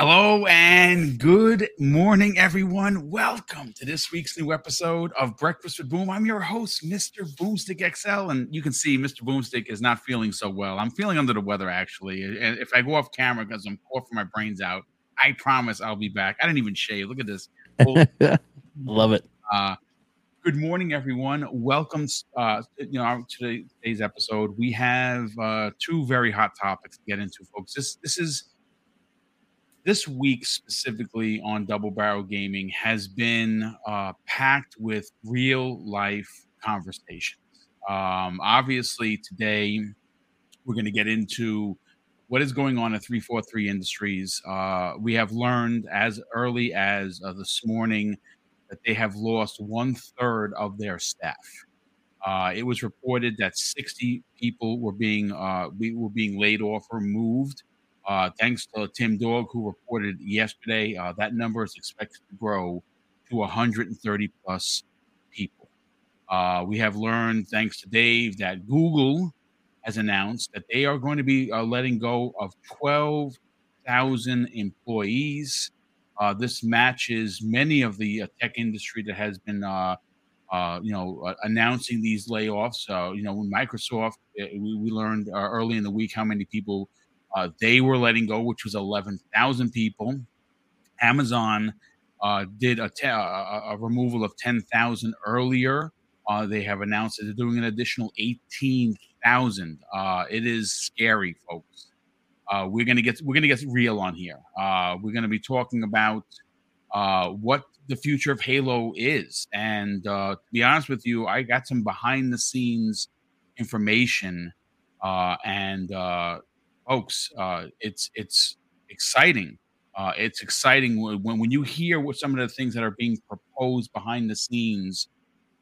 Hello and good morning, everyone. Welcome to this week's new episode of Breakfast with Boom. I'm your host, Mr. Boomstick XL, and you can see Mr. Boomstick is not feeling so well. I'm feeling under the weather, actually. And if I go off camera because I'm coughing my brains out, I promise I'll be back. I didn't even shave. Look at this. I love it. Uh, good morning, everyone. Welcome, uh, you know, to today's episode. We have uh, two very hot topics to get into, folks. This this is this week specifically on Double Barrel Gaming has been uh, packed with real life conversations. Um, obviously, today we're going to get into what is going on at 343 Industries. Uh, we have learned as early as uh, this morning that they have lost one third of their staff. Uh, it was reported that 60 people were being uh, were being laid off or moved. Uh, thanks to Tim Dog, who reported yesterday, uh, that number is expected to grow to 130 plus people. Uh, we have learned, thanks to Dave, that Google has announced that they are going to be uh, letting go of 12,000 employees. Uh, this matches many of the uh, tech industry that has been, you know, announcing these layoffs. you know, Microsoft, eh, we, we learned early in the week how many people uh, they were letting go, which was 11,000 people. Amazon uh, did a, te- a, removal of 10,000 earlier. Uh, they have announced that they're doing an additional 18,000. Uh, it is scary, folks. Uh, we're gonna get we're gonna get real on here. Uh, we're gonna be talking about what the future of Halo is, and to be honest with you, I got some behind the scenes information, and folks, uh, it's it's exciting. Uh, it's exciting when when you hear what some of the things that are being proposed behind the scenes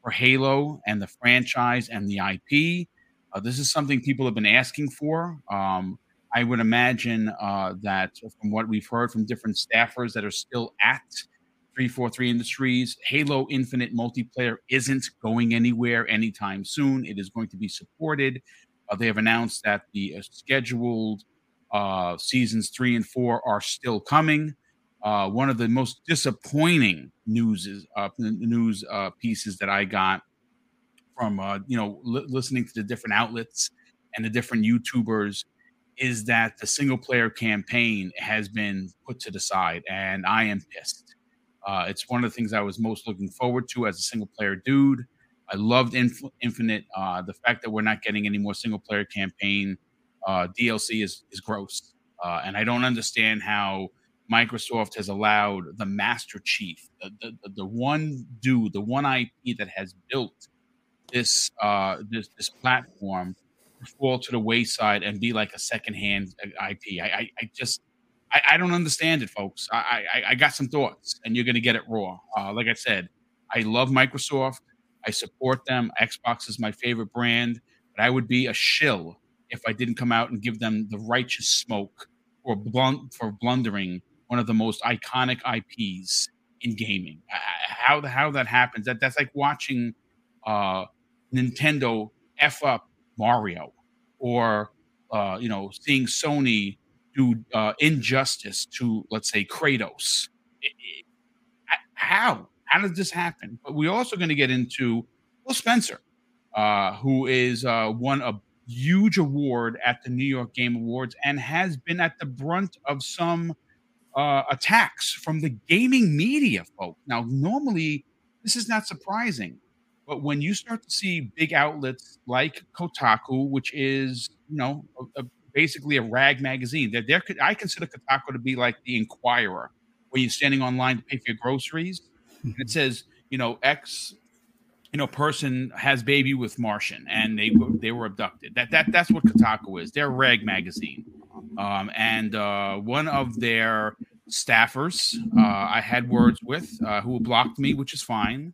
for Halo and the franchise and the IP. Uh, this is something people have been asking for. Um, I would imagine uh, that from what we've heard from different staffers that are still at 343 Industries, Halo Infinite multiplayer isn't going anywhere anytime soon. It is going to be supported uh, they have announced that the uh, scheduled uh, seasons three and four are still coming. Uh, one of the most disappointing news is, uh, news uh, pieces that I got from you know li- listening to the different outlets and the different YouTubers is that the single player campaign has been put to the side, and I am pissed. it's one of the things I was most looking forward to as a single player dude. I loved Inf- Infinite. Uh, the fact that we're not getting any more single player campaign uh, DLC is is gross, uh, and I don't understand how Microsoft has allowed the Master Chief, the, the, the one dude, the one IP that has built this uh, this this platform, to fall to the wayside and be like a secondhand IP. I, I, I just I, I, don't understand it, folks. I, I, I got some thoughts, and you're going to get it raw. Uh, like I said, I love Microsoft. I support them. Xbox is my favorite brand, but I would be a shill if I didn't come out and give them the righteous smoke for blunt for blundering one of the most iconic IPs in gaming. How how that happens that that's like watching uh, Nintendo f up Mario, or uh, you know seeing Sony do uh, injustice to let's say Kratos. how how did this happen? But we're also going to get into Phil Spencer, uh, who is uh, won a huge award at the New York Game Awards and has been at the brunt of some uh, attacks from the gaming media folk. Now, normally this is not surprising, but when you start to see big outlets like Kotaku, which is you know a, a, basically a rag magazine, that there could I consider Kotaku to be like the Inquirer, where you're standing online to pay for your groceries it says, you know, X, you know, person has baby with Martian and they they were abducted. That that that's what Kotaku is. They're rag magazine. Um, and uh, one of their staffers uh, I had words with uh, who blocked me, which is fine.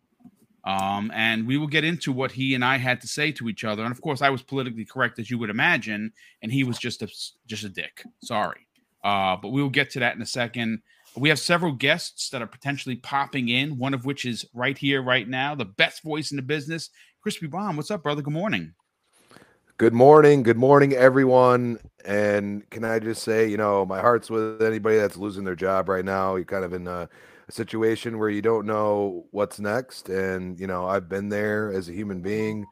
Um, and we will get into what he and I had to say to each other. And of course, I was politically correct, as you would imagine, and he was just a just a dick. Sorry, uh, but we will get to that in a second. We have several guests that are potentially popping in, one of which is right here, right now, the best voice in the business, Crispy Bomb. What's up, brother? Good morning. Good morning. Good morning, everyone. And can I just say, you know, my heart's with anybody that's losing their job right now. You're kind of in a, a situation where you don't know what's next. And, you know, I've been there as a human being,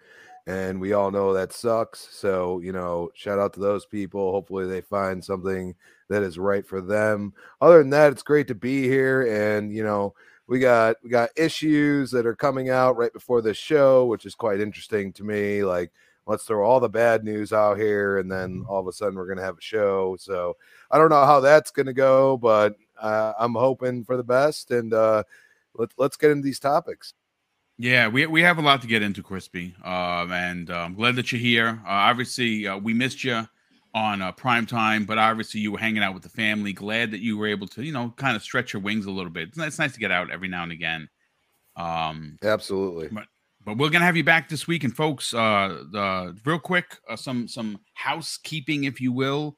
and we all know that sucks. So, you know, shout out to those people. Hopefully they find something that is right for them. Other than that, it's great to be here. And, you know, we got we got issues that are coming out right before this show, which is quite interesting to me. Like let's throw all the bad news out here and then mm-hmm. all of a sudden we're going to have a show so i don't know how that's going to go but uh, i'm hoping for the best and uh, let, let's get into these topics yeah we, we have a lot to get into crispy um, and uh, i'm glad that you're here. Uh, obviously uh, we missed you on uh, prime time but obviously you were hanging out with the family. Glad that you were able to you know kind of stretch your wings a little bit. It's nice, it's nice to get out every now and again um absolutely. but but we're gonna have you back this week, and folks, uh, the real quick, uh, some some housekeeping, if you will,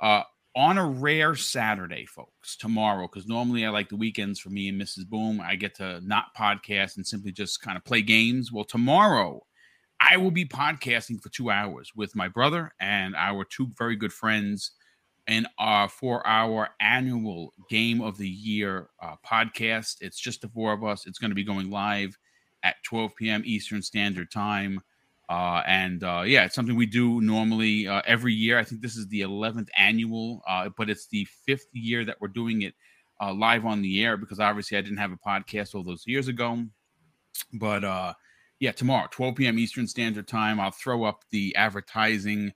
uh, on a rare Saturday, folks, tomorrow, because normally I like the weekends for me and Mrs. Boom. I get to not podcast and simply just kind of play games. Well, tomorrow, I will be podcasting for two hours with my brother and our two very good friends, and uh, for our annual Game of the Year uh, podcast. It's just the four of us. It's going to be going live at 12 p.m. Eastern Standard Time. Uh, and uh, yeah, it's something we do normally uh, every year. I think this is the 11th annual, uh, but it's the fifth year that we're doing it uh, live on the air because obviously I didn't have a podcast all those years ago. But uh, yeah, tomorrow, 12 p.m. Eastern Standard Time, I'll throw up the advertising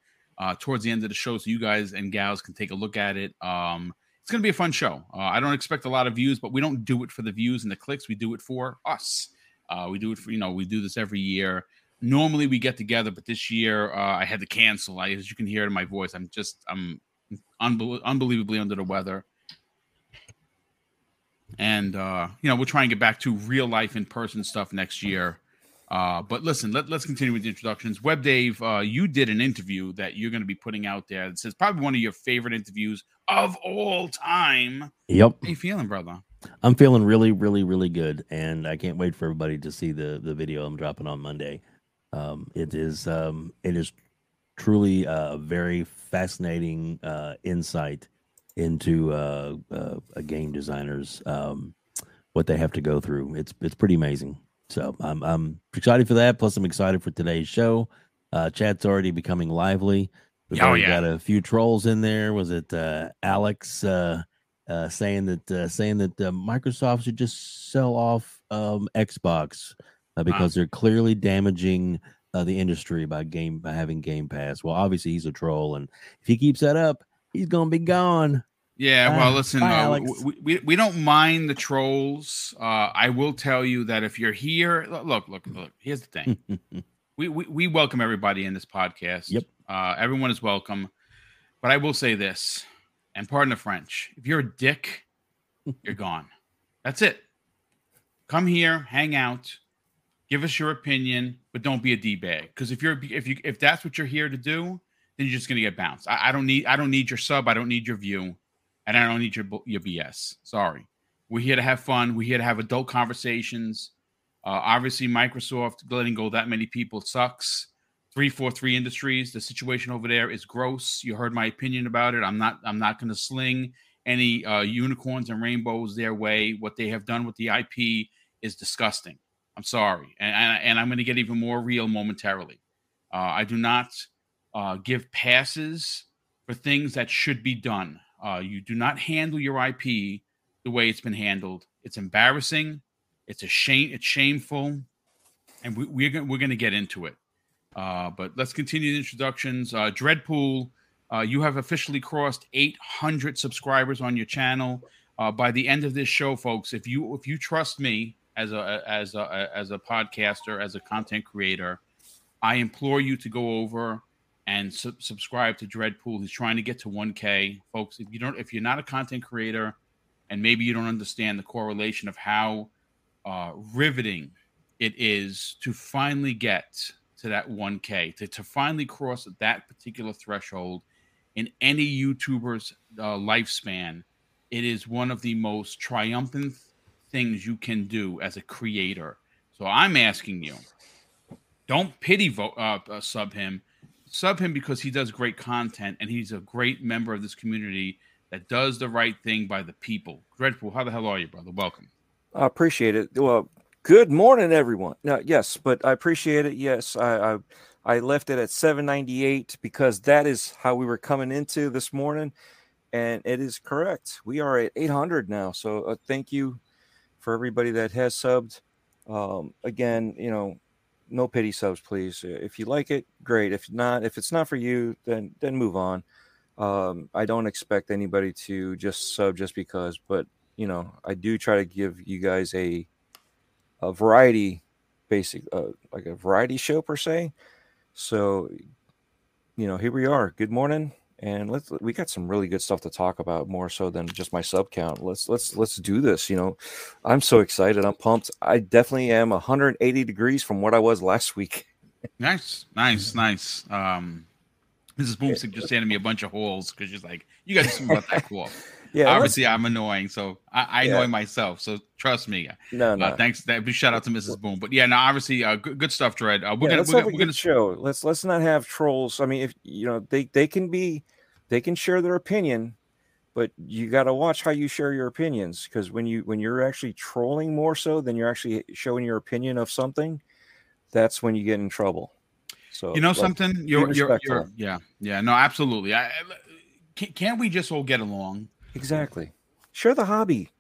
towards the end of the show so you guys and gals can take a look at it. Um, it's going to be a fun show. I don't expect a lot of views, but we don't do it for the views and the clicks. We do it for us. Uh, we do it for you know we do this every year. Normally we get together, but this year uh, I had to cancel. I, as you can hear in my voice, I'm just I'm unbe- unbelievably under the weather. And uh, you know we'll try and get back to real life in person stuff next year. Uh, but listen, let, us continue with the introductions. Web Dave, uh, you did an interview that you're going to be putting out there. It says probably one of your favorite interviews of all time. Yep. How you feeling, brother? I'm feeling really, really, really good, and I can't wait for everybody to see the the video I'm dropping on Monday. Um, it is um, it is truly a very fascinating uh, insight into uh, uh, a game designer's um, what they have to go through. It's it's pretty amazing. So I'm I'm excited for that. Plus, I'm excited for today's show. Uh, chat's already becoming lively. We've oh, yeah. got a few trolls in there. Was it uh, Alex? Uh, uh, saying that uh, saying that uh, Microsoft should just sell off um, Xbox uh, because they're clearly damaging uh, the industry by game by having Game Pass. Well, obviously he's a troll, and if he keeps that up, he's gonna be gone. Yeah, well, listen, bye, uh, we, we, we don't mind the trolls. I will tell you that if you're here, look, look, look. Here's the thing: we, we we welcome everybody in this podcast. Yep, everyone is welcome. But I will say this: and pardon the French, if you're a dick, you're gone. That's it. Come here, hang out, give us your opinion, but don't be a d bag. Because if you're if you if that's what you're here to do, then you're just gonna get bounced. I, I, don't need I don't need your sub. I don't need your view, and I don't need your your BS. Sorry. We're here to have fun. We're here to have adult conversations. Uh, obviously, Microsoft letting go that many people sucks. 343 Industries. The situation over there is gross. You heard my opinion about it. I'm not I'm not going to sling any uh, unicorns and rainbows their way. What they have done with the IP is disgusting. I'm sorry, and and, and I'm going to get even more real momentarily. Uh, I do not uh, give passes for things that should be done. Uh, you do not handle your IP the way it's been handled. It's embarrassing. It's a shame. It's shameful, and we, we're gonna, we're going to get into it. Uh, but let's continue the introductions. Uh, Dreadpool, uh, you have officially crossed 800 subscribers on your channel. By the end of this show, folks, if you if you trust me as a as a as a podcaster, as a content creator, I implore you to go over and su- subscribe to Dreadpool. He's trying to get to 1K, folks. If you don't, if you're not a content creator, and maybe you don't understand the correlation of how uh, riveting it is to finally get to that 1K, to, to finally cross that particular threshold in any YouTuber's uh, lifespan, it is one of the most triumphant things you can do as a creator. So I'm asking you, don't pity vote uh, uh, sub him, sub him because he does great content and he's a great member of this community that does the right thing by the people. Dreadpool, how the hell are you, brother? Welcome. I appreciate it. Well, good morning, everyone. No, yes, but I appreciate it. Yes, I, I I left it at 798 because that is how we were coming into this morning, and it is correct. We are at 800 now. So uh, thank you for everybody that has subbed. Um, again, you know, no pity subs, please. If you like it, great. If not, if it's not for you, then then move on. Um, I don't expect anybody to just sub just because, but you know, I do try to give you guys a a variety, basic, uh, like a variety show per se. So, you know, here we are. Good morning, and let's we got some really good stuff to talk about more so than just my sub count. Let's let's let's do this. You know, I'm so excited. I'm pumped. I definitely am 180 degrees from what I was last week. Nice, nice, nice. Um, Mrs. Boomstick just handed me a bunch of Halls because she's like, "You got to about that cool." Yeah, obviously I'm annoying, so I, I yeah. annoy myself. So trust me. No, uh, no. Uh, thanks. That big shout out to Mrs. Boom. But yeah, no, obviously, uh, good, good stuff, Dread. Uh, we're yeah, gonna let's we're, we're gonna show. Let's let's not have trolls. I mean, if you know they they can be, they can share their opinion, but you got to watch how you share your opinions because when you when you're actually trolling more so than you're actually showing your opinion of something, that's when you get in trouble. So you know something, you're, you're, you're, yeah, yeah, no, absolutely. I, can't we just all get along? Exactly. Share the hobby.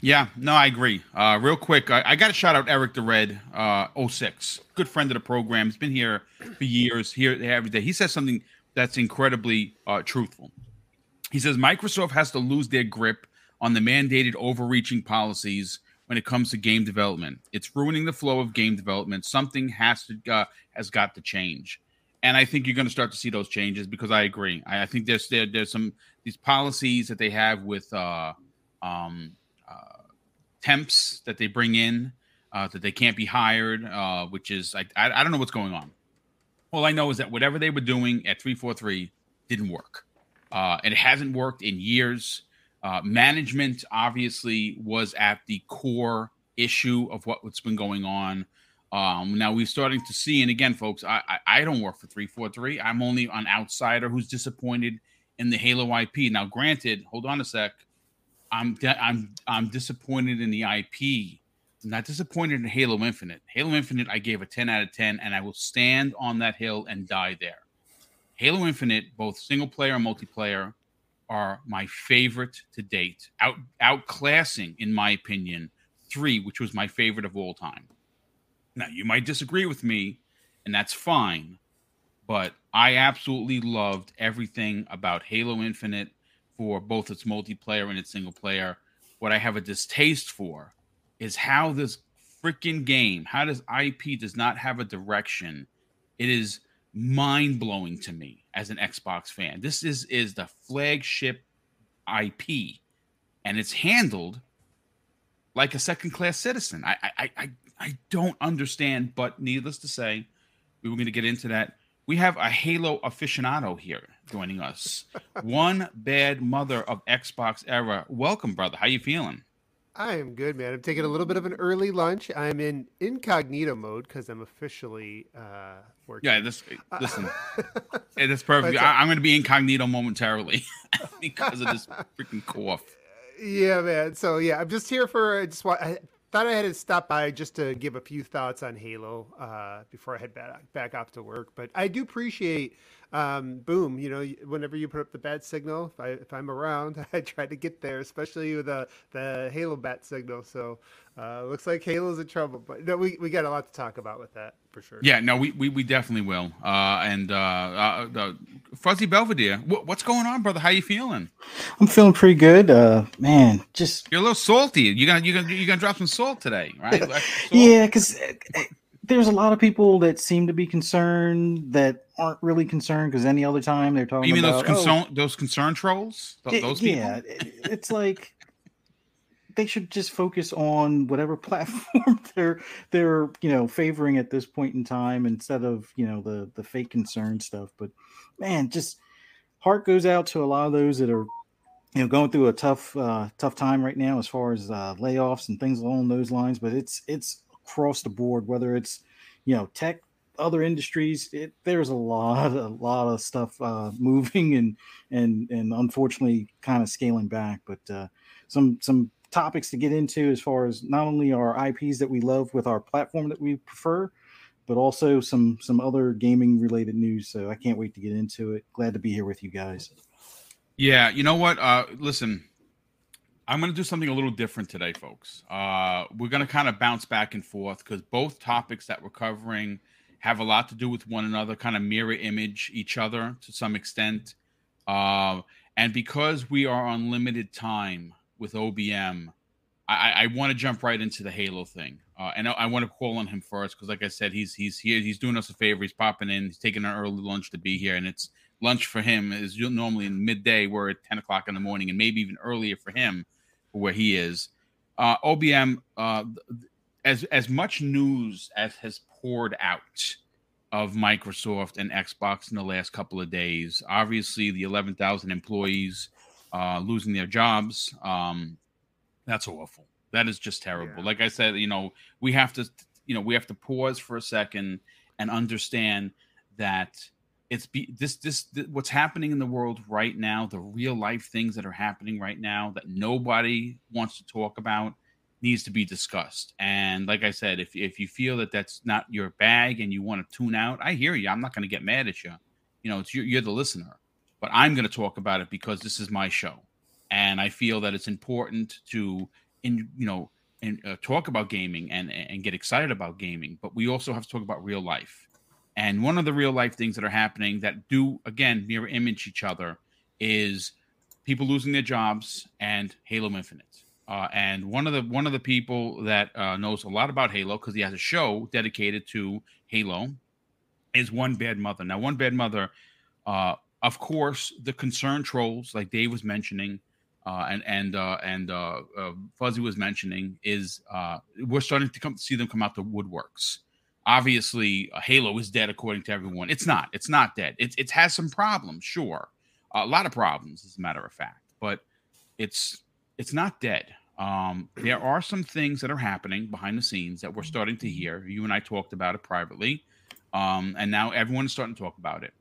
Yeah, no, I agree. Uh, real quick, I, I got to shout out Eric the Red, uh, 06, good friend of the program. He's been here for years, here every day. He says something that's incredibly uh, truthful. He says Microsoft has to lose their grip on the mandated overreaching policies when it comes to game development. It's ruining the flow of game development. Something has to uh, has got to change and I think you're going to start to see those changes because I agree. I, I think there's there, there's some these policies that they have with uh, um, uh, temps that they bring in uh, that they can't be hired, uh, which is I, I, I don't know what's going on. All I know is that whatever they were doing at three four three didn't work, uh, and it hasn't worked in years. Uh, management obviously was at the core issue of what, what's been going on. Um, now we're starting to see, and again, folks, I, I, I don't work for three four three. I'm only an outsider who's disappointed in the Halo IP. Now, granted, hold on a sec. I'm I'm I'm disappointed in the IP. I'm not disappointed in Halo Infinite. Halo Infinite, I gave a 10 out of 10, and I will stand on that hill and die there. Halo Infinite, both single player and multiplayer, are my favorite to date. Out outclassing, in my opinion, three, which was my favorite of all time. Now, you might disagree with me, and that's fine, but I absolutely loved everything about Halo Infinite for both its multiplayer and its single player. What I have a distaste for is how this freaking game, how does IP does not have a direction. It is mind blowing to me as an Xbox fan. This is is the flagship IP, and it's handled like a second class citizen. I I I I don't understand, but needless to say, we were going to get into that. We have a Halo aficionado here joining us. One bad mother of Xbox era. Welcome, brother. How you feeling? I am good, man. I'm taking a little bit of an early lunch. I'm in incognito mode because I'm officially uh, working. Yeah, this listen, hey, that's perfect. I, am going to be incognito momentarily because of this freaking cough. Yeah, man. So yeah, I'm just here for just want. I, thought I had to stop by just to give a few thoughts on Halo uh, before I head back back off to work. But I do appreciate um, boom, you know, whenever you put up the bat signal, if I if I'm around, I try to get there, especially with the the Halo bat signal. So uh, looks like Halo's in trouble, but no, we, we got a lot to talk about with that for sure. Yeah, no, we we, we definitely will. Uh, and uh, uh, Fuzzy Belvedere, what, what's going on, brother? How you feeling? I'm feeling pretty good. Uh, man, just you're a little salty. You gonna you gonna you gonna drop some salt today, right? yeah, because there's a lot of people that seem to be concerned that aren't really concerned because any other time they're talking. You mean about, those concern oh, those concern trolls? Th- those people? Yeah, it's like they should just focus on whatever platform they're they're you know favoring at this point in time instead of you know the the fake concern stuff. But man, just heart goes out to a lot of those that are you know going through a tough uh, tough time right now as far as uh, layoffs and things along those lines. But it's it's across the board, whether it's you know tech other industries, it, there's a lot, a lot of stuff uh, moving and and and unfortunately kind of scaling back. But uh, some some topics to get into as far as not only our IPs that we love with our platform that we prefer, but also some some other gaming related news. So I can't wait to get into it. Glad to be here with you guys. Yeah, you know what? Uh, listen, I'm going to do something a little different today, folks. Uh, we're going to kind of bounce back and forth because both topics that we're covering have a lot to do with one another, kind of mirror image each other to some extent. Uh, and because we are on limited time with OBM, I, I want to jump right into the Halo thing. Uh, and I, I want to call on him first because, like I said, he's he's here. He's doing us a favor. He's popping in. He's taking an early lunch to be here, and it's lunch for him is normally in midday. We're at ten o'clock in the morning, and maybe even earlier for him, where he is. Uh, OBM, uh, as as much news as has poured out of Microsoft and Xbox in the last couple of days. Obviously, the eleven thousand employees uh, losing their jobs. Um, that's awful. That is just terrible. Yeah. Like I said, you know, we have to, you know, we have to pause for a second and understand that it's be this, this what's happening in the world right now the real life things that are happening right now that nobody wants to talk about needs to be discussed. And like i said if, if you feel that that's not your bag and you want to tune out i hear you i'm not going to get mad at you you know it's you're, you're the listener but i'm going to talk about it because this is my show. And i feel that it's important to in you know and uh, talk about gaming and and get excited about gaming but we also have to talk about real life and one of the real life things that are happening that do again mirror image each other is people losing their jobs and Halo Infinite. Uh, and one of the one of the people that uh, knows a lot about Halo because he has a show dedicated to Halo is One Bad Mother. Now, One Bad Mother, uh, of course, the concern trolls like Dave was mentioning, uh, and and uh, and uh, Fuzzy was mentioning is we're starting to come see them come out the woodworks obviously uh, Halo is dead according to everyone. It's not. It's not dead. It it has some problems, sure, a lot of problems, as a matter of fact, but it's it's not dead. Um, there are some things that are happening behind the scenes that we're starting to hear. You and I talked about it privately, um, and now everyone's starting to talk about it.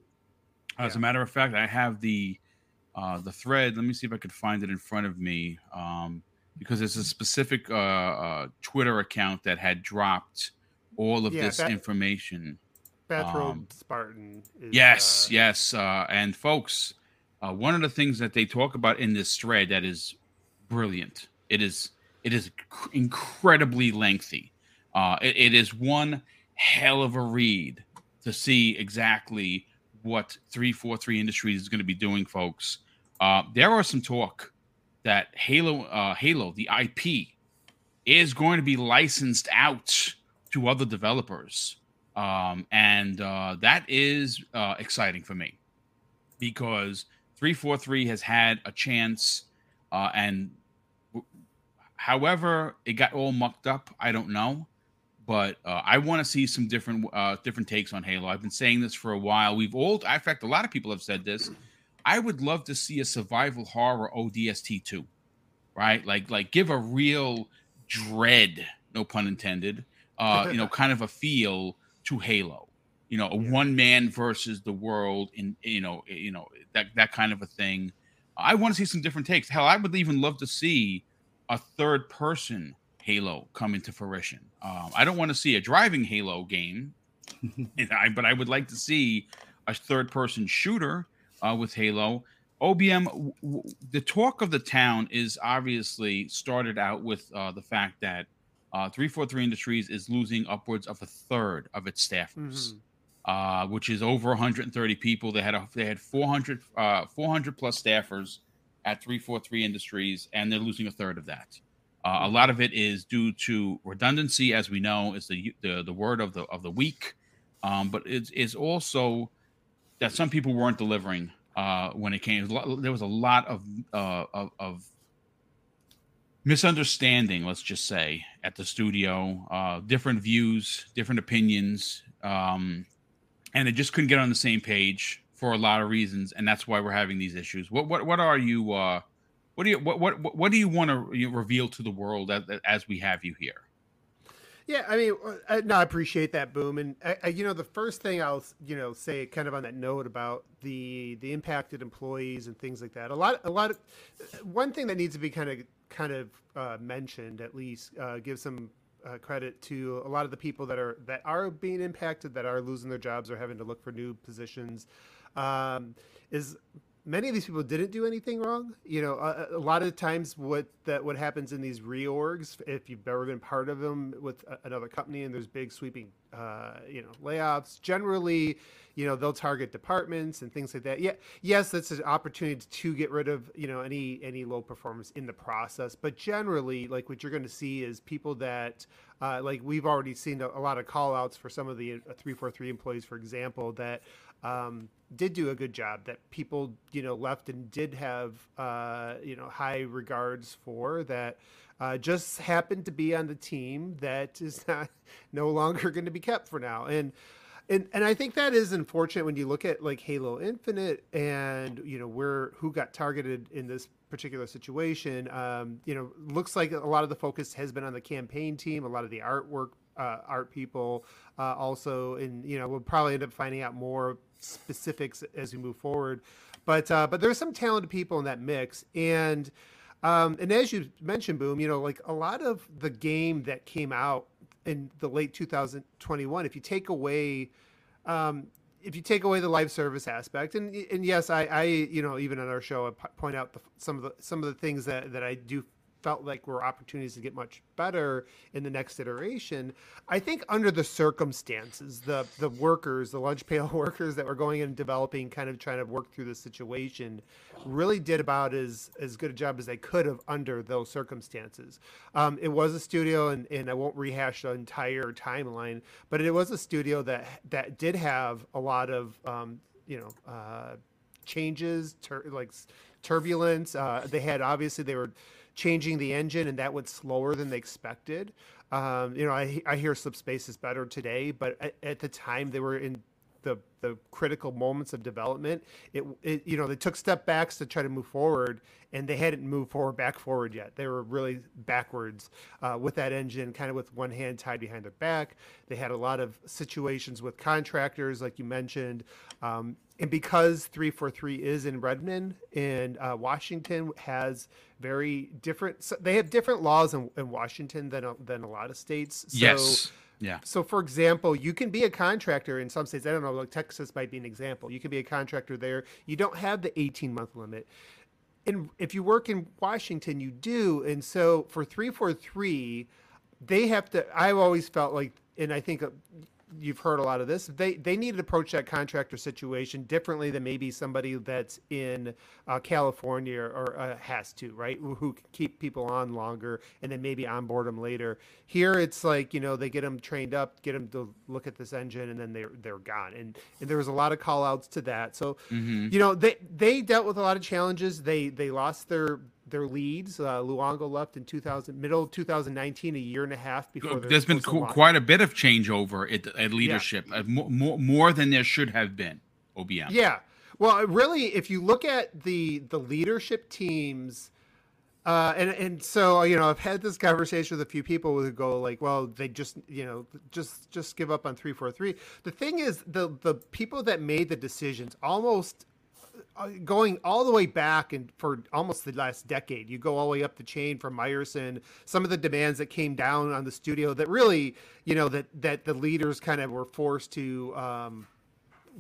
As yeah. a matter of fact, I have the uh, the thread. Let me see if I could find it in front of me um, because it's a specific uh, uh, Twitter account that had dropped all of yeah, this that, information. Bathrobe um, Spartan. Is, yes, uh, yes, uh, and folks, uh, one of the things that they talk about in this thread that is brilliant. It is it is incredibly lengthy. Uh, it, it is one hell of a read to see exactly what 343 Industries is going to be doing, folks. Uh, there are some talk that Halo, uh, Halo, the IP, is going to be licensed out to other developers. Um, and uh, that is uh, exciting for me because 343 has had a chance. Uh, and w- however it got all mucked up, I don't know. But uh, I want to see some different uh, different takes on Halo. I've been saying this for a while. We've all, in fact, a lot of people have said this. I would love to see a survival horror ODST 2, right? Like, like give a real dread, no pun intended, uh, you know, kind of a feel to Halo. You know, a yeah. one man versus the world, in you know, you know that that kind of a thing. I want to see some different takes. Hell, I would even love to see a third person Halo come into fruition. Um, I don't want to see a driving Halo game, but I would like to see a third person shooter uh, with Halo. OBM, w- w- the talk of the town is obviously started out with uh, the fact that uh, 343 Industries is losing upwards of a third of its staffers, mm-hmm. uh, which is over 130 people. They had a, they had 400 uh, 400 plus staffers at 343 Industries, and they're losing a third of that. Uh, mm-hmm. A lot of it is due to redundancy, as we know, is the the, the word of the of the week. Um, but it's, it's also that some people weren't delivering uh, when it came. There was a lot of, uh, of, of misunderstanding, let's just say, at the studio. Uh, different views, different opinions, um, and it just couldn't get on the same page for a lot of reasons, and that's why we're having these issues. What what what are you? Uh, what do you what what what do you want to reveal to the world as, as we have you here? Yeah, I mean, uh, no, I appreciate that boom, and I, I, you know, the first thing I'll you know say, kind of on that note about the the impacted employees and things like that. A lot, a lot of one thing that needs to be kind of kind of uh, mentioned, at least, uh, give some uh, credit to a lot of the people that are that are being impacted, that are losing their jobs or having to look for new positions. Um, is many of these people didn't do anything wrong. You know, a, a, lot of times what that what happens in these reorgs, if you've ever been part of them with a, another company and there's big sweeping, uh, you know, layoffs, generally, you know, they'll target departments and things like that. Yeah, yes, that's an opportunity to get rid of you know any any low performance in the process, but generally, like what you're going to see is people that. Uh, like we've already seen a, a lot of call outs for some of the uh, 343 employees, for example, that um, did do a good job that people you know left and did have uh, you know high regards for that uh, just happened to be on the team that is not no longer going to be kept for now and and and I think that is unfortunate when you look at like Halo Infinite and you know where who got targeted in this particular situation. Um, you know, looks like a lot of the focus has been on the campaign team, a lot of the artwork, uh, art people, uh, also, and you know, we'll probably end up finding out more specifics as we move forward. But uh, but there's some talented people in that mix, and um, and as you mentioned, Boom, you know, like a lot of the game that came out in the late 2021, if you take away um, if you take away the live service aspect, and and yes, I, I you know even on our show I point out the, some of the some of the things that that I do felt like were opportunities to get much better in the next iteration. I think under the circumstances, the the workers, the lunch pail workers that were going in and developing, kind of trying to work through the situation, really did about as as good a job as they could have under those circumstances. Um, it was a studio, and, and I won't rehash the entire timeline, but it was a studio that that did have a lot of um, you know uh, changes, tur- like turbulence. Uh, they had obviously they were changing the engine, and that went slower than they expected. Um, you know, I, I hear Slipspace is better today, but at, at, the time they were in the the critical moments of development. It, it you know they took step backs to try to move forward, and they hadn't moved forward back forward yet. They were really backwards uh, with that engine, kind of with one hand tied behind their back. They had a lot of situations with contractors, like you mentioned. Um, and because 343 is in Redmond and uh, Washington has very different, so they have different laws in, in Washington than, than a lot of states. So, yes. Yeah. So, for example, you can be a contractor in some states. I don't know, like Texas might be an example. You can be a contractor there. You don't have the 18 month limit. And if you work in Washington, you do. And so for 343, they have to, I've always felt like, and I think uh, you've heard a lot of this. They they need to approach that contractor situation differently than maybe somebody that's in uh, California or uh, has to, right? Who, who can keep people on longer and then maybe onboard them later. Here, it's like you know they get them trained up, get them to look at this engine, and then they're they're gone. And, and there was a lot of call outs to that. So mm-hmm. you know they they dealt with a lot of challenges. They they lost their their leads. Uh, Longo left in 2000, middle of 2019, a year and a half before. There's been qu- quite a bit of changeover at, at leadership, yeah. uh, more, more than there should have been. OBM. Yeah. Well, really, if you look at the the leadership teams, uh, and and so you know, I've had this conversation with a few people who go like, well, they just you know just just give up on three four three. The thing is, the the people that made the decisions almost going all the way back and for almost the last decade, you go all the way up the chain from Myerson. Some of the demands that came down on the studio that really, you know, that that the leaders kind of were forced to um,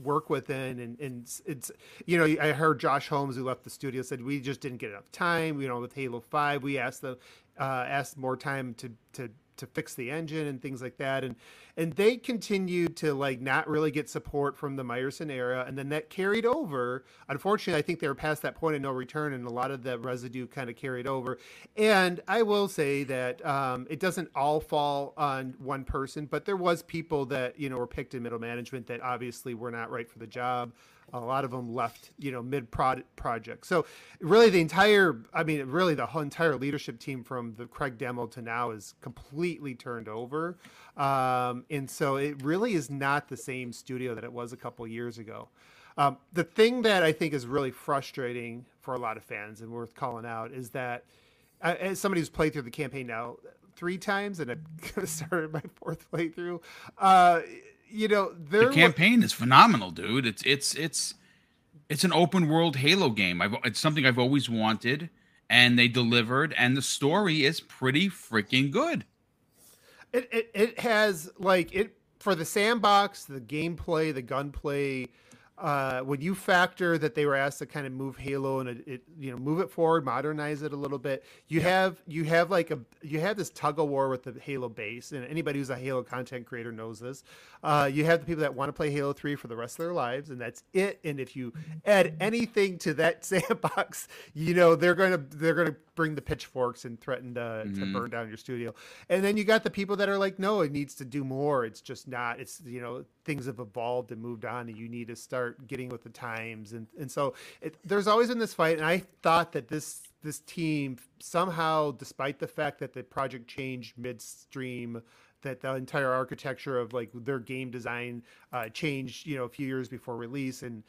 work within, and and it's you know, I heard Josh Holmes who left the studio said we just didn't get enough time. You know, with Halo Five, we asked the uh, asked more time to to to fix the engine and things like that. And and they continued to like not really get support from the Myerson era. And then that carried over. Unfortunately I think they were past that point of no return and a lot of the residue kind of carried over. And I will say that um, it doesn't all fall on one person but there was people that you know were picked in middle management that obviously were not right for the job a lot of them left, you know, mid project. So really, the entire, I mean, really the entire leadership team from the Craig demo to now is completely turned over, um, and so it really is not the same studio that it was a couple years ago. Um, the thing that I think is really frustrating for a lot of fans and worth calling out is that, uh, as somebody who's played through the campaign now, three times, and I started my fourth playthrough. Uh, you know, the campaign is phenomenal, dude. It's it's it's it's an open world Halo game. I've it's something I've always wanted, and they delivered, and the story is pretty freaking good. It it, it has like it for the sandbox, the gameplay, the gunplay uh, when you factor that they were asked to kind of move Halo and it, it you know move it forward, modernize it a little bit, you yeah. have you have like a you have this tug of war with the Halo base, and anybody who's a Halo content creator knows this. Uh, you have the people that want to play Halo Three for the rest of their lives, and that's it. And if you add anything to that sandbox, you know they're going to they're going to bring the pitchforks and threaten to, mm-hmm. to burn down your studio. And then you got the people that are like, no, it needs to do more. It's just not. It's you know things have evolved and moved on, and you need to start getting with the times. And and so it, there's always been this fight. And I thought that this this team somehow, despite the fact that the project changed midstream that the entire architecture of like their game design uh, changed, you know, a few years before release, and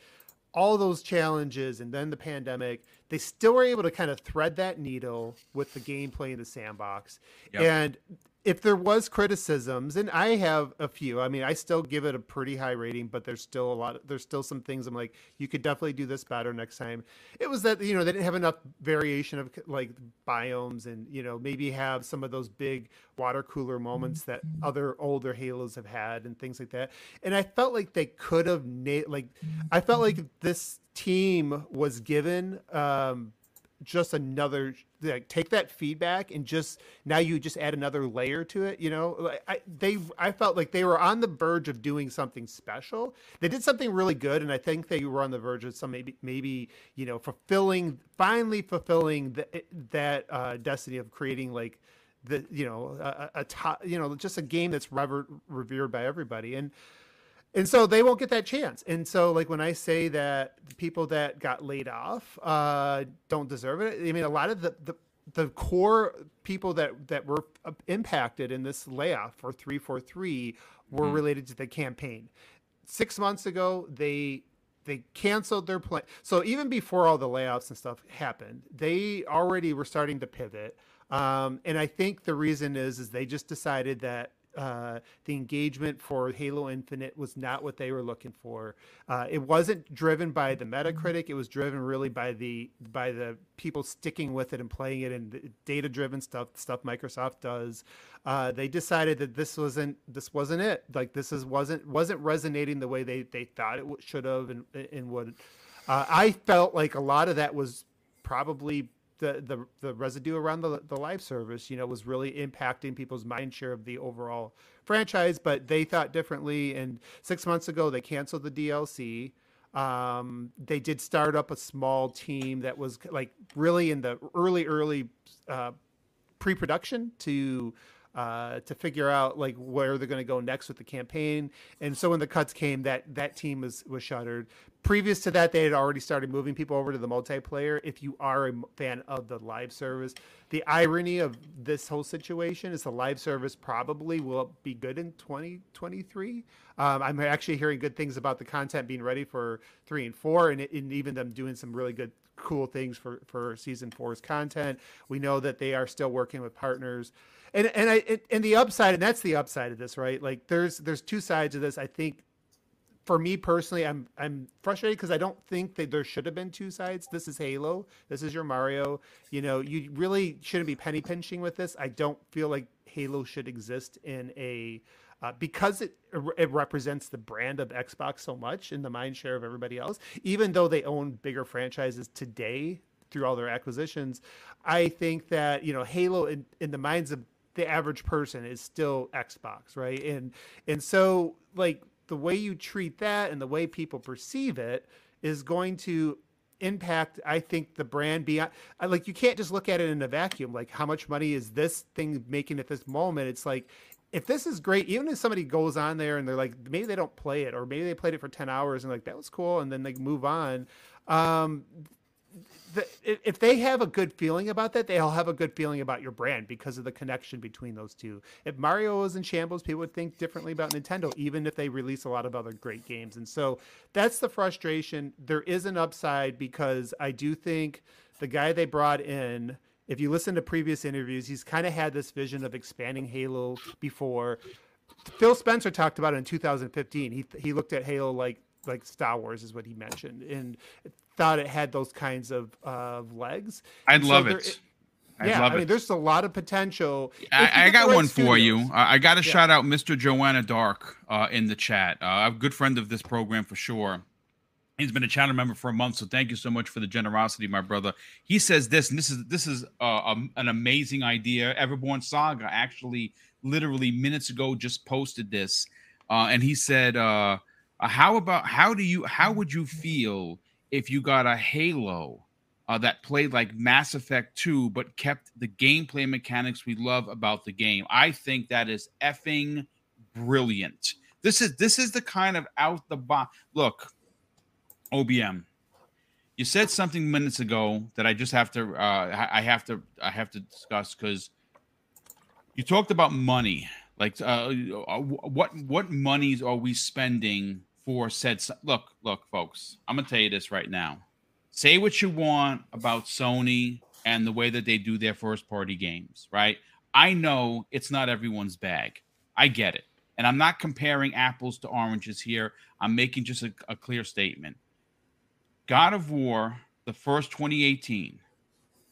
all those challenges and then the pandemic, they still were able to kind of thread that needle with the gameplay in the sandbox. Yep. And if there was criticisms and i have a few i mean i still give it a pretty high rating but there's still a lot of, there's still some things i'm like you could definitely do this better next time. It was that you know they didn't have enough variation of like biomes and you know maybe have some of those big water cooler moments that other older halos have had and things like that. And i felt like they could have na- like i felt like this team was given um just another like take that feedback and just now you just add another layer to it you know? I, they i felt like they were on the verge of doing something special. They did something really good and i think they were on the verge of some maybe maybe you know fulfilling finally fulfilling the, that uh, destiny of creating like the you know a, a top you know just a game that's revered, revered by everybody. And and so they won't get that chance. And so, like when I say that the people that got laid off uh, don't deserve it, I mean a lot of the, the the core people that that were uh, impacted in this layoff for 343 were mm. related to the campaign. Six months ago, they they canceled their plan. So even before all the layoffs and stuff happened, they already were starting to pivot. Um, and I think the reason is is they just decided that uh, the engagement for Halo Infinite was not what they were looking for. Uh, it wasn't driven by the Metacritic. It was driven really by the by the people sticking with it and playing it and data driven stuff stuff Microsoft does. Uh, they decided that this wasn't this wasn't it. Like this is wasn't wasn't resonating the way they they thought it should have and and would. Uh, I felt like a lot of that was probably the the the residue around the the live service, you know, was really impacting people's mind share of the overall franchise. But they thought differently, and six months ago they canceled the DLC. Um, they did start up a small team that was like really in the early early uh, pre-production to uh, to figure out like where they're going to go next with the campaign. And so when the cuts came, that that team was was shuttered. Previous to that, they had already started moving people over to the multiplayer. If you are a fan of the live service, the irony of this whole situation is the live service probably will be good in 2023. Um, I'm actually hearing good things about the content being ready for three and four, and, and even them doing some really good cool things for for season four's content. We know that they are still working with partners and and I and the upside, and that's the upside of this, right? Like there's there's two sides of this. I think for me personally, I'm I'm frustrated because I don't think that there should have been two sides. This is Halo. This is your Mario. You know, you really shouldn't be penny pinching with this. I don't feel like Halo should exist in a uh, because it it represents the brand of Xbox so much in the mind share of everybody else. Even though they own bigger franchises today through all their acquisitions, I think that you know Halo in, in the minds of the average person is still Xbox, right? And and so like the way you treat that and the way people perceive it is going to impact i think the brand beyond like you can't just look at it in a vacuum like how much money is this thing making at this moment it's like if this is great even if somebody goes on there and they're like maybe they don't play it or maybe they played it for 10 hours and like that was cool and then they move on um the, if they have a good feeling about that, they'll have a good feeling about your brand because of the connection between those two. If Mario was in shambles, people would think differently about Nintendo, even if they release a lot of other great games. And so that's the frustration. There is an upside because I do think the guy they brought in if you listen to previous interviews, he's kind of had this vision of expanding Halo before. Phil Spencer talked about it in 2015. He he looked at Halo like like Star Wars is what he mentioned, and thought it had those kinds of uh, legs. I'd so love there- it. yeah, I'd love I mean, it. there's a lot of potential. I, I got right one for you. I I got to Yeah. shout out Mr. Joanna Dark uh, in the chat. Uh, a good friend of this program for sure. He's been a channel member for a month, so thank you so much for the generosity, my brother. He says this, and this is this is uh, um, an amazing idea. Everborn Saga actually, literally minutes ago, just posted this, uh, and he said, uh, uh, "How about how do you how would you feel if you got a Halo uh, that played like Mass Effect 2, but kept the gameplay mechanics we love about the game. I think that is effing brilliant. This is this is the kind of out the box. Look, OBM, you said something minutes ago that I just have to uh, I have to I have to discuss because you talked about money. Like, uh, what what monies are we spending for said? Look, look, folks. I'm gonna tell you this right now say what you want about Sony and the way that they do their first party games, right? I know it's not everyone's bag. I get it. And I'm not comparing apples to oranges here. I'm making just a, a clear statement. God of War, the first 2018,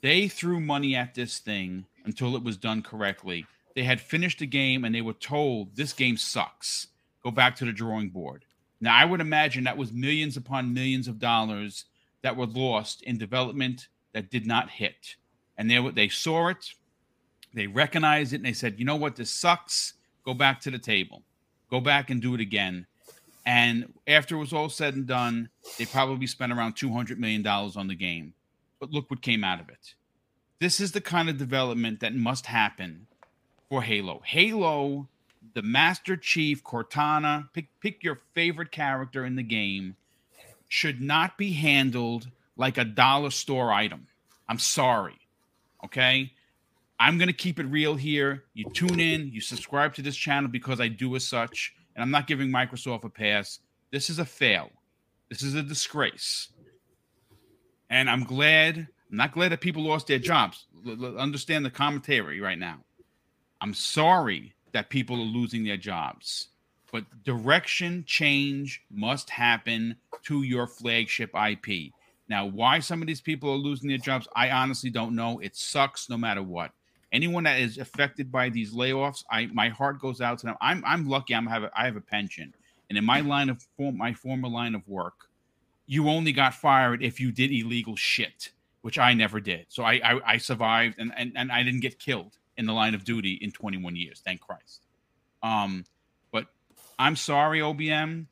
they threw money at this thing until it was done correctly. They had finished the game and they were told this game sucks. Go back to the drawing board. Now, I would imagine that was millions upon millions of dollars that were lost in development that did not hit. And they they saw it, they recognized it, and they said, "You know what? This sucks. Go back to the table. Go back and do it again." And after it was all said and done, they probably spent around two hundred million dollars on the game. But look what came out of it. This is the kind of development that must happen for Halo. Halo, the Master Chief Cortana, pick pick your favorite character in the game should not be handled like a dollar store item. I'm sorry. Okay. I'm going to keep it real here. You tune in, you subscribe to this channel because I do as such, and I'm not giving Microsoft a pass. This is a fail. This is a disgrace. And I'm glad, I'm not glad that people lost their jobs. L- understand the commentary right now. I'm sorry that people are losing their jobs but direction change must happen to your flagship IP. Now, why some of these people are losing their jobs, I honestly don't know. It sucks no matter what. Anyone that is affected by these layoffs, I my heart goes out to them. I'm I'm lucky. I'm have a, I have a pension, and in my line of form, my former line of work, you only got fired if you did illegal shit, which I never did. So I I, I survived, and, and and I didn't get killed in the line of duty in 21 years. Thank Christ. Um, but I'm sorry, OBM.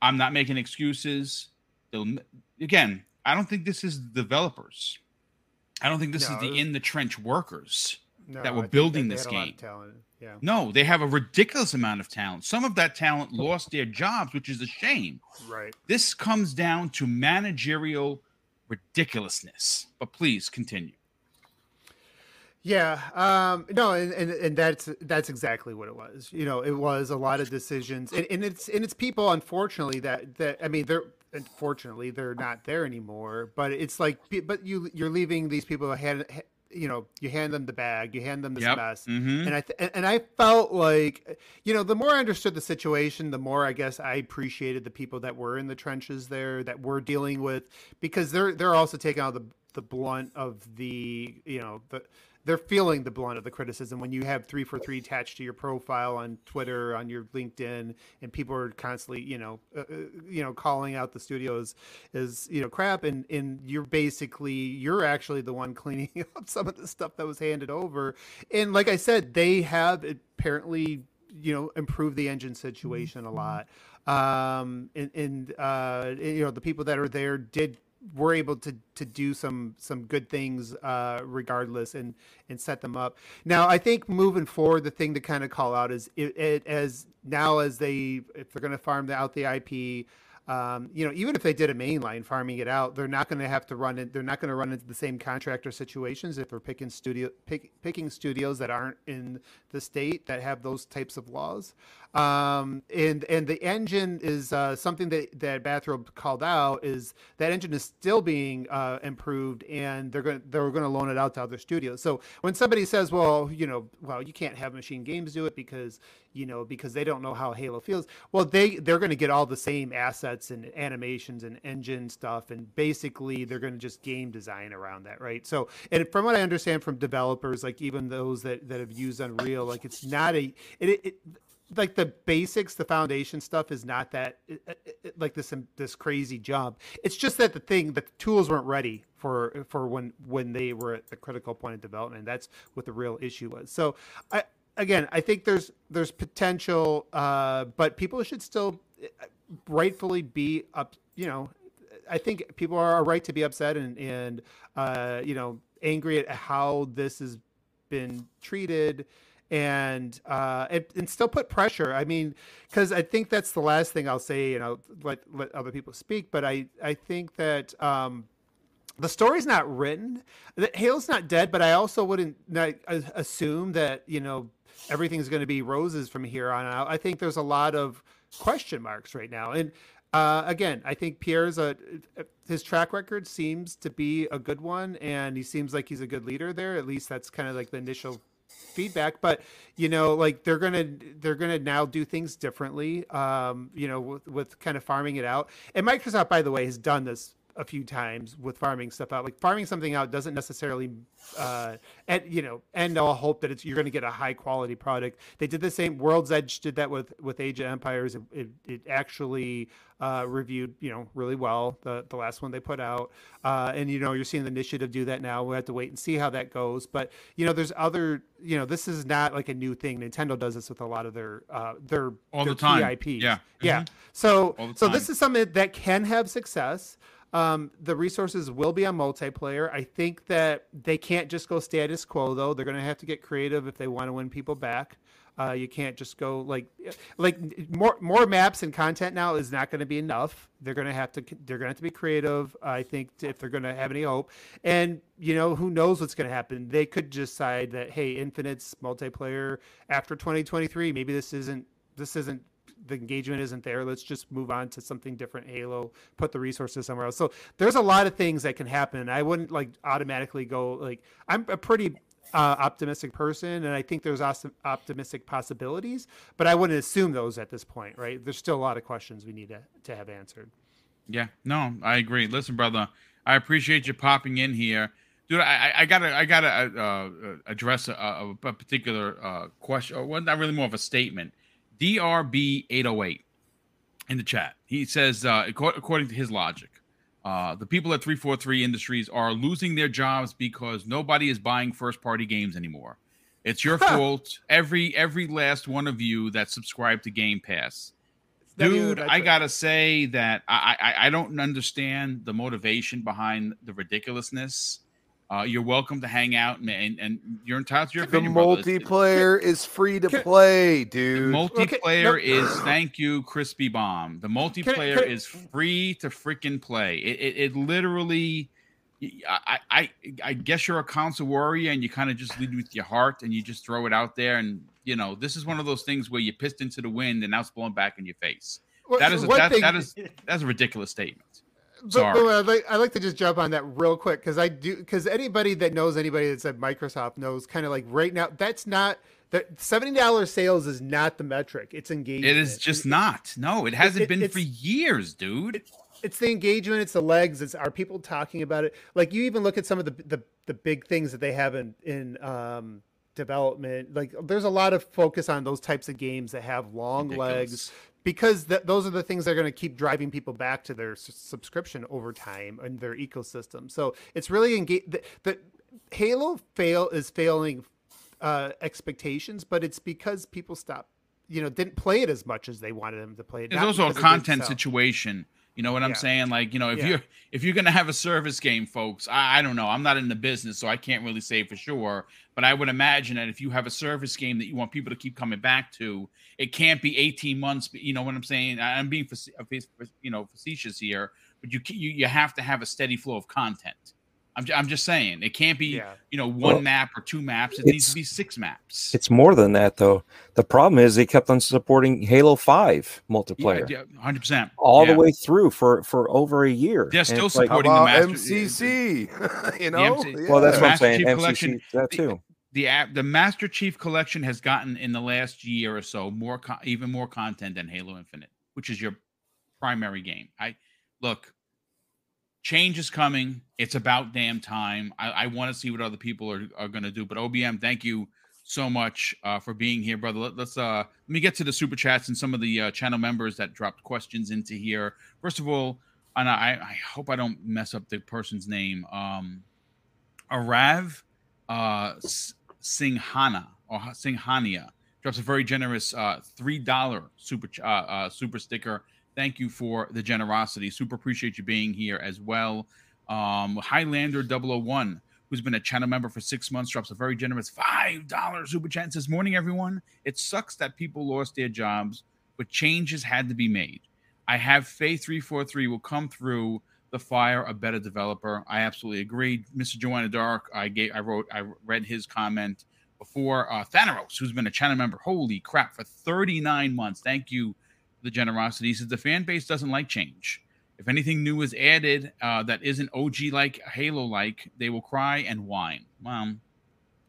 I'm not making excuses. They'll, again, I don't think this is developers. I don't think this No, is the in the trench workers. No, that were I building this had a lot of game. talent. Yeah. No, they have a ridiculous amount of talent. Some of that talent lost their jobs, which is a shame. Right. This comes down to managerial ridiculousness. But please continue. Yeah, um, no, and, and and that's that's exactly what it was. You know, it was a lot of decisions, and, and it's and it's people, unfortunately, that that I mean, they're unfortunately they're not there anymore. But it's like, but you you're leaving these people hand, you know, you hand them the bag, you hand them this Yep. mess, Mhm. and I th- and- and I felt like, you know, the more I understood the situation, the more I guess I appreciated the people that were in the trenches there that we're dealing with because they're they're also taking out the the blunt of the you know the they're feeling the blunt of the criticism when you have three for three attached to your profile on Twitter, on your LinkedIn, and people are constantly, you know, uh, uh, you know, calling out the studios as you know crap, and and you're basically you're actually the one cleaning up some of the stuff that was handed over, and like I said, they have apparently you know improved the engine situation a lot, um, and and uh, you know the people that are there did were able to to do some some good things uh regardless and and set them up now i think moving forward the thing to kind of call out is it, it as now as they if they're going to farm out the ip um, you know, even if they did a mainline farming it out, they're not going to have to run it. They're not going to run into the same contractor situations if they're picking studio pick, picking studios that aren't in the state that have those types of laws. Um, and and the engine is uh, something that that Bathrobe called out is that engine is still being uh, improved, and they're going they're going to loan it out to other studios. So when somebody says, well, you know, well, you can't have Machine Games do it because you know because they don't know how Halo feels. Well, they they're going to get all the same assets and animations and engine stuff, and basically they're going to just game design around that, right? So, and from what I understand from developers, like even those that that have used Unreal, like it's not a it, it like the basics, the foundation stuff is not that like this this crazy job. It's just that the thing, the tools weren't ready for for when when they were at the critical point of development. That's what the real issue was. So, I again, I think there's there's potential, uh, but people should still rightfully be up. You know, I think people are right to be upset and and uh, you know angry at how this has been treated and uh, and, and still put pressure. I mean, because I think that's the last thing I'll say. You know, let let other people speak. But I I think that um, the story's not written. Hale's not dead, but I also wouldn't not assume that you know everything's going to be roses from here on out. I think there's a lot of question marks right now, and uh, again, I think Pierre's a his track record seems to be a good one, and he seems like he's a good leader there. At least that's kind of like the initial feedback but you know like they're gonna they're gonna now do things differently um you know with, with kind of farming it out. And microsoft by the way has done this a few times with farming stuff out. Like farming something out doesn't necessarily, uh, and you know, end all hope that it's you're going to get a high quality product. They did the same. World's Edge did that with with Age of Empires. It, it, it actually uh, reviewed, you know, really well. The the last one they put out, uh, and you know, you're seeing the initiative do that now. We will have to wait and see how that goes. But you know, there's other. You know, this is not like a new thing. Nintendo does this with a lot of their uh, their all their the time. IPs. Yeah, mm-hmm. yeah. So so this is something that can have success. Um, the resources will be on multiplayer. I think that they can't just go status quo though. They're going to have to get creative if they want to win people back. Uh, you can't just go like like more more maps and content now is not going to be enough. They're going to have to they're going to have to be creative. I think if they're going to have any hope, and you know who knows what's going to happen. They could decide that hey, Infinite's multiplayer after 2023. Maybe this isn't this isn't the engagement isn't there. Let's just move on to something different. Halo, put the resources somewhere else. So there's a lot of things that can happen. I wouldn't like automatically go like I'm a pretty uh, optimistic person, and I think there's awesome optimistic possibilities, but I wouldn't assume those at this point, right? There's still a lot of questions we need to, to have answered. Yeah, no, I agree. Listen, brother, I appreciate you popping in here, dude. I, I gotta, I gotta uh, uh, address a, a, particular uh, question, well, not really more of a statement. DRB808 in the chat. He says, uh, according to his logic, uh, the people at 343 Industries are losing their jobs because nobody is buying first party games anymore. It's your fault. Every every last one of you that subscribe to Game Pass. Dude, I gotta say that I, I I don't understand the motivation behind the ridiculousness uh, you're welcome to hang out and, and, and you're entitled to your the opinion. multiplayer is free to play, dude. The multiplayer okay, no. is thank you, Crispy Bomb. The multiplayer can can is free to freaking play. It, it, it literally. I, I I guess you're a console warrior and you kind of just lead with your heart and you just throw it out there and you know this is one of those things where you pissed into the wind and now it's blowing back in your face. that is a, that, thing, that is that's a ridiculous statement. But, but I'd, like, I'd like to just jump on that real quick because I do because anybody that knows anybody that's at Microsoft knows kind of like right now that's not that seventy dollars sales is not the metric. It's engagement. It is just it, not. No, it hasn't it, been for years, dude. It, it's the engagement. It's the legs. It's are people talking about it? Like you even look at some of the the, the big things that they have in in um, development. Like there's a lot of focus on those types of games that have long Ridiculous. legs because th- those are the things that are going to keep driving people back to their s- subscription over time and their ecosystem. So it's really engage. The, the Halo fail is failing uh, expectations, but it's because people stop, you know, didn't play it as much as they wanted them to play it. It's also a content situation. You know what I'm saying? Like, you know, if Yeah. you're if you're gonna have a service game, folks, I, I don't know. I'm not in the business, so I can't really say for sure. But I would imagine that if you have a service game that you want people to keep coming back to, it can't be 18 months. You know what I'm saying? I'm being uh, you know facetious here, but you you you have to have a steady flow of content. I'm, I'm just saying it can't be Yeah. you know one Well, map or two maps. It needs to be six maps. It's more than that, though. The problem is they kept on supporting Halo Five multiplayer Yeah, hundred percent all yeah. the way through for for over a year. They're still it's like, supporting the master- MCC? you know, MC well, that's Yeah. what I'm Master saying. Chief MCC Collection- that the- too. the app the Master Chief Collection has gotten in the last year or so more co- even more content than Halo Infinite, which is your primary game. I look, change is coming. It's about damn time. I, I want to see what other people are, are going to do. But OBM, thank you so much uh, for being here, brother. Let, us uh let me get to the super chats and some of the uh, channel members that dropped questions into here. First of all, and I, I hope I don't mess up the person's name. Um, Arav uh, Singhana or Singhania drops a very generous uh, three dollar super uh, uh, super sticker. Thank you for the generosity. Super appreciate you being here as well. Um, Highlander 001, who's been a channel member for six months, drops a very generous five dollar super chat. Says, "Morning, everyone. It sucks that people lost their jobs, but changes had to be made. I have faith 343 will come through the fire a better developer. I absolutely agree. Mr. Joanna Dark, I gave I wrote I read his comment before uh Thanaros, who's been a channel member, holy crap, for 39 months. Thank you the generosity. He says the fan base doesn't like change. If anything new is added uh, that isn't OG like Halo like, they will cry and whine. Well,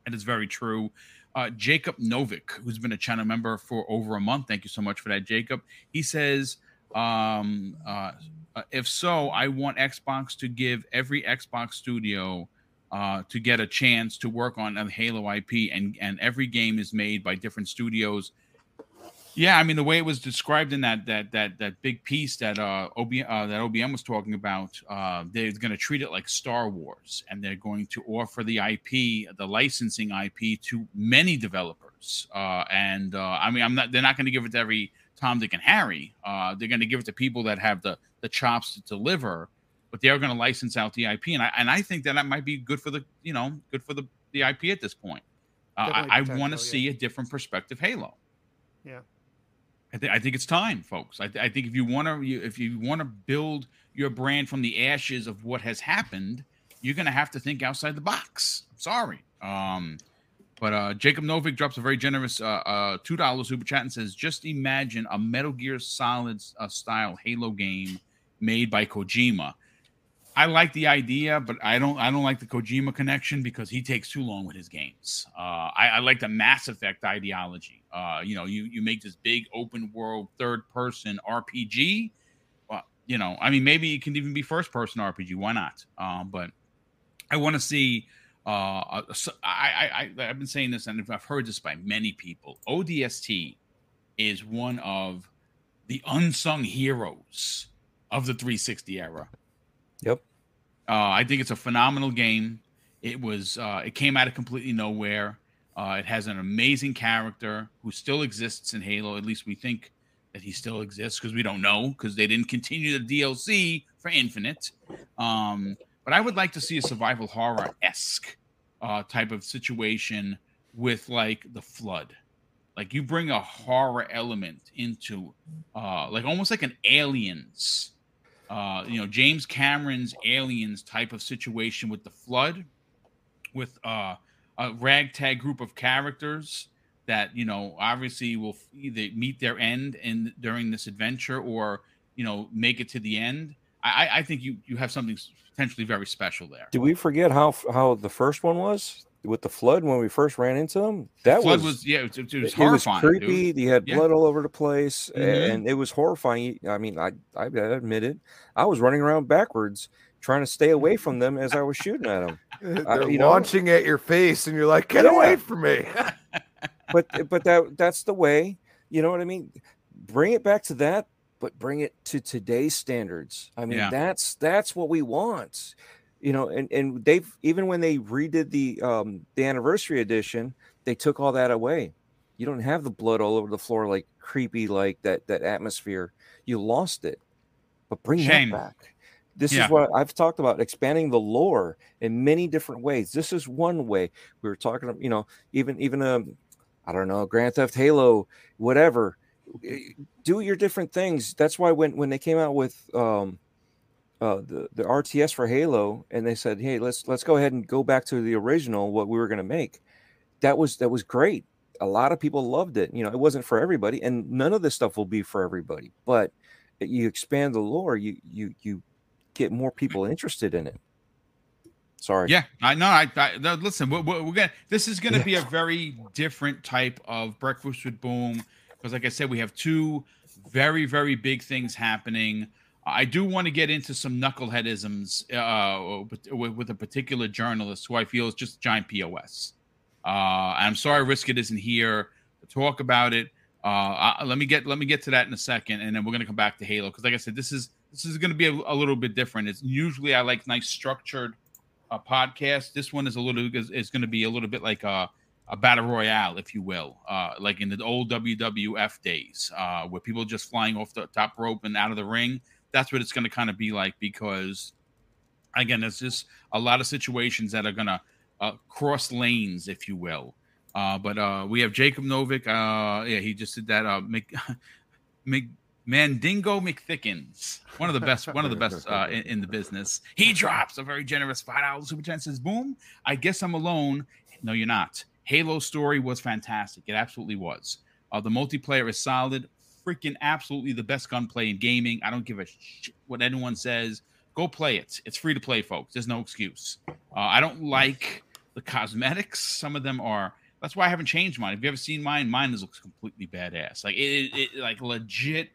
that is very true. Uh, Jacob Novik, who's been a channel member for over a month. Thank you so much for that, Jacob. He says, um, uh, uh, if so, I want Xbox to give every Xbox studio uh, to get a chance to work on a Halo IP, and and every game is made by different studios. Yeah, I mean the way it was described in that that that that big piece that uh, OB, uh that OBM was talking about, uh, they're going to treat it like Star Wars, and they're going to offer the IP, the licensing IP, to many developers. Uh, and uh, I mean, I'm not. They're not going to give it to every Tom, Dick, and Harry. Uh, they're going to give it to people that have the the chops to deliver, but they are going to license out the IP, and I and I think that that might be good for the you know good for the the IP at this point. Uh, I, I want to potential, see yeah. a different perspective Halo. Yeah. I, th- I think it's time, folks. I, th- I think if you want to, if you want to build your brand from the ashes of what has happened, you're going to have to think outside the box. Sorry. Um, but uh, Jacob Novik drops a very generous uh, uh, two dollars super chat and says, "Just imagine a Metal Gear Solid uh, style Halo game made by Kojima." I like the idea, but I don't. I don't like the Kojima connection because he takes too long with his games. Uh, I, I like the Mass Effect ideology. Uh, you know, you you make this big open world third person RPG. Well, you know, I mean, maybe it can even be first person RPG. Why not? Um, but I want to see. Uh, I, I I I've been saying this, and I've heard this by many people. ODST is one of the unsung heroes of the 360 era. Yep. Uh, I think it's a phenomenal game. It was. Uh, it came out of completely nowhere. Uh, it has an amazing character who still exists in Halo. At least we think that he still exists because we don't know because they didn't continue the DLC for Infinite. Um, but I would like to see a survival horror esque uh, type of situation with like the flood. Like you bring a horror element into, uh, like almost like an aliens uh, you know, James Cameron's aliens type of situation with the flood, with uh, a ragtag group of characters that you know obviously will either meet their end in during this adventure or you know make it to the end. I, I- think you you have something potentially very special there. Did we forget how how the first one was with the flood when we first ran into them? That flood was, was, yeah, it, was- it was it was horrifying. creepy. dude. You had Yeah. blood all over the place, a- Mhm. and it was horrifying. I mean, I I admit it. I was running around backwards trying to stay away from them as I was shooting at them. They're you know- launching at your face, and you're like, "Get Yeah. away from me!" But but that that's the way. You know what I mean? Bring it back to that, but bring it to today's standards. I mean, Yeah. that's that's what we want. You know, and and they've even when they redid the um the anniversary edition, they took all that away. You don't have the blood all over the floor like creepy like that that atmosphere. You lost it. but bring Shame. that back. This Yeah. is what I've talked about expanding the lore in many different ways. This is one way we were talking, you know, even even um, I don't know, Grand Theft Halo, whatever. Eh, Do your different things. That's why when when they came out with um, uh, the the RTS for Halo, and they said, "Hey, let's let's go ahead and go back to the original, what we were going to make." That was that was great. A lot of people loved it. You know, it wasn't for everybody, and none of this stuff will be for everybody. But you expand the lore, you you you get more people interested in it. Sorry. Yeah, I know. I, I no, listen. We're, we're, we're gonna. This is gonna be a very different type of breakfast with boom because, like I said, we have two very, very big things happening. I do want to get into some knuckleheadisms uh, with, a particular journalist who I feel is just giant pos. Uh, I'm sorry, Riskit isn't here to talk about it. Uh, I, let me get let me get to that in a second, and then we're gonna come back to Halo because, like I said, this is this is gonna be a, a little bit different. It's usually I like nice structured a podcast. This one is a little is, is going to be a little bit like a, a battle royale, if you will, uh, like in the old WWF days, uh, where people just flying off the top rope and out of the ring. That's what it's going to kind of be like because, again, there's just a lot of situations that are going to uh, cross lanes, if you will. Uh, but uh, we have Jacob Novick. Uh, yeah, he just did that. Uh, Mc, Mc, Mandingo McThickens, one of the best, one of the best uh, in, in the business. He drops a very generous five dollars super chat. Says, "Boom! I guess I'm alone." No, you're not. Halo story was fantastic. It absolutely was. Uh, the multiplayer is solid. Freaking absolutely the best gunplay in gaming. I don't give a shit what anyone says. Go play it. It's free to play, folks. There's no excuse. Uh, I don't like the cosmetics. Some of them are. That's why I haven't changed mine. Have you ever seen mine? Mine is looks completely badass. Like it, it, it like legit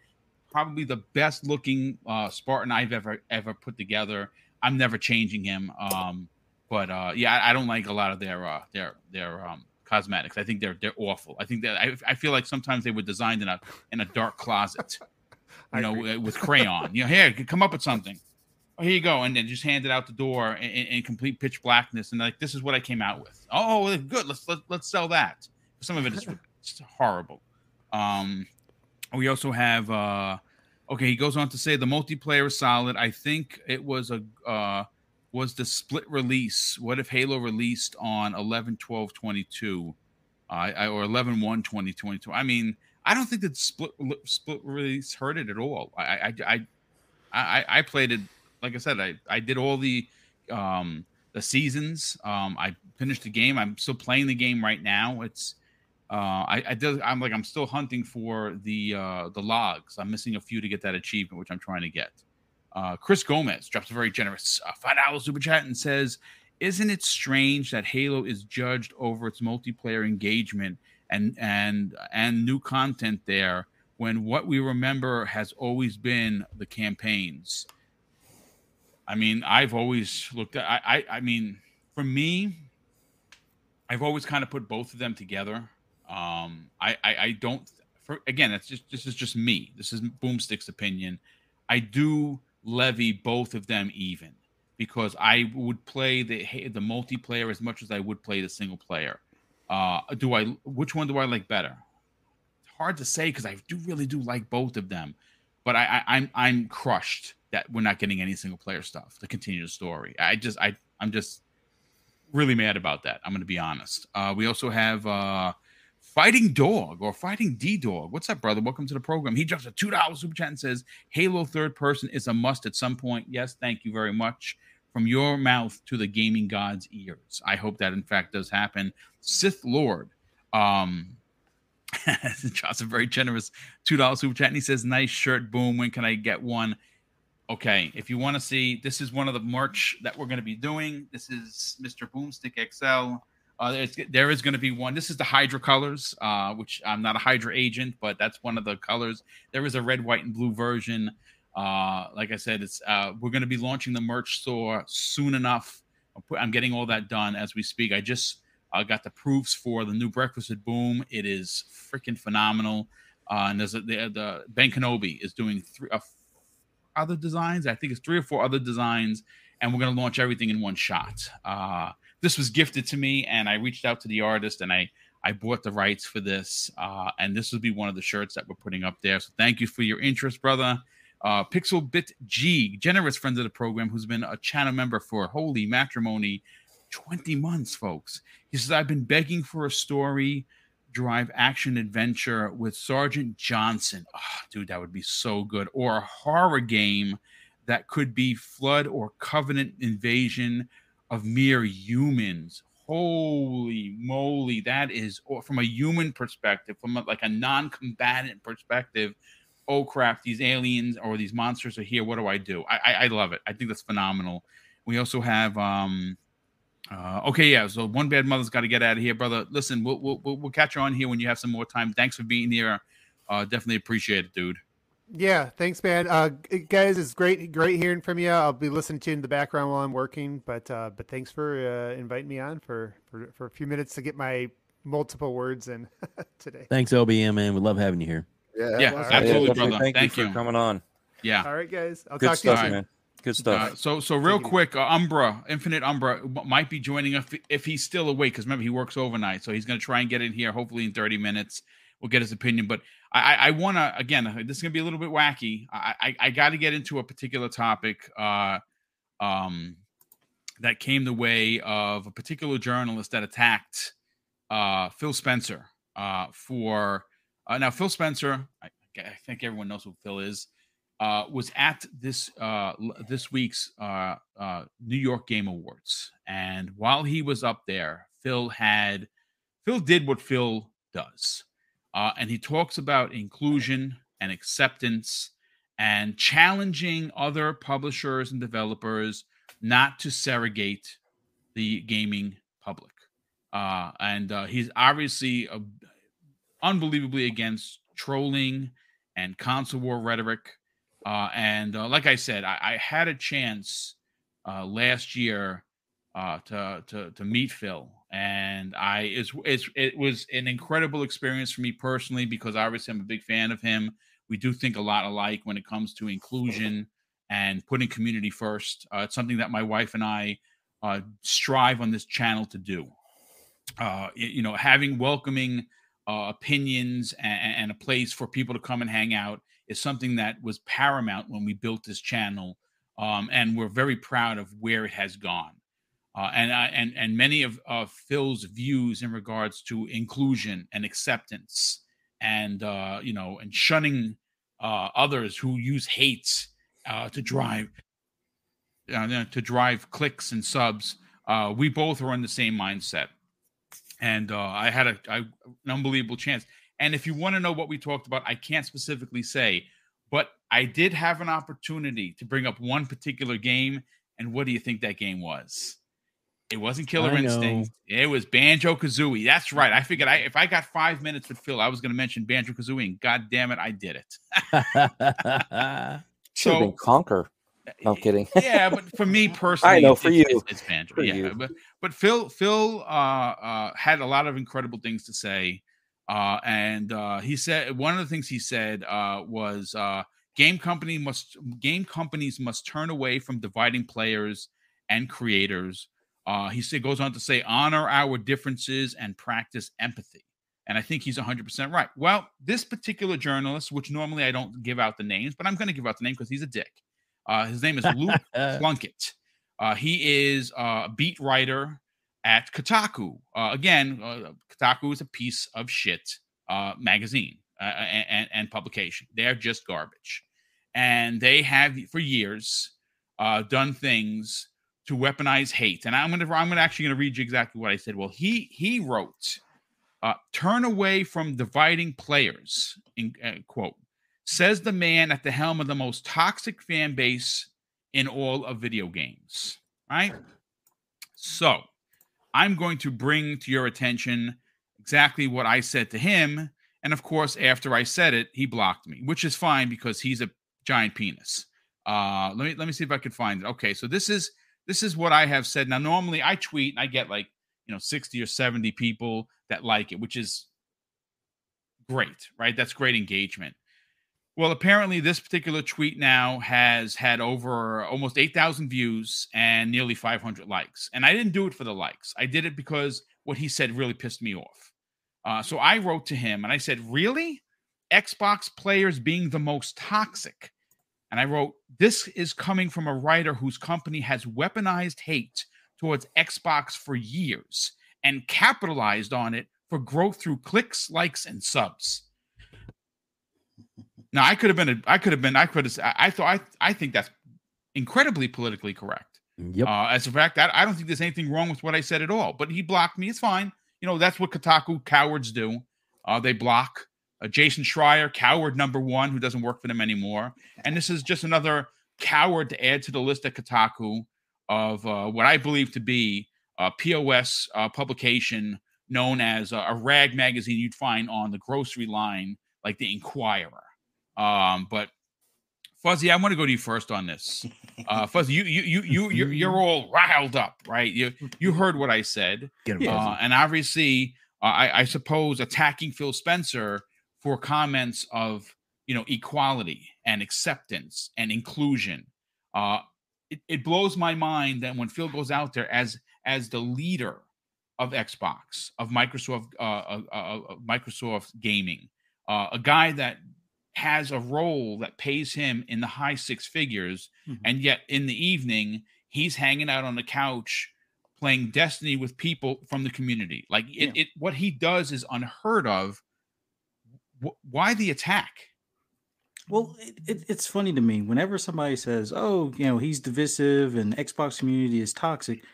probably the best looking uh, Spartan I've ever ever put together. I'm never changing him. Um, but uh, yeah, I, I don't like a lot of their uh, their their um, cosmetics. I think they're they're awful. I think that I, I feel like sometimes they were designed in a in a dark closet, you know, agree. with crayon. You know, here, come up with something. Oh, here you go, and then just hand it out the door in, in, in complete pitch blackness, and like this is what I came out with. Oh, good. Let's let, us let's sell that. Some of it is horrible. Um, we also have uh okay he goes on to say the multiplayer is solid i think it was a uh was the split release what if halo released on 11 12 22 uh, I, or 11 1 2022 i mean i don't think that split split release hurt it at all. I i i i, played it like i said i i did all the um the seasons. Um i finished the game. I'm still playing the game right now. It's uh, I, I did, I'm like I'm still hunting for the uh, the logs. I'm missing a few to get that achievement, which I'm trying to get. Uh, Chris Gomez drops a very generous uh, five dollars super chat and says, "Isn't it strange that Halo is judged over its multiplayer engagement and and and new content there, when what we remember has always been the campaigns?" I mean, I've always looked at. I I, I mean, for me, I've always kind of put both of them together. Um, I, I, I don't. For again, that's just this is just me. This is Boomstick's opinion. I do levy both of them even because I would play the the multiplayer as much as I would play the single player. Uh, do I? Which one do I like better? It's Hard to say because I do really do like both of them, but I, I I'm I'm crushed that we're not getting any single player stuff to continue the story. I just I I'm just really mad about that. I'm going to be honest. Uh, we also have uh, Fighting Dog or Fighting D Dog. What's up, brother? Welcome to the program. He drops a two dollars super chat and says, "Halo third person is a must at some point." Yes, thank you very much. From your mouth to the gaming god's ears. I hope that in fact does happen. Sith Lord. Um, John's a very generous two dollars super chat, and he says, "Nice shirt, boom. When can I get one?" Okay, if you want to see, this is one of the merch that we're going to be doing. This is Mr. Boomstick XL. Uh, there is going to be one. This is the Hydra colors, uh, which I'm not a Hydra agent, but that's one of the colors. There is a red, white, and blue version. Uh, like I said, it's uh, we're going to be launching the merch store soon enough. I'm, getting all that done as we speak. I just uh, got the proofs for the new Breakfast at Boom. It is freaking phenomenal. Uh, and there's a, the, the Ben Kenobi is doing three other designs. I think it's three or four other designs, and we're going to launch everything in one shot. This was gifted to me, and I reached out to the artist and I I bought the rights for this, uh, and this will be one of the shirts that we're putting up there. So thank you for your interest, brother. Uh, Pixel Bit G, generous friend of the program, who's been a channel member for holy matrimony 20 months, folks. He says, I've been begging for a story drive action adventure with Sergeant Johnson. Oh, dude, that would be so good. Or a horror game that could be flood or covenant invasion of mere humans. Holy moly, that is from a human perspective, from a, like a non-combatant perspective. Oh crap, these aliens or these monsters are here. What do I do? I, I, I love it. I think that's phenomenal. We also have um uh, okay, yeah. So one bad mother's got to get out of here, brother. Listen, we'll, we'll we'll catch you on here when you have some more time. Thanks for being here. Uh, definitely appreciate it, dude. Yeah, thanks, man. Uh, guys, it's great, great hearing from you. I'll be listening to you in the background while I'm working, but uh, but thanks for uh, inviting me on for, for for a few minutes to get my multiple words in today. Thanks, OBM, man. We love having you here. Yeah, yeah, absolutely, yeah, brother. Thank, Thank you you for coming on. Yeah. All right, guys. I'll Good talk stuff, to you soon. man. Good stuff. Uh, so so real quick, uh, Umbra, Infinite Umbra might be joining us if, if he's still awake because remember he works overnight, so he's going to try and get in here hopefully in thirty minutes. We'll get his opinion, but I, I, want to again. This is going to be a little bit wacky. I, I, I got to get into a particular topic, uh, um, that came the way of a particular journalist that attacked uh, Phil Spencer uh, for uh, now. Phil Spencer, I, I think everyone knows who Phil is uh, was at this uh, this week's uh, uh, New York Game Awards, and while he was up there, Phil had Phil did what Phil does, uh, and he talks about inclusion and acceptance and challenging other publishers and developers not to surrogate the gaming public. Uh, and uh, he's obviously uh, unbelievably against trolling and console war rhetoric. Uh, and uh, like I said, I, I had a chance last year to, to to meet Phil, and I it's, it's it was an incredible experience for me personally because obviously I'm a big fan of him. We do think a lot alike when it comes to inclusion and putting community first. Uh, it's something that my wife and I uh, strive on this channel to do. Uh, you know, having welcoming uh, opinions and, and a place for people to come and hang out is something that was paramount when we built this channel, um, and we're very proud of where it has gone. Uh, and I and and many of, of Phil's views in regards to inclusion and acceptance, and uh, you know, and shunning uh, others who use hate uh, to drive uh, to drive clicks and subs. Uh, we both are on the same mindset, and I had a, a an unbelievable chance. And if you want to know what we talked about, I can't specifically say, but I did have an opportunity to bring up one particular game. And what do you think that game was? It wasn't Killer I know. Instinct. It was Banjo Kazooie. That's right. I figured I, if I got five minutes with Phil, I was going to mention Banjo Kazooie, and God damn it, I did it. Should have been So- Conker. No, I'm kidding. yeah, but for me personally, I know, for it's, you. it's, it's Banjo. For yeah, you. but but Phil Phil uh, uh, had a lot of incredible things to say, uh, and uh, he said one of the things he said uh, was uh, game company must game companies must turn away from dividing players and creators. Uh, he said goes on to say honor our differences and practice empathy. And I think he's 100% right. Well, this particular journalist, which normally I don't give out the names, but I'm going to give out the name because he's a dick. Uh, his name is Luke Plunkett. Uh, he is uh, a beat writer at Kotaku. Uh, again, uh, Kotaku is a piece of shit uh, magazine uh, and, and, and publication. They're just garbage. And they have, for years, uh, done things to weaponize hate. And I'm gonna I'm gonna actually gonna read you exactly what I said. Well, he he wrote, uh, "Turn away from dividing players." In uh, quote, says the man at the helm of the most toxic fan base in all of video games. Right. So, I'm going to bring to your attention exactly what I said to him. And of course, after I said it, he blocked me, which is fine because he's a giant penis. Uh, let me let me see if I can find it. Okay, so this is this is what I have said. Now, normally I tweet and I get like you know 60 or 70 people that like it, which is great, right? That's great engagement. Well, apparently, this particular tweet now has had over almost 8,000 views and nearly 500 likes. And I didn't do it for the likes. I did it because what he said really pissed me off. Uh, so I wrote to him and I said, Really? Xbox players being the most toxic. And I wrote, This is coming from a writer whose company has weaponized hate towards Xbox for years and capitalized on it for growth through clicks, likes, and subs. Now I could have been a, I could have been I could have I, I thought I I think that's incredibly politically correct. Yep. Uh, as a fact, I, I don't think there's anything wrong with what I said at all. But he blocked me. It's fine. You know that's what Kotaku cowards do. Uh, they block. Uh, Jason Schreier, coward number one, who doesn't work for them anymore. And this is just another coward to add to the list at Kotaku of uh, what I believe to be a POS uh, publication known as a, a rag magazine you'd find on the grocery line, like the Inquirer. Um, but Fuzzy, I want to go to you first on this. Uh, Fuzzy, you you you you you're, you're all riled up, right? You you heard what I said, uh, and obviously, uh, I, I suppose attacking Phil Spencer for comments of you know equality and acceptance and inclusion. Uh, it, it blows my mind that when Phil goes out there as as the leader of Xbox of Microsoft uh, uh, uh, Microsoft gaming, uh, a guy that has a role that pays him in the high six figures, Mhm. and yet in the evening he's hanging out on the couch playing Destiny with people from the community. Like it, Yeah. it what he does is unheard of. Wh- why the attack? Well, it, it, it's funny to me whenever somebody says, "Oh, you know, he's divisive and Xbox community is toxic."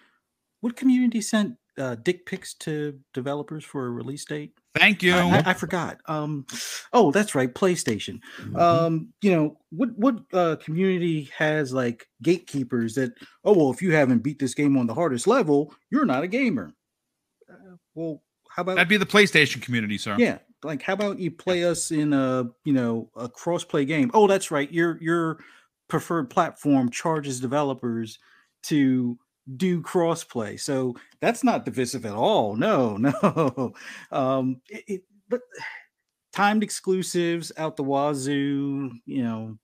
What community sent uh, dick pics to developers for a release date? Thank you. I, I- I forgot. Um, oh, that's right, PlayStation. Mhm. Um, you know what? What uh, community has like gatekeepers that? Oh, well, if you haven't beat this game on the hardest level, you're not a gamer. Uh, well, how about That'd be the PlayStation community, sir. yeah, like how about you play us in a you know a cross-play game? Oh, that's right. Your your preferred platform charges developers to do crossplay, so that's not divisive at all. No, no. Um, it, it, but timed exclusives out the wazoo. You know,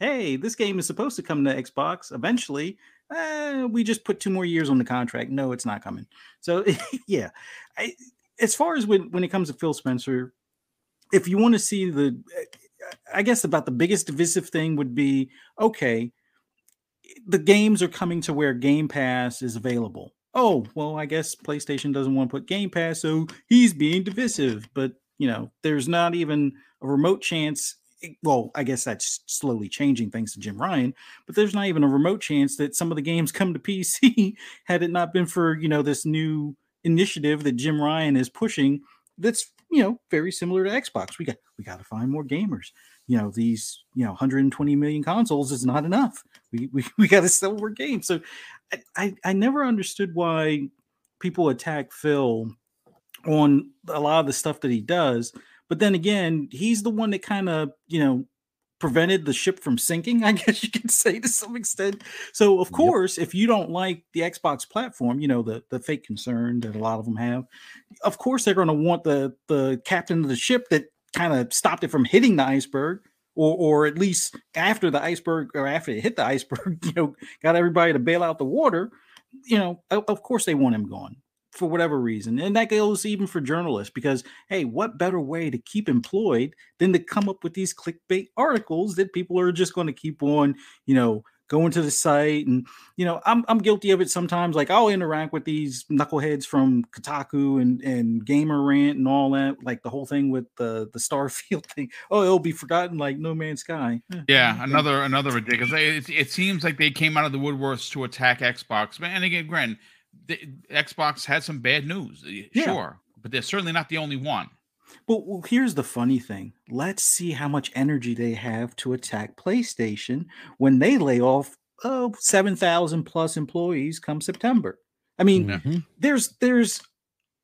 hey, this game is supposed to come to Xbox eventually. Uh, we just put two more years on the contract. No, it's not coming. So yeah, I, as far as when when it comes to Phil Spencer, if you want to see the, I guess about the biggest divisive thing would be okay. The games are coming to where Game Pass is available. Oh well, I guess PlayStation doesn't want to put Game Pass, so he's being divisive. But you know, there's not even a remote chance. Well, I guess that's slowly changing thanks to Jim Ryan, but there's not even a remote chance that some of the games come to PC had it not been for you know this new initiative that Jim Ryan is pushing that's you know very similar to Xbox. We got we got to find more gamers. You know these you know 120 million consoles is not enough. We we, we got to sell more games. So I, I I never understood why people attack Phil on a lot of the stuff that he does. But then again, he's the one that kind of you know prevented the ship from sinking. I guess you could say to some extent. So of Yep. course, if you don't like the Xbox platform, you know the the fake concern that a lot of them have of course they're going to want the the captain of the ship that kind of stopped it from hitting the iceberg or or at least after the iceberg or after it hit the iceberg you know got everybody to bail out the water you know of, of course they want him gone for whatever reason and that goes even for journalists because hey what better way to keep employed than to come up with these clickbait articles that people are just going to keep on you know going to the site and you know I'm I'm guilty of it sometimes. Like I'll interact with these knuckleheads from Kotaku and and Gamer Rant and all that. Like the whole thing with the the Starfield thing. Oh, it'll be forgotten like No Man's Sky. Yeah, another another ridiculous. It, it seems like they came out of the woodworks to attack Xbox. But- And again, Gren, the, Xbox had some bad news, eh, Yeah. sure, but they're certainly not the only one. But well, here's the funny thing. Let's see how much energy they have to attack PlayStation when they lay off oh, 7,000 plus employees come September. I mean. Mhm. there's there's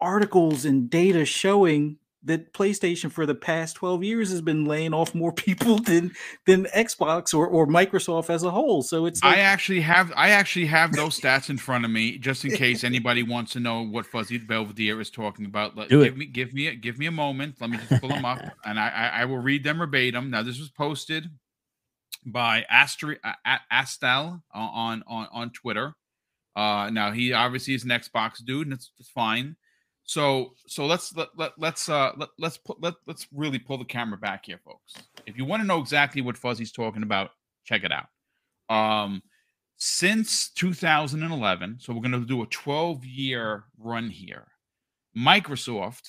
articles and data showing that PlayStation for the past 12 years has been laying off more people than than Xbox or, or Microsoft as a whole. So it's like, I actually have I actually have those stats in front of me, just in case anybody wants to know what Fuzzy Belvedere is talking about. Let, Do give it. me give me a, give me a moment. Let me just pull them up, and I, I I will read them verbatim. Now this was posted by Astri, uh, Astel on on on Twitter. Uh, now he obviously is an Xbox dude, and it's, it's fine. So so let's let, let let's uh let, let's put let, let's really pull the camera back here, folks. If you want to know exactly what Fuzzy's talking about, Check it out. Um, since 2011, so we're going to do a 12 year run here. Microsoft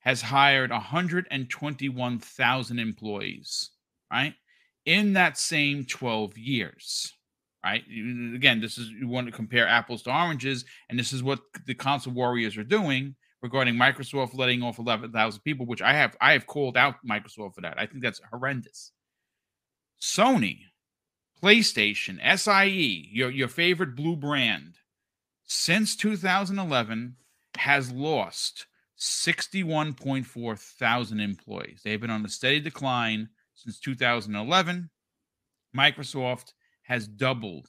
has hired 121,000 employees, right? In that same 12 years, right? Again, this is you want to compare apples to oranges, and this is what the console warriors are doing regarding Microsoft letting off 11,000 people, which I have I have called out Microsoft for that. I think that's horrendous. Sony, PlayStation, SIE, your your favorite blue brand, since 2011 has lost 61.4 thousand employees. They've been on a steady decline since 2011. Microsoft has doubled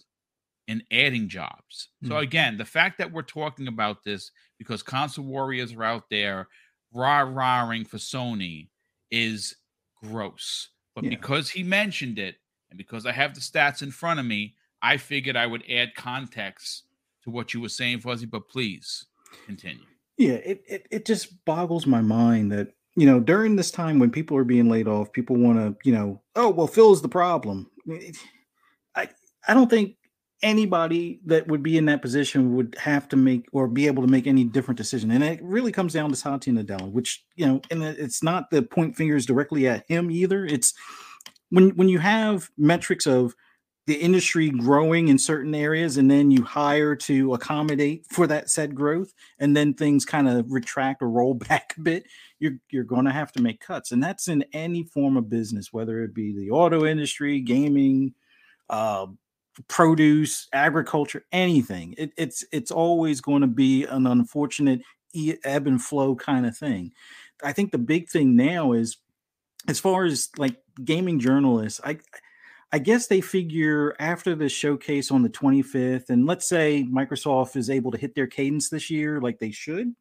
in adding jobs. Mm. So hmm. again, the fact that we're talking about this because console warriors are out there rah rahing for Sony is gross. But yeah. because he mentioned it and because I have the stats in front of me, I figured I would add context to what you were saying, Fuzzy. But please continue. Yeah, it, it, it just boggles my mind that, you know, during this time when people are being laid off, people want to, you know, oh, well, Phil's the problem. I, I don't think anybody that would be in that position would have to make or be able to make any different decision. And it really comes down to Satya Nadella, which, you know, and it's not the point fingers directly at him either. It's when when you have metrics of the industry growing in certain areas and then you hire to accommodate for that said growth and then things kind of retract or roll back a bit you're you're going to have to make cuts and that's in any form of business whether it be the auto industry gaming uh, produce agriculture anything. It, it's it's always going to be an unfortunate ebb and flow kind of thing. I think the big thing now is as far as like gaming journalists i I guess they figure after the showcase on the 25th, and let's say Microsoft is able to hit their cadence this year like they should,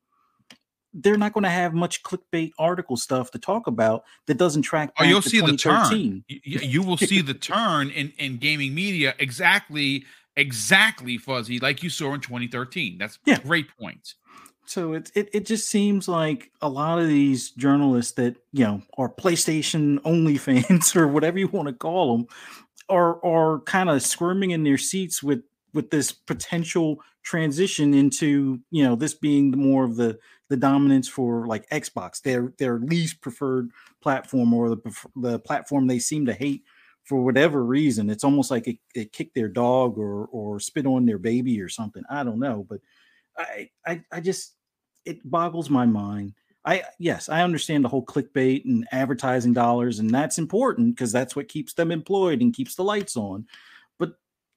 they're not going to have much clickbait article stuff to talk about that doesn't track. oh, you'll see the turn. You, you will see the turn in, in gaming media exactly, exactly fuzzy like you saw in 2013. That's yeah. great point. So it, it it just seems like a lot of these journalists that you know are PlayStation only fans or whatever you want to call them are are kind of squirming in their seats with with this potential transition into you know this being the more of the the dominance for like Xbox their their least preferred platform or the the platform they seem to hate for whatever reason it's almost like it, it kicked their dog or or spit on their baby or something I don't know but I I, I just it boggles my mind. I yes, I understand the whole clickbait and advertising dollars, and that's important because that's what keeps them employed and keeps the lights on.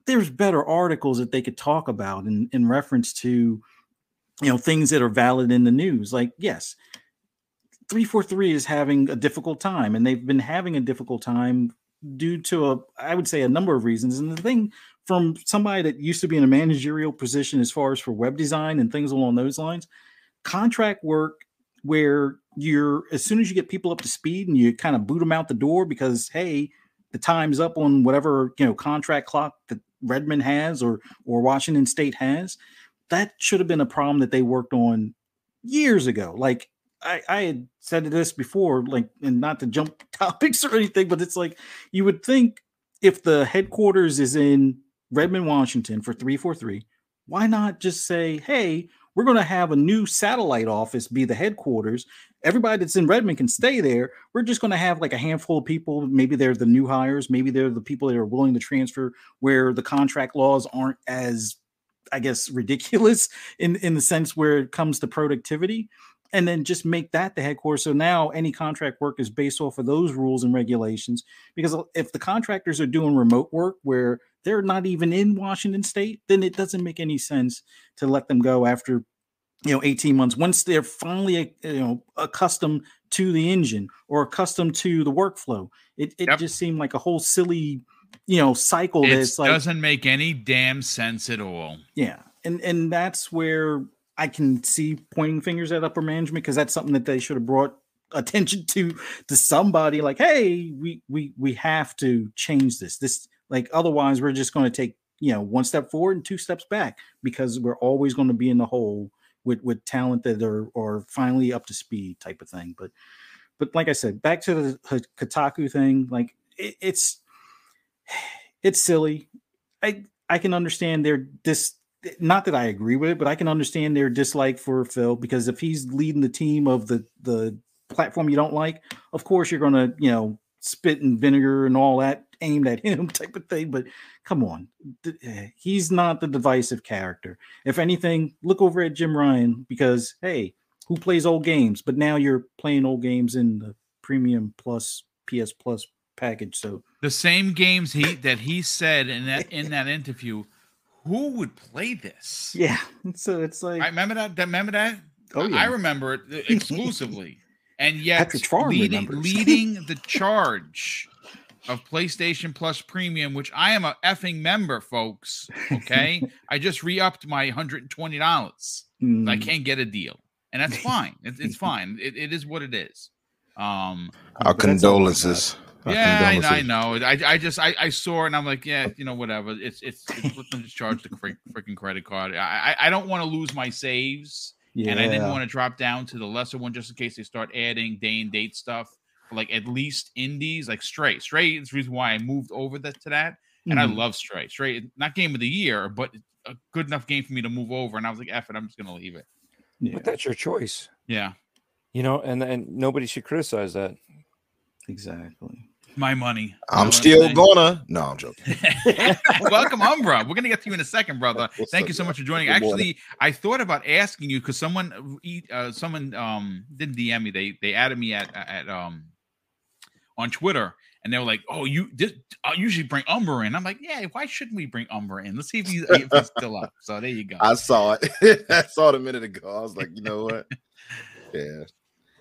There's better articles that they could talk about in, in reference to you know things that are valid in the news. Like, yes, 343 is having a difficult time, and they've been having a difficult time due to a I would say a number of reasons. And the thing from somebody that used to be in a managerial position as far as for web design and things along those lines contract work where you're as soon as you get people up to speed and you kind of boot them out the door because hey the time's up on whatever you know contract clock that redmond has or or washington state has that should have been a problem that they worked on years ago. Like I, I had said this before, like, and not to jump topics or anything, but it's like you would think if the headquarters is in Redmond, Washington for 343, why not just say, hey, we're going to have a new satellite office be the headquarters. Everybody that's in Redmond can stay there. We're just going to have like a handful of people. Maybe they're the new hires. Maybe they're the people that are willing to transfer where the contract laws aren't as, I guess, ridiculous in, in the sense where it comes to productivity and then just make that the headquarters. So now any contract work is based off of those rules and regulations. Because if the contractors are doing remote work where they're not even in Washington State, then it doesn't make any sense to let them go after you know 18 months once they're finally uh, you know accustomed to the engine or accustomed to the workflow. It it yep. just seemed like a whole silly you know cycle it like doesn't make any damn sense at all. Yeah. And and that's where I can see pointing fingers at upper management because that's something that they should have brought attention to to somebody like hey we we we have to change this this like otherwise we're just going to take you know one step forward and two steps back because we're always going to be in the hole with with talent that are are finally up to speed type of thing but but like i said back to the Kotaku thing like it, it's it's silly. I I can understand their dis not that I agree with it, but I can understand their dislike for Phil because if he's leading the team of the the platform you don't like, of course you're gonna, you know, spit and vinegar and all that aimed at him type of thing. But come on, eh, he's not the divisive character. If anything, look over at Jim Ryan because hey, who plays old games? But now you're playing old games in the premium plus PS Plus package. So the same games he that he said in that in that interview, who would play this? Yeah, so it's like I remember that. Remember that? Oh, yeah. I remember it uh, exclusively, and yet Farm leading leading the charge of PlayStation Plus Premium, which I am a effing member, folks. Okay, I just re-upped my hundred and twenty dollars. I mm, can't get a deal, and that's fine. It, it's fine. It, it is what it is. Um, Our But that's all I got. condolences. Our yeah, I, I know. I, I just I, I saw it and I'm like, yeah, you know, whatever. It's it's, it's let them just charge the freaking credit card. I I, I don't want to lose my saves, yeah, and I didn't want to drop down to the lesser one just in case they start adding day and date stuff. Like at least indies, like Stray. Stray is the reason why I moved over that to that, and I Mhm. love Stray. Stray, not game of the year, but a good enough game for me to move over. And I was like, F it, I'm just gonna leave it. yeah, But that's your choice, Yeah, you know, and and nobody should criticize that. exactly. My money. You know I'm still gonna. No, I'm joking. Welcome, Umbra. We're gonna get to you in a second, brother. What's Thank up, you so much for joining. Good morning. Actually, I thought about asking you because someone, uh, someone um didn't DM me. They they added me at at um on Twitter, and they were like, "Oh, you this I usually bring Umbra in." I'm like, "Yeah, why shouldn't we bring Umbra in? Let's see if he's, if he's still up." So there you go. I saw it. I saw it a minute ago. I was like, you know what? Yeah.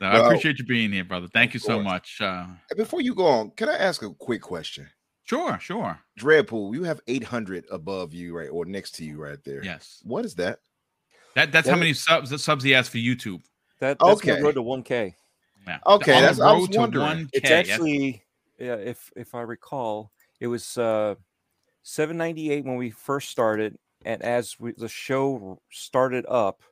So I appreciate you being here, brother. Thank you so course. much. Uh, Before you go on, can I ask a quick question? sure, sure. Dreadpool, you have 800 above you, right, or next to you, right there. Yes, What is that? that that's how That- many subs the subs he has for YouTube. That that's Okay. my road to one k. Yeah. Okay, On the that's- I was wondering. 1K. It's That's- actually, yeah, if if I recall, it was uh 798 when we first started, and as we, the show started up,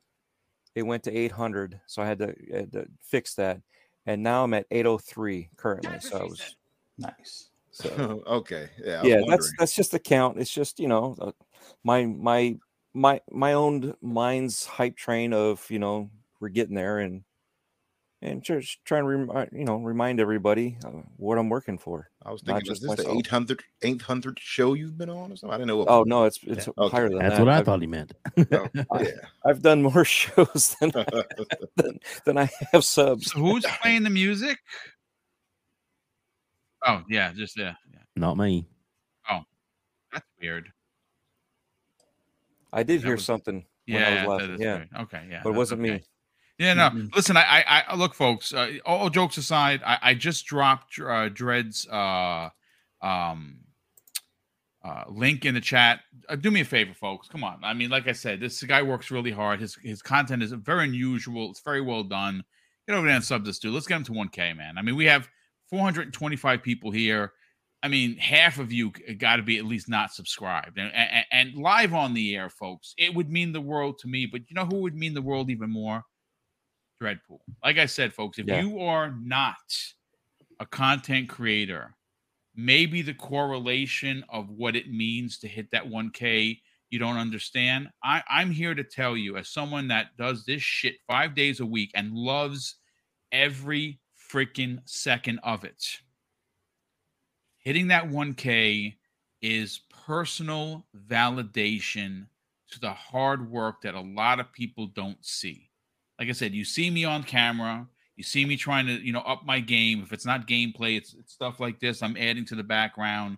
it went to 800. So I had to, had to fix that, and now I'm at 803 currently. So I was, Nice. So okay, yeah, I was yeah, that's that's just the count. It's just you know, uh, my my my my own mind's hype train of you know we're getting there and and just trying to remind you know remind everybody uh, what I'm working for. I was not thinking, is just this the myself. 800 800 show you've been on or something? I didn't know. What Oh no, it's it's Okay. higher than That's that. what I I've, thought he meant. Oh, yeah. I've done more shows than than, than I have subs. So who's playing the music? Oh yeah, just yeah, yeah. Not me. Oh, that's weird. I did That hear was- something when I Yeah, was laughing. Yeah, weird. Okay, yeah, but it wasn't okay. me. Yeah, no. Mhm. Listen, I, I, I look, folks. Uh, all, jokes aside, I, I just dropped uh, Dread's uh, um, uh, link in the chat. Uh, do me a favor, folks. Come on. I mean, like I said, this guy works really hard. His his content is very unusual. It's very well done. Get over there and sub this dude. Let's get him to 1K, man. I mean, we have 425 people here. I mean, half of you got to be at least not subscribed and, and, and live on the air, folks. It would mean the world to me. But you know who would mean the world even more? Dreadpool. Like I said, folks, if Yeah. you are not a content creator, maybe the correlation of what it means to hit that 1K you don't understand. I, I'm here to tell you, as someone that does this shit five days a week and loves every freaking second of it, hitting that 1K is personal validation to the hard work that a lot of people don't see. Like I said, you see me on camera, you see me trying to, you know, up my game. If it's not gameplay, it's, it's stuff like this. I'm adding to the background.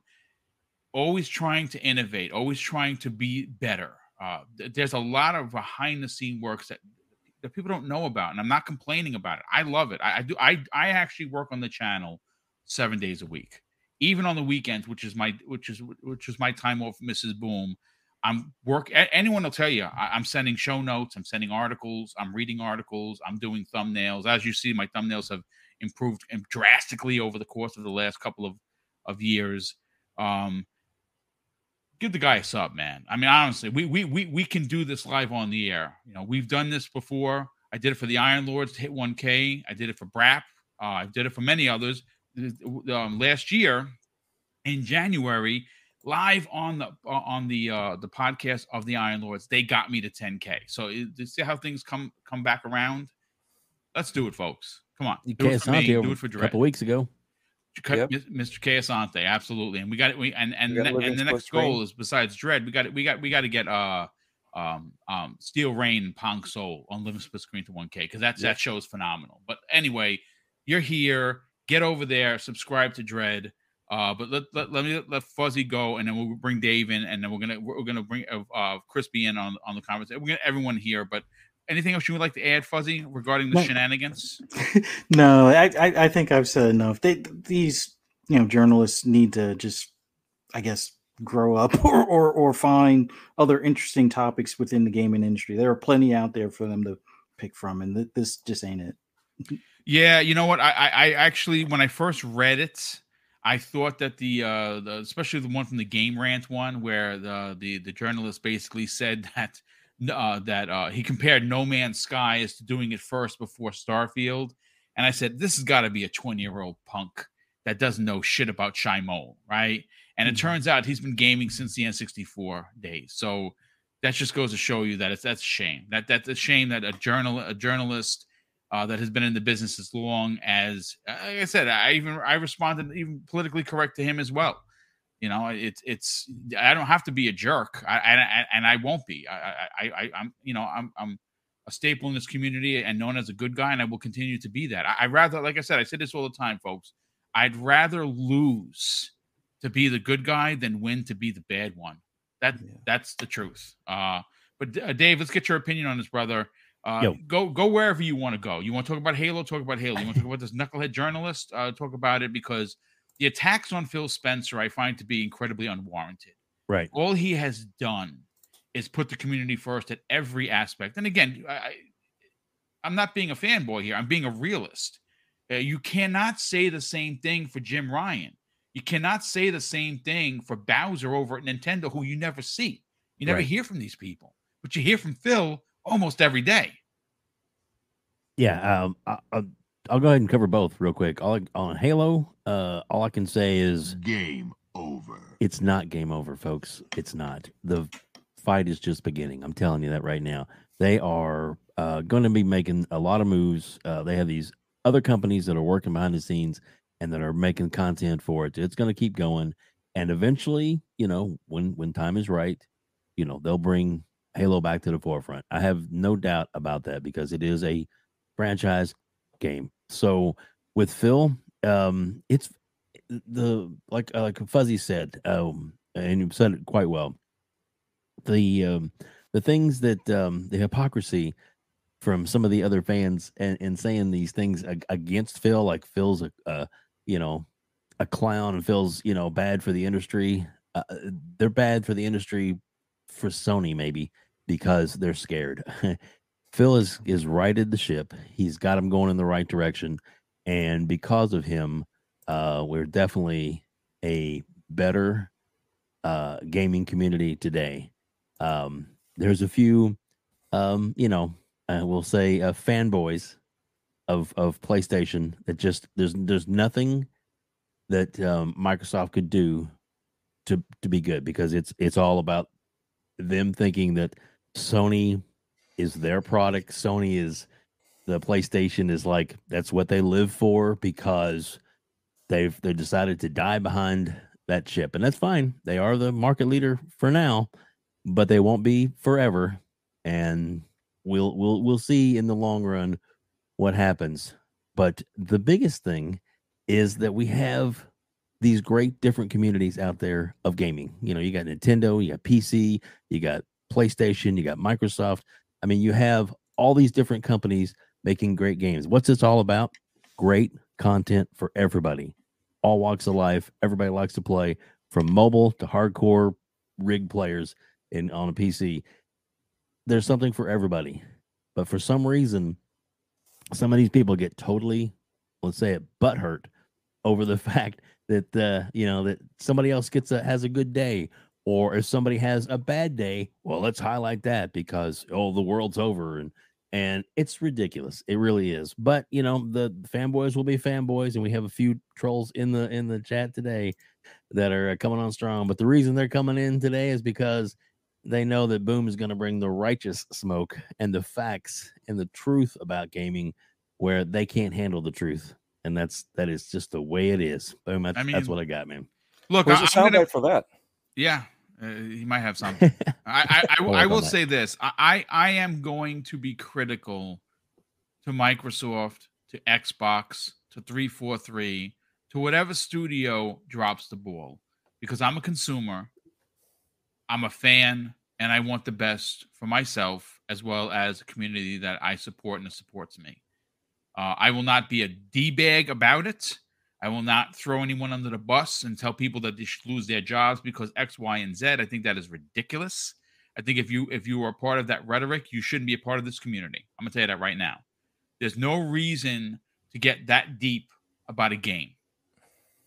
Always trying to innovate, always trying to be better. Uh, th- there's a lot of behind the scene works that that people don't know about, and I'm not complaining about it. I love it. I, I do. I I actually work on the channel seven days a week, even on the weekends, which is my which is which is my time off, Mrs. Boom. I'm work. Anyone will tell you. I, I'm sending show notes. I'm sending articles. I'm reading articles. I'm doing thumbnails. As you see, my thumbnails have improved um, drastically over the course of the last couple of of years. Um, give the guy a sub, man. I mean, honestly, we we we we can do this live on the air. You know, we've done this before. I did it for the Iron Lords to hit 1K. I did it for Brap. Uh, I did it for many others. Um, last year in January, live on the uh, on the uh the podcast of the Iron Lords. They got me to 10k. So it, you see how things come come back around. Let's do it, folks. Come on, You do it for me. Asante Do it for a couple weeks ago. Yep. Mr. K Asante, absolutely. And we got it. We and and We gotta ne- and the next goal screen. is besides Dread, we got it. We got we got to get uh um um Steel Rain and Pong Soul on Living Split Screen to 1K because that's that show is phenomenal. But anyway, you're here. Get over there. Subscribe to Dread. Uh, but let, let, let me let Fuzzy go, and then we'll bring Dave in, and then we're gonna we're gonna bring uh, uh Crispy in on on the conversation. We're gonna everyone here, but anything else you would like to add, Fuzzy, regarding the No. shenanigans? no, I, I I think I've said enough. They these you know journalists need to just, I guess, grow up or or or find other interesting topics within the gaming industry. There are plenty out there for them to pick from, and th- this just ain't it. Yeah, you know what? I, I, I actually, when I first read it, I thought that the, uh, the especially the one from the Game Rant one, where the the the journalist basically said that uh, that uh, he compared No Man's Sky as to doing it first before Starfield, and I said this has got to be a twenty year old punk that doesn't know shit about Shimon, right? And it Mhm. turns out he's been gaming since the N64 days, so that just goes to show you that it's that's a shame. That that's a shame that a journal a journalist uh, that has been in the business as long as like I said, I even I responded even politically correct to him as well. You know, it's it's I don't have to be a jerk, I, and I won't be. I, I I I'm you know I'm I'm a staple in this community and known as a good guy, and I will continue to be that. I, I rather, like I said, I say this all the time, folks. I'd rather lose to be the good guy than win to be the bad one. That Yeah. that's the truth. Uh, but uh, Dave, let's get your opinion on this, brother. Uh, Yo. go go wherever you want to go. You want to talk about Halo? Talk about Halo. You want to talk about this knucklehead journalist? Uh, talk about it because the attacks on Phil Spencer I find to be incredibly unwarranted. Right. All he has done is put the community first at every aspect. And again, I, I'm not being a fanboy here. I'm being a realist. Uh, you cannot say the same thing for Jim Ryan. You cannot say the same thing for Bowser over at Nintendo, who you never see. You never Right. hear from these people, but you hear from Phil almost every day. Yeah, um, I, I'll, I'll go ahead and cover both real quick. All, I- on Halo, uh, all I can say is Game over. it's not game over, folks. It's not. The fight is just beginning. I'm telling you that right now. They are uh, going to be making a lot of moves. Uh, they have these other companies that are working behind the scenes and that are making content for it. It's going to keep going, and eventually, you know, when when time is right, you know, they'll bring Halo back to the forefront. I have no doubt about that because it is a franchise game. So with Phil, um, it's the like uh, like Fuzzy said, um, and you said it quite well. The um, the things that um, the hypocrisy from some of the other fans and, and saying these things ag- against Phil, like Phil's a, a you know a clown and Phil's you know bad for the industry. Uh, they're bad for the industry for Sony maybe because they're scared. Phil is is righted the ship. He's got him going in the right direction, and because of him, uh, we're definitely a better uh, gaming community today. Um, there's a few, um, you know, uh, we'll say uh, fanboys of of PlayStation that just there's there's nothing that um, Microsoft could do to to be good because it's it's all about them thinking that Sony is their product. Sony is the PlayStation is like that's what they live for because they've they decided to die behind that chip and that's fine. They are the market leader for now, but they won't be forever and we'll we'll we'll see in the long run what happens. But the biggest thing is that we have these great different communities out there of gaming. You know, you got Nintendo, you got PC, you got PlayStation, you got Microsoft. I mean, you have all these different companies making great games. What's this all about? Great content for everybody, all walks of life. Everybody likes to play from mobile to hardcore rig players in on a PC. There's something for everybody. But for some reason, some of these people get totally, let's say it, butthurt over the fact that uh, you know that somebody else gets a has a good day or if somebody has a bad day well let's highlight that because oh the world's over and and it's ridiculous. It really is. But you know, the fanboys will be fanboys, and we have a few trolls in the in the chat today that are uh, coming on strong. But the reason they're coming in today is because they know that Boom is going to bring the righteous smoke and the facts and the truth about gaming, where they can't handle the truth, and that's that is just the way it is. Boom. That's, I that's what I got, man. Look, Where's I, the I'm gonna, for that? yeah, uh, he might have something. I, I, I, We'll I will say this: I, I, I am going to be critical to Microsoft, to Xbox, to three four three, to whatever studio drops the ball, because I'm a consumer, I'm a fan, and I want the best for myself as well as a community that I support and that supports me. Uh, I will not be a d bag about it. I will not throw anyone under the bus and tell people that they should lose their jobs because X, Y, and Z. I think that is ridiculous. I think if you if you are part of that rhetoric, you shouldn't be a part of this community. I'm gonna tell you that right now. There's no reason to get that deep about a game.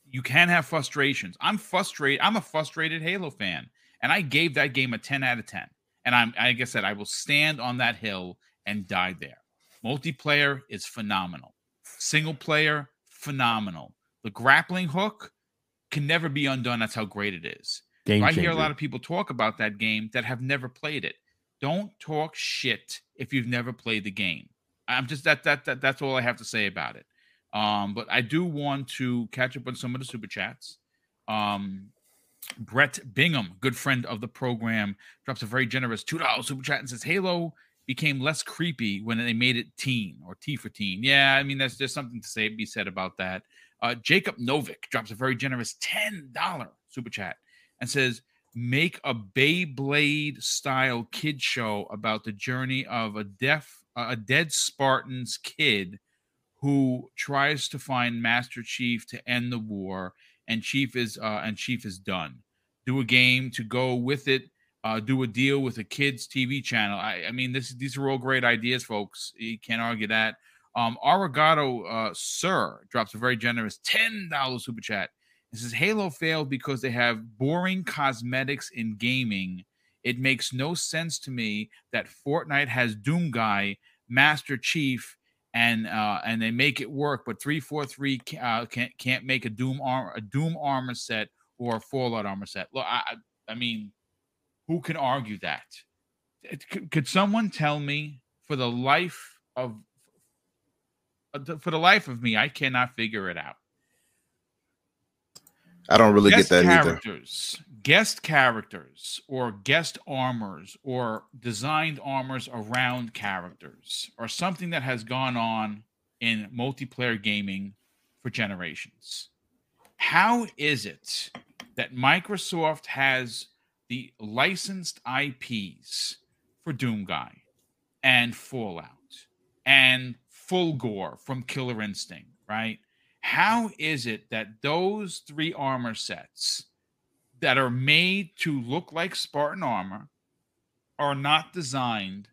You can have frustrations. I'm frustrated. I'm a frustrated Halo fan, and I gave that game a 10 out of 10. And I'm like I said, I will stand on that hill and die there. Multiplayer is phenomenal. Single player, phenomenal. The grappling hook can never be undone. That's how great it is. Game I hear a lot of people talk about that game that have never played it. Don't talk shit if you've never played the game. I'm just that that, that that's all I have to say about it. Um, but I do want to catch up on some of the super chats. Um, Brett Bingham, good friend of the program, drops a very generous two dollars super chat and says Halo became less creepy when they made it teen or T for teen. Yeah, I mean that's there's something to say be said about that. Uh, Jacob Novick drops a very generous ten dollar super chat and says make a Beyblade style kid show about the journey of a deaf uh, a dead Spartan's kid who tries to find Master Chief to end the war and Chief is uh, and Chief is done. Do a game to go with it. Uh, do a deal with a kids TV channel. I, I mean, this these are all great ideas, folks. You can't argue that. Um, Arigato, uh, sir, drops a very generous ten dollars super chat. It says Halo failed because they have boring cosmetics in gaming. It makes no sense to me that Fortnite has Doom Guy, Master Chief, and uh, and they make it work, but three four three uh, can't can't make a Doom armor a Doom armor set or a Fallout armor set. Look, I I mean, who can argue that? It- could, someone tell me for the life of Uh, for the life of me, I cannot figure it out. I don't really guest get that either. characters, guest characters, or guest armors, or designed armors around characters, or something that has gone on in multiplayer gaming for generations. How is it that Microsoft has the licensed IPs for Doom Guy and Fallout and Fulgore from Killer Instinct, right? How is it that those three armor sets that are made to look like Spartan armor are not designed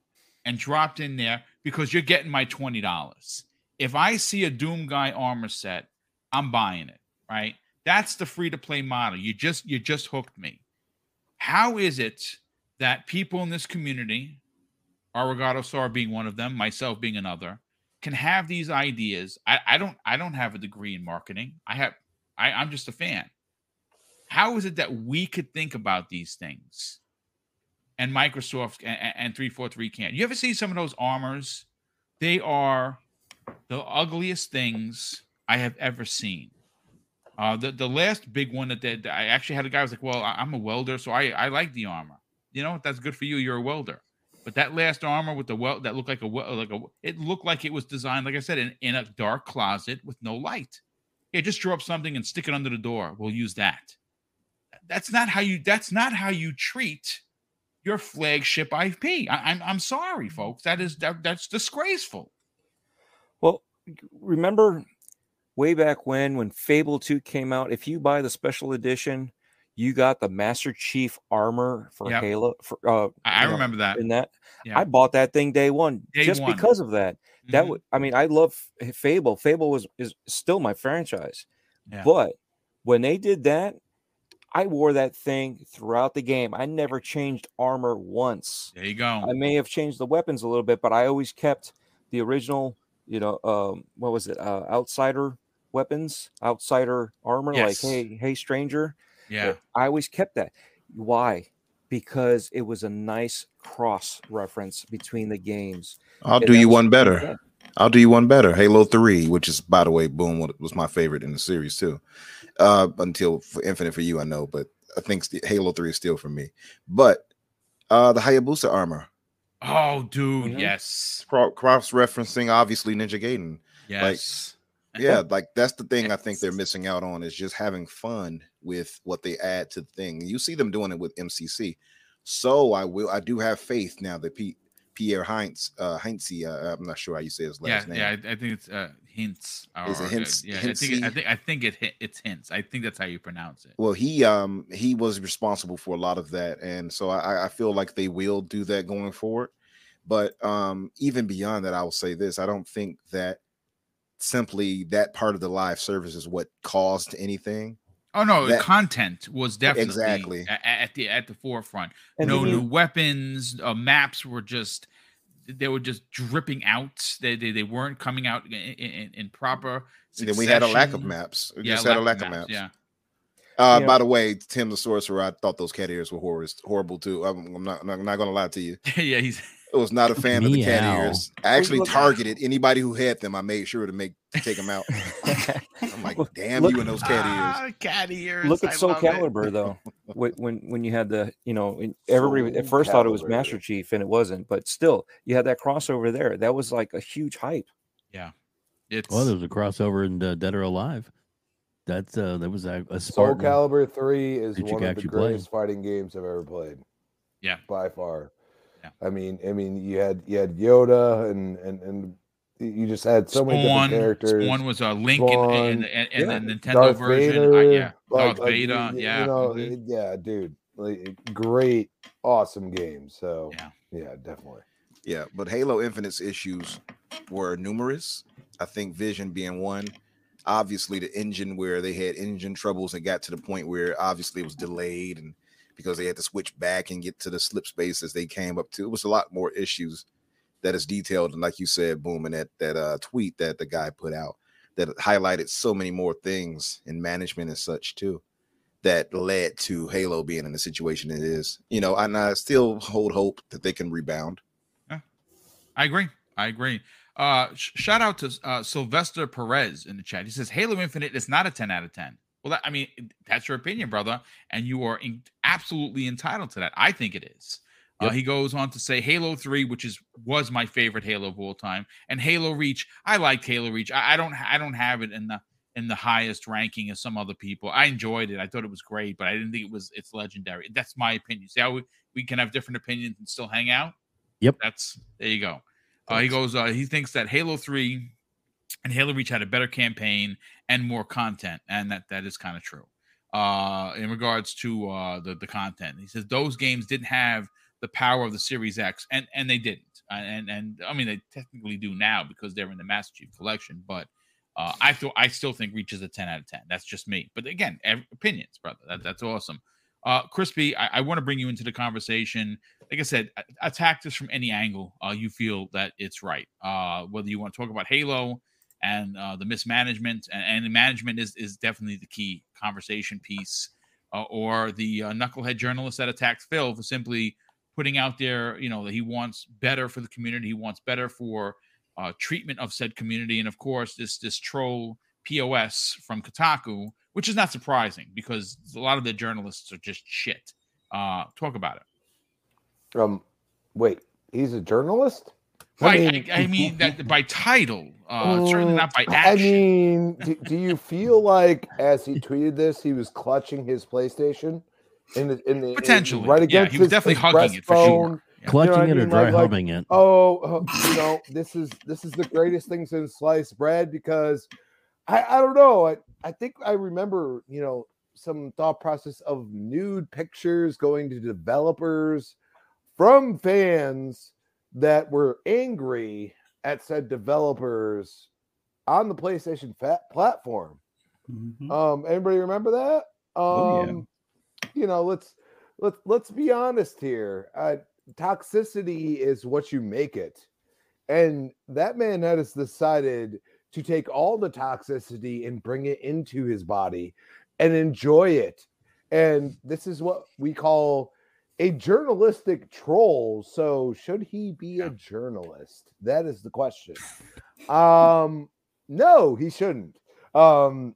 and dropped in there because you're getting my $20? If I see a Doom Guy armor set, I'm buying it, right? That's the free to play model. You just you just hooked me. How is it that people in this community, Arigato Sar being one of them, myself being another, can have these ideas? I, I don't I don't have a degree in marketing. I have I, I'm just a fan. How is it that we could think about these things and Microsoft and, and 343 can't? You ever see some of those armors? They are the ugliest things I have ever seen. Uh, the the last big one that, that I actually had a guy was like, "Well, I'm a welder, so I I like the armor. You know, that's good for you. You're a welder." But that last armor with the well that looked like a well, like a it looked like it was designed, like I said, in, in a dark closet with no light. Yeah, just draw up something and stick it under the door. We'll use that. That's not how you. That's not how you treat your flagship IP. I, I'm I'm sorry, mm-hmm. folks. That is that, that's disgraceful. Well, remember way back when when Fable 2 came out, if you buy the special edition, you got the Master Chief armor for Yep. Halo for uh I, I you know, remember that. in that. Yeah. I bought that thing day one Day just one. because of that. That Mhm. would I mean I love Fable. Fable was is still my franchise. Yeah. But when they did that, I wore that thing throughout the game. I never changed armor once. There you go. I may have changed the weapons a little bit, but I always kept the original, you know, um, what was it? Uh, outsider weapons, outsider armor, Yes. like hey, hey, stranger. Yeah. I always kept that. Why? Because it was a nice cross reference between the games. I'll And do you one better. good. I'll do you one better. Halo 3, which is by the way, boom, was my favorite in the series too. Uh until for Infinite for you, I know, but I think Halo 3 is still for me. But uh the Hayabusa armor, Oh, dude. Mhm. Yes. cross referencing obviously Ninja Gaiden. Yes. Yeah, like that's the thing I think they're missing out on is just having fun with what they add to the thing. You see them doing it with MCC. So I will I do have faith now that Pete Pierre Heinz uh Heinze, uh, I'm not sure how you say his yeah. last name. Yeah. I, I think it's uh, hints. Is it or, uh, hints- Yeah. I think. I think. I think it. It's hints. I think that's how you pronounce it. Well, he um he was responsible for a lot of that, and so I, I feel like they will do that going forward. But um even beyond that, I will say this: I don't think that simply that part of the live service is what caused anything. Oh no, the content was definitely Exactly. a- a- at the at the forefront. And no then new weapons. Uh, maps were just they were just dripping out. They they, they weren't coming out in, in, in proper. And then we had a lack of maps. We Yeah, just had a lack of maps. Yeah. Uh, Yeah. By the way, Tim the Sorcerer, I thought those cat ears were horrible, horrible too. I'm, I'm not, I'm not going to lie to you. yeah, he's I was not a fan of the cat ears. I actually targeted anybody who had them. I made sure to make to take them out. I'm like, Look- damn look- you and those cat ears. ah, cat ears. Look at I Soul love it. Calibur though. when when when you had the you know and everybody at Soul first thought it was Master Chief and it wasn't, but still you had that crossover there. That was like a huge hype. Yeah, it's Well, there was a crossover in uh, Dead or Alive. That's uh, that was a, a Soul Spartan. Calibur 3 is one of the actually play. greatest fighting games I've ever played. Yeah. By far. Yeah. I mean, I mean, you had you had Yoda and and and you just had so many Spawn. different characters. Spawn was a Link in, Spawn, in, in, in yeah, the Nintendo Darth version. Vader, uh, yeah, like- Darth like, Vader. y- y- yeah, You know, mhm. it- yeah, dude. Like great, awesome game. So Yeah. yeah, definitely. Yeah, but Halo Infinite's issues were numerous. I think Vision being one. Obviously, the engine where they had engine troubles and got to the point where obviously it was delayed and because they had to switch back and get to the slip space as they came up to. It was a lot more issues that is detailed and like you said, boom, and that that uh, tweet that the guy put out that highlighted so many more things in management and such too that led to Halo being in the situation it is. You know, and I still hold hope that they can rebound. I agree. I agree. Uh, sh- shout out to uh, Sylvester Perez in the chat. He says Halo Infinite is not a 10 out of 10. Well, that, I mean, that's your opinion, brother, and you are in, absolutely entitled to that. I think it is. Uh, he goes on to say Halo 3, which is was my favorite Halo of all time, and Halo Reach. I liked Halo Reach. I, I don't I don't have it in the in the highest ranking as some other people. I enjoyed it. I thought it was great, but I didn't think it was it's legendary. That's my opinion. See how we, we can have different opinions and still hang out? Yep. That's there you go. Uh, he goes. Uh, he thinks that Halo Three and Halo Reach had a better campaign and more content, and that that is kind of true. Uh, in regards to uh, the the content, he says those games didn't have the power of the Series X, and and they didn't. Uh, And and I mean they technically do now because they're in the Master Chief Collection, but. Uh, I thought I still think Reach is a 10 out of 10. That's just me. But again, ev- opinions, brother. That, that's awesome. Uh, Crispy, I, I want to bring you into the conversation like I said, attack this from any angle uh, you feel that it's right. Uh, whether you want to talk about Halo and uh, the mismanagement, and, and management is is definitely the key conversation piece, uh, or the uh, knucklehead journalist that attacked Phil for simply putting out there, you know, that he wants better for the community, he wants better for uh, treatment of said community, and of course, this this troll POS from Kotaku, which is not surprising because a lot of the journalists are just shit. Uh, talk about it. Um, wait, he's a journalist. Right. I mean, I, mean that by title, uh, certainly not by action. I mean, do, do you feel like as he tweeted this, he was clutching his PlayStation in the in the in- Potentially, right yeah, against he was his, definitely his hugging it for breastbone? sure. Yeah. Clutching what I it or mean? dry Like- like, it. Oh, uh, you know, this is this is the greatest thing since sliced bread because I I don't know. I I think I remember you know some thought process of nude pictures going to developers from fans that were angry at said developers on the PlayStation fat platform. Mhm. Um, anybody remember that? Um, Oh, yeah. you know, let's let's let's be honest here. Uh, toxicity is what you make it, and that man has decided to take all the toxicity and bring it into his body and enjoy it. And this is what we call a journalistic troll. So, should he be a journalist? That is the question. Um, no, he shouldn't. Um,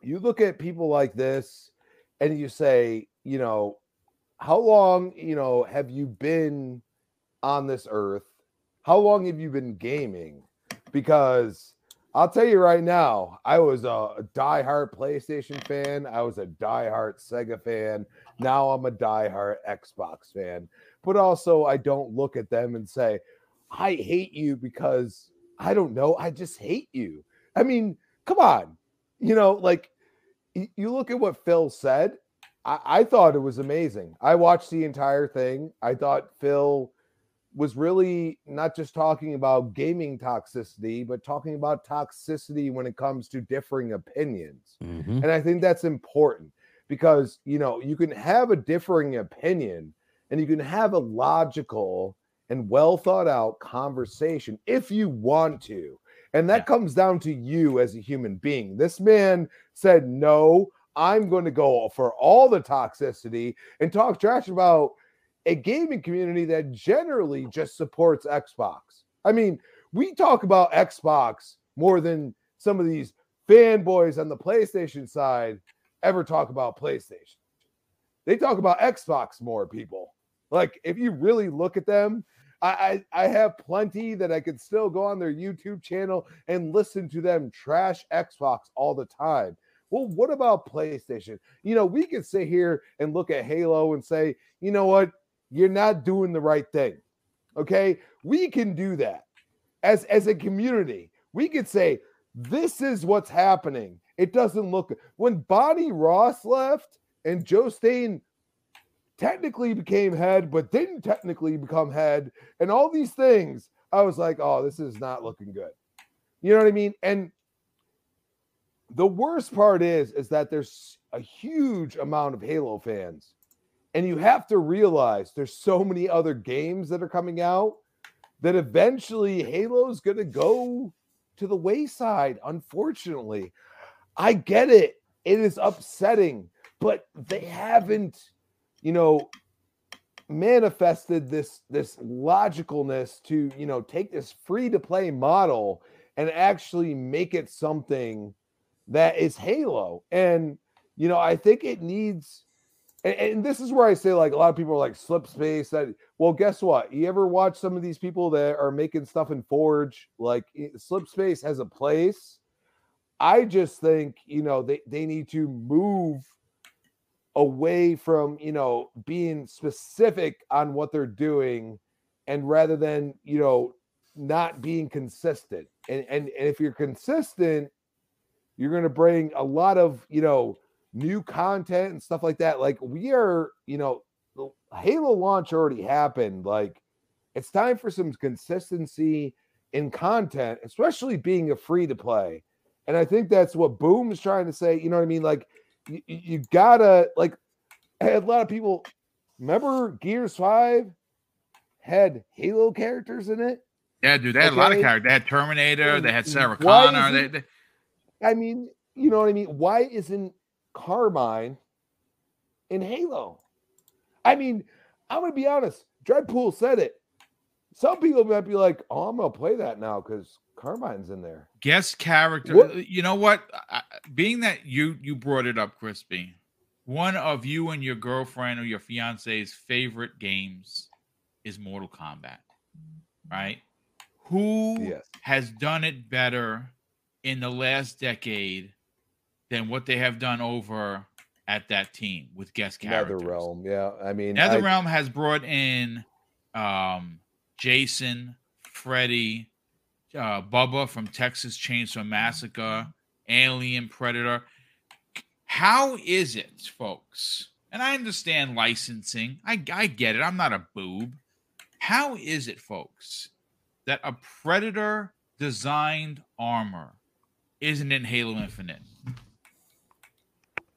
you look at people like this and you say, you know, how long, you know, have you been on this earth? How long have you been gaming? Because I'll tell you right now, I was a diehard PlayStation fan. I was a diehard Sega fan. Now I'm a diehard Xbox fan. But also, I don't look at them and say, I hate you because I don't know. I just hate you. I mean, come on. You know, like you look at what Phil said. I, I thought it was amazing. I watched the entire thing. I thought Phil was really not just talking about gaming toxicity, but talking about toxicity when it comes to differing opinions. Mhm. And I think that's important because, you know, you can have a differing opinion and you can have a logical and well thought out conversation if you want to. And that Yeah. comes down to you as a human being. This man said, No, I'm going to go for all the toxicity and talk trash about a gaming community that generally mm. just supports Xbox. I mean, we talk about Xbox more than some of these fanboys on the PlayStation side ever talk about PlayStation. They talk about Xbox more, people. Like, if you really look at them, I, I, I have plenty that I could still go on their YouTube channel and listen to them trash Xbox all the time. Well, what about PlayStation? You know, we could sit here and look at Halo and say, you know what? You're not doing the right thing. Okay. We can do that as, as a community. We could say, this is what's happening. It doesn't look when Bonnie Ross left and Joe Staten technically became head, but didn't technically become head, and all these things. I was like, oh, this is not looking good. You know what I mean? And the worst part is, is that there's a huge amount of Halo fans, and you have to realize there's so many other games that are coming out that eventually Halo's going to go to the wayside. Unfortunately, I get it. It is upsetting, but they haven't, you know, manifested this this logicalness to you know take this free to play model and actually make it something that is Halo. And you know, I think it needs and, and this is where I say like a lot of people are like slip space that well guess what? You ever watch some of these people that are making stuff in forge? Like slip space has a place. I just think, you know, they, they need to move away from, you know, being specific on what they're doing and rather than, you know, not being consistent. And and, and if you're consistent, you're going to bring a lot of, you know, new content and stuff like that. Like we are, you know, the Halo launch already happened. Like it's time for some consistency in content, especially being a free to play. And I think that's what Boom is trying to say. You know what I mean? Like, you, you gotta, like, had a lot of people remember Gears 5 had Halo characters in it. Yeah, dude, they had a lot of characters. They had Terminator, they had Sarah Why Connor. They, they, I mean, you know what I mean? Why isn't Carmine in Halo? I mean, I'm gonna be honest. Dreadpool said it. Some people might be like, "Oh, I'm gonna play that now because Carmine's in there." guest character. What- You know what? I, being that you you brought it up, Crispy, one of you and your girlfriend or your fiance's favorite games is Mortal Kombat, right? Who Yes. has done it better in the last decade than what they have done over at that team with guest characters? NetherRealm, yeah. I mean, I- NetherRealm has brought in um, Jason, Freddy, uh, Bubba from Texas Chainsaw Massacre, Alien Predator. How is it, folks? And I understand licensing. I, I get it. I'm not a boob. How is it, folks, that a Predator designed armor isn't in Halo Infinite?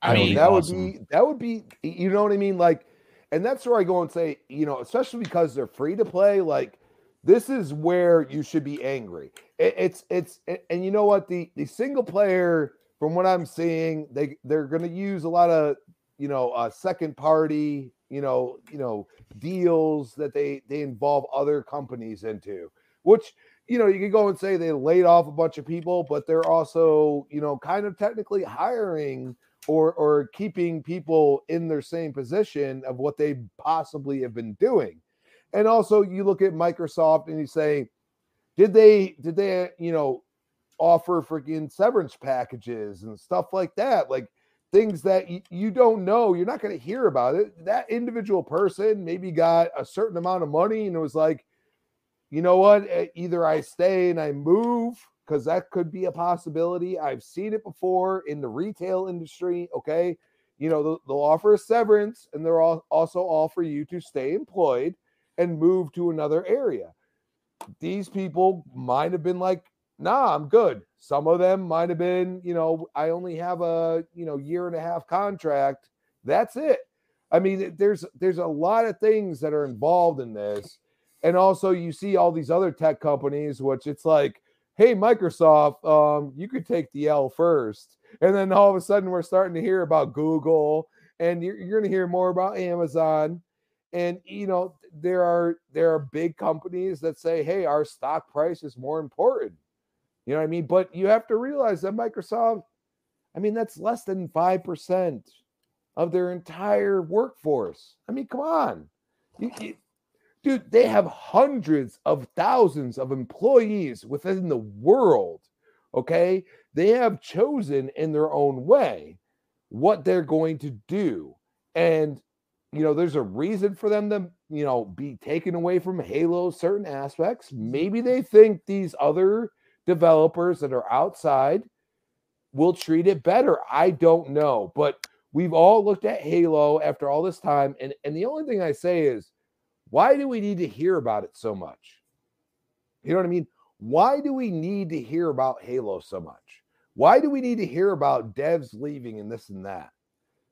I mean, that awesome. would be that would be you know what I mean? Like, and that's where I go and say, you know, especially because they're free to play, like this is where you should be angry. It, it's it's and you know what? The the single player, from what I'm seeing, they they're gonna use a lot of you know uh second party, you know, you know, deals that they they involve other companies into, which you know, you could go and say they laid off a bunch of people, but they're also, you know, kind of technically hiring or or keeping people in their same position of what they possibly have been doing. And also you look at Microsoft and you say, did they did they, you know, offer freaking severance packages and stuff like that? Like things that you, you don't know, you're not going to hear about it. That individual person maybe got a certain amount of money and it was like, you know what? Eh, Either I stay and I move because that could be a possibility. I've seen it before in the retail industry. Okay. You know, they'll, they'll offer a severance and they'll al- also offer you to stay employed and move to another area. These people might have been like, nah, I'm good. Some of them might have been, you know, I only have a, you know, year and a half contract. That's it. I mean, there's there's a lot of things that are involved in this. And also you see all these other tech companies, which it's like, hey, Microsoft, um, you could take the L first. And then all of a sudden we're starting to hear about Google and you're, you're going to hear more about Amazon. And you know, there are there are big companies that say, hey, our stock price is more important. You know what I mean? But you have to realize that Microsoft, I mean, that's less than 5% of their entire workforce. I mean, come on. You- you- dude, they have hundreds of thousands of employees within the world. Okay. They have chosen in their own way what they're going to do. And, you know, there's a reason for them to, you know, be taken away from Halo certain aspects. Maybe they think these other developers that are outside will treat it better. I don't know. But we've all looked at Halo after all this time. And, and the only thing I say is, why do we need to hear about it so much? You know what I mean? Why do we need to hear about Halo so much? Why do we need to hear about devs leaving and this and that?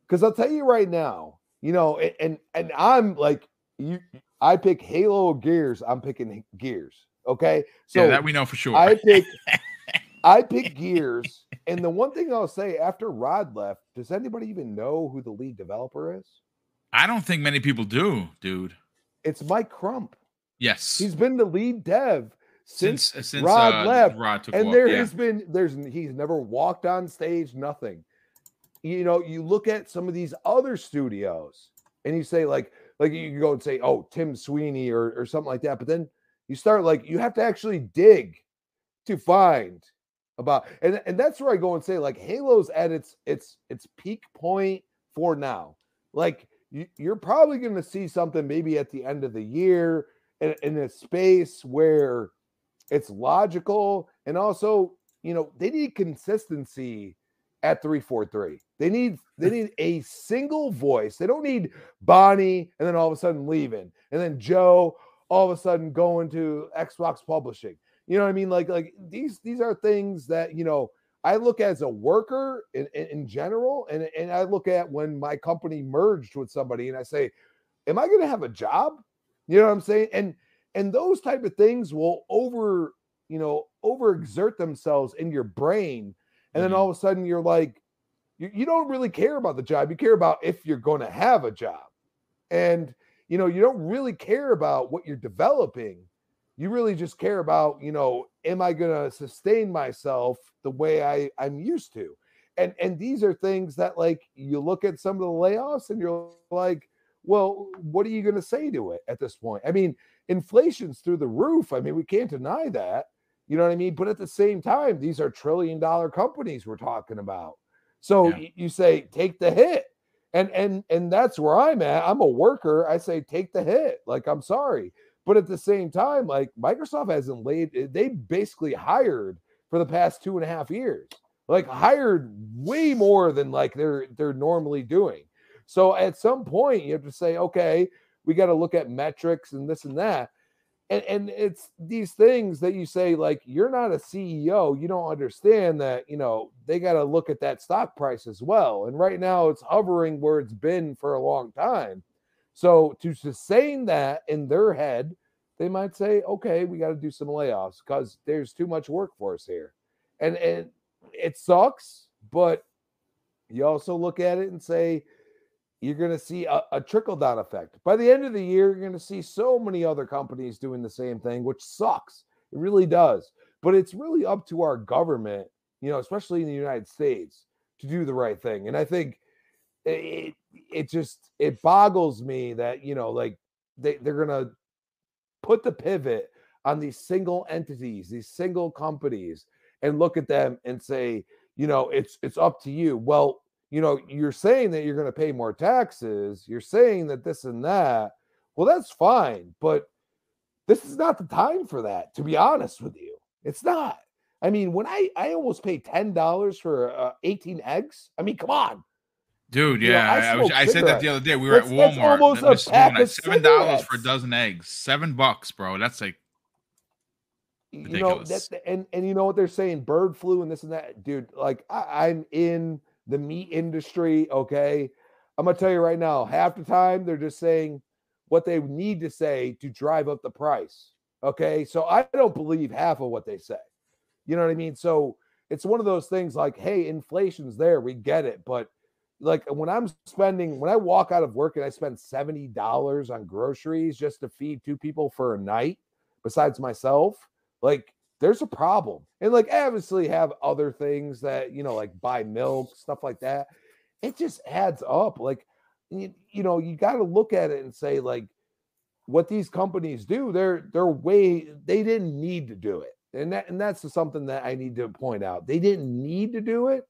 Because I'll tell you right now, you know, and and, and I'm like you I pick Halo Gears, I'm picking Gears. Okay. So yeah, that we know for sure. I pick I pick Gears. And the one thing I'll say after Rod left, does anybody even know who the lead developer is? I don't think many people do, dude. It's Mike Crump. Yes, He's been the lead dev since, since since Rod uh, left, Rod took and there yeah. has been there's he's never walked on stage, nothing. You know, you look at some of these other studios and you say like like you can go and say, oh, Tim Sweeney or or something like that, but then you start like you have to actually dig to find about and and that's where I go and say like Halo's at its its its peak point for now. Like you're probably going to see something maybe at the end of the year in, in a space where it's logical and also you know they need consistency at 343 they need they need a single voice. They don't need bonnie and then all of a sudden leaving and then joe all of a sudden going to xbox publishing. You know what i mean? Like like these these are things that you know i look as a worker in, in, in general and and i look at when my company merged with somebody and i say am i going to have a job? You know what i'm saying? And and those type of things will over you know overexert themselves in your brain and then Mhm. all of a sudden you're like you, you don't really care about the job. You care about if you're going to have a job. And you know you don't really care about what you're developing you really just care about you know am i going to sustain myself the way i i'm used to? And and these are things that like you look at some of the layoffs and you're like well what are you going to say to it at this point? I mean inflation's through the roof. I mean we can't deny that. You know what i mean? But at the same time these are trillion dollar companies we're talking about. So Yeah. you say take the hit. And and and that's where i'm at. I'm a worker. I say take the hit. Like i'm sorry but at the same time like microsoft hasn't laid eh, they basically hired for the past two and a half years like hired way more than like they're they're normally doing. So at some point you have to say okay we got to look at metrics and this and that. And, and it's these things that you say like you're not a ceo you don't understand that you know they got to look at that stock price as well. And right now it's hovering where it's been for a long time so to sustain that in their head they might say okay we got to do some layoffs because there's too much workforce here and and it sucks but you also look at it and say you're going to see a, a trickle down effect. By the end of the year, you're going to see so many other companies doing the same thing, which sucks. It really does. But it's really up to our government, you know, especially in the United States, to do the right thing. And I think it it just it boggles me that you know, like they they're to put the pivot on these single entities, these single companies, and look at them and say, you know, it's it's up to you. Well, you know, you're saying that you're going to pay more taxes, you're saying that this and that. Well, that's fine, but this is not the time for that, to be honest with you. It's not. I mean, when I I almost ten dollars for uh, eighteen eggs. I mean, come on, dude. Yeah, you know, I, I, I, said that the other day. We were that's, at Walmart. Almost a pack of seven dollars for a dozen eggs. Seven bucks, bro. That's like ridiculous. you know that, and and you know what they're saying, bird flu and this and that, dude. Like I, I'm in the meat industry. Okay. I'm to tell you right now, half the time they're just saying what they need to say to drive up the price. Okay. So I don't believe half of what they say. You know what I mean? So it's one of those things like, hey, inflation's there. We get it. But like when I'm spending, when I walk out of work and I spend $70 on groceries just to feed two people for a night besides myself, like there's a problem. And like obviously have other things that, you know, like buy milk, stuff like that. It just adds up. Like, you, you know, you got to look at it and say, like, what these companies do, they're they're way they didn't need to do it. And that and that's something that I need to point out. They didn't need to do it,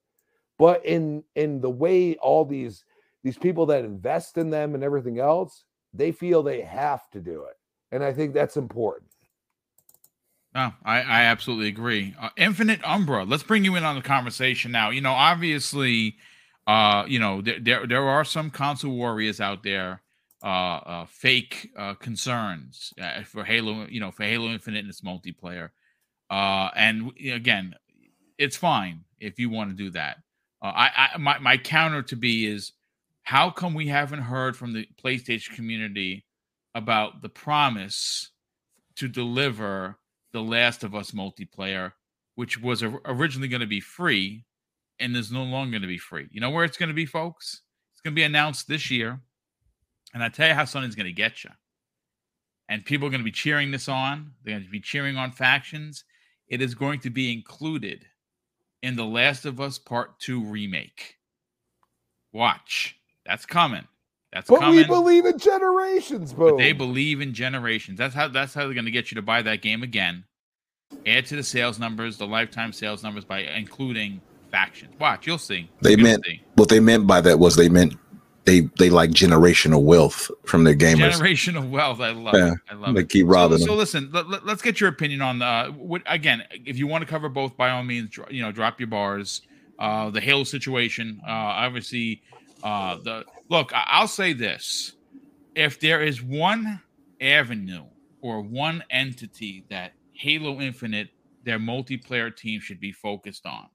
but in in the way all these these people that invest in them and everything else, they feel they have to do it. And I think that's important. No, I, I absolutely agree. Uh, Infinite Umbra, let's bring you in on the conversation now. You know, obviously, uh, you know, there, there, there are some console warriors out there, uh, uh fake uh, concerns uh, for Halo, you know, for Halo Infinite and its multiplayer. Uh, and again, it's fine if you want to do that. Uh, I, I my, my counter to be is how come we haven't heard from the PlayStation community about the promise to deliver the Last of Us multiplayer, which was originally going to be free and is no longer going to be free. You know where it's going to be, folks? It's going to be announced this year. And I tell you how Sony's going to get you. And people are going to be cheering this on. They're going to be cheering on factions. It is going to be included in The Last of Us Part 2 remake. Watch. That's coming. That's but coming. we believe in generations, bro. But they believe in generations. That's how that's how they're going to get you to buy that game again. Add to the sales numbers, the lifetime sales numbers by including factions. Watch, you'll see. They you'll meant see. what they meant by that was they meant they they like generational wealth from their gamers. Generational wealth. I love yeah, it. I love they it. keep robbing. So, them. so listen, let, us get your opinion on uh what again. If you want to cover both, by all means, you know, drop your bars. Uh, the Halo situation. Uh, obviously, uh, the look. I'll say this if there is one avenue or one entity that Halo Infinite, their multiplayer team should be focused on,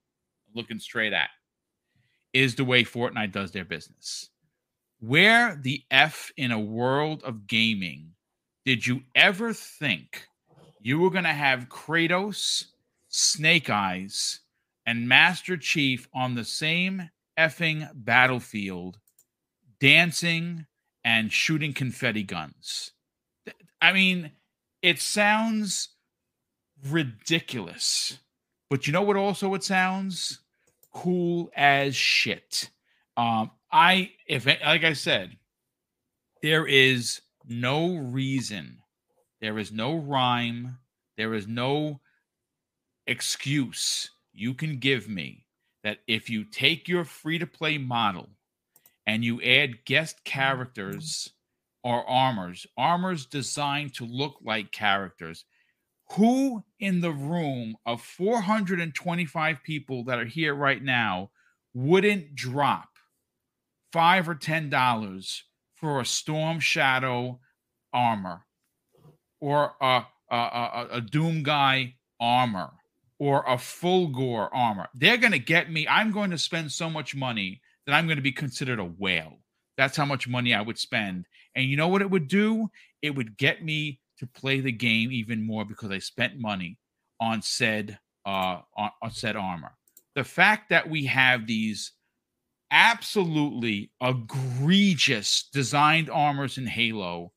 looking straight at, is the way Fortnite does their business. Where the F in a world of gaming did you ever think you were going to have Kratos, Snake Eyes, and Master Chief on the same effing battlefield dancing and shooting confetti guns. I mean, it sounds ridiculous. But you know what also it sounds cool as shit. Um I if like I said, there is no reason, there is no rhyme, there is no excuse you can give me that if you take your free to play model and you add guest characters or armors, armors designed to look like characters. Who in the room of 425 people that are here right now wouldn't drop five or ten dollars for a storm shadow armor or a a, a, a Doom Guy armor or a Fulgore armor. They're going to get me. I'm going to spend so much money that I'm going to be considered a whale. That's how much money I would spend. And you know what it would do? It would get me to play the game even more because I spent money on said uh on, on said armor. The fact that we have these absolutely egregious designed armors in Halo,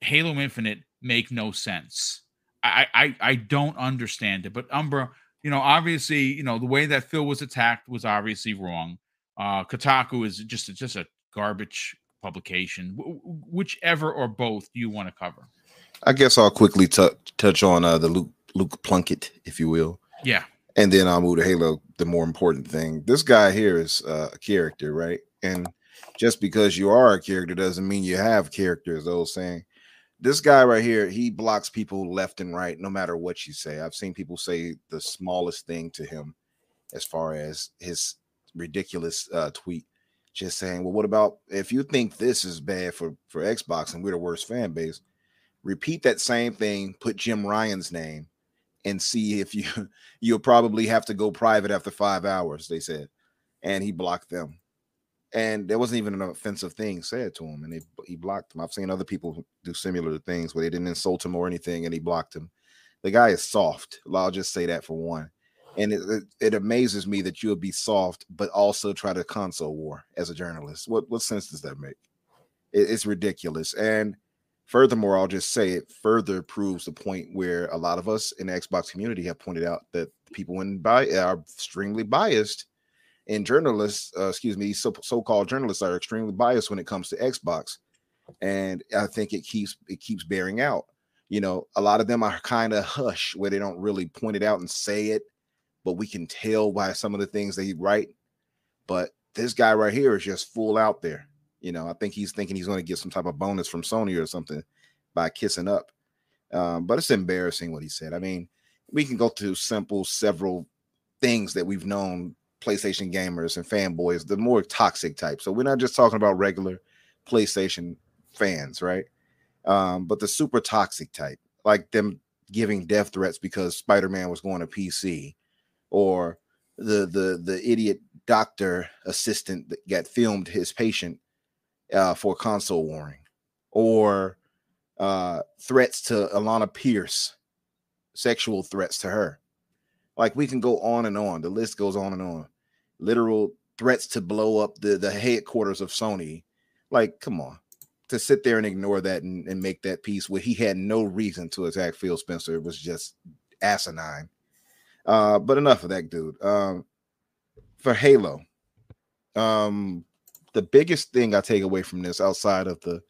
Halo Infinite make no sense. I, I I don't understand it. But Umbra, you know, obviously, you know, the way that Phil was attacked was obviously wrong. Uh Kotaku is just just a garbage publication. W- whichever or both do you want to cover? I guess I'll quickly touch touch on uh, the Luke Luke Plunkett, if you will, Yeah. and then I'll move to Halo. The more important thing, this guy here is uh, a character, right? And just because you are a character doesn't mean you have character, as old saying. This guy right here, he blocks people left and right, no matter what you say. I've seen people say the smallest thing to him, as far as his ridiculous uh, tweet, just saying, "Well, what about if you think this is bad for for Xbox and we're the worst fan base?" repeat that same thing, put Jim Ryan's name, and see if you you'll probably have to go private after five hours. They said, and he blocked them, and there wasn't even an offensive thing said to him, and they, he blocked them. I've seen other people do similar things where they didn't insult him or anything, and he blocked him. The guy is soft. I'll just say that for one. And it, it, it amazes me that you'll be soft, but also try to console war as a journalist. What what sense does that make? It, it's ridiculous. And Furthermore, I'll just say it further proves the point where a lot of us in the Xbox community have pointed out that people in bi- are extremely biased, and journalists, uh, excuse me, so, so-called journalists are extremely biased when it comes to Xbox, and I think it keeps it keeps bearing out. You know, a lot of them are kind of hush where they don't really point it out and say it, but we can tell by some of the things they write. But this guy right here is just full out there. You know, I think he's thinking he's going to get some type of bonus from Sony or something by kissing up. Um, but it's embarrassing what he said. I mean, we can go to simple several things that we've known PlayStation gamers and fanboys, the more toxic type. So we're not just talking about regular PlayStation fans, right? Um, but the super toxic type, like them giving death threats because Spider-Man was going to PC, or the the the idiot doctor assistant that got filmed his patient uh, for console warring, or uh, threats to Alana Pierce, sexual threats to her. Like we can go on and on. The list goes on and on. Literal threats to blow up the the headquarters of Sony. Like, come on, to sit there and ignore that and, and make that piece where he had no reason to attack Phil Spencer was just asinine. Uh, but enough of that, dude. Um, for Halo, um, the biggest thing I take away from this, outside of the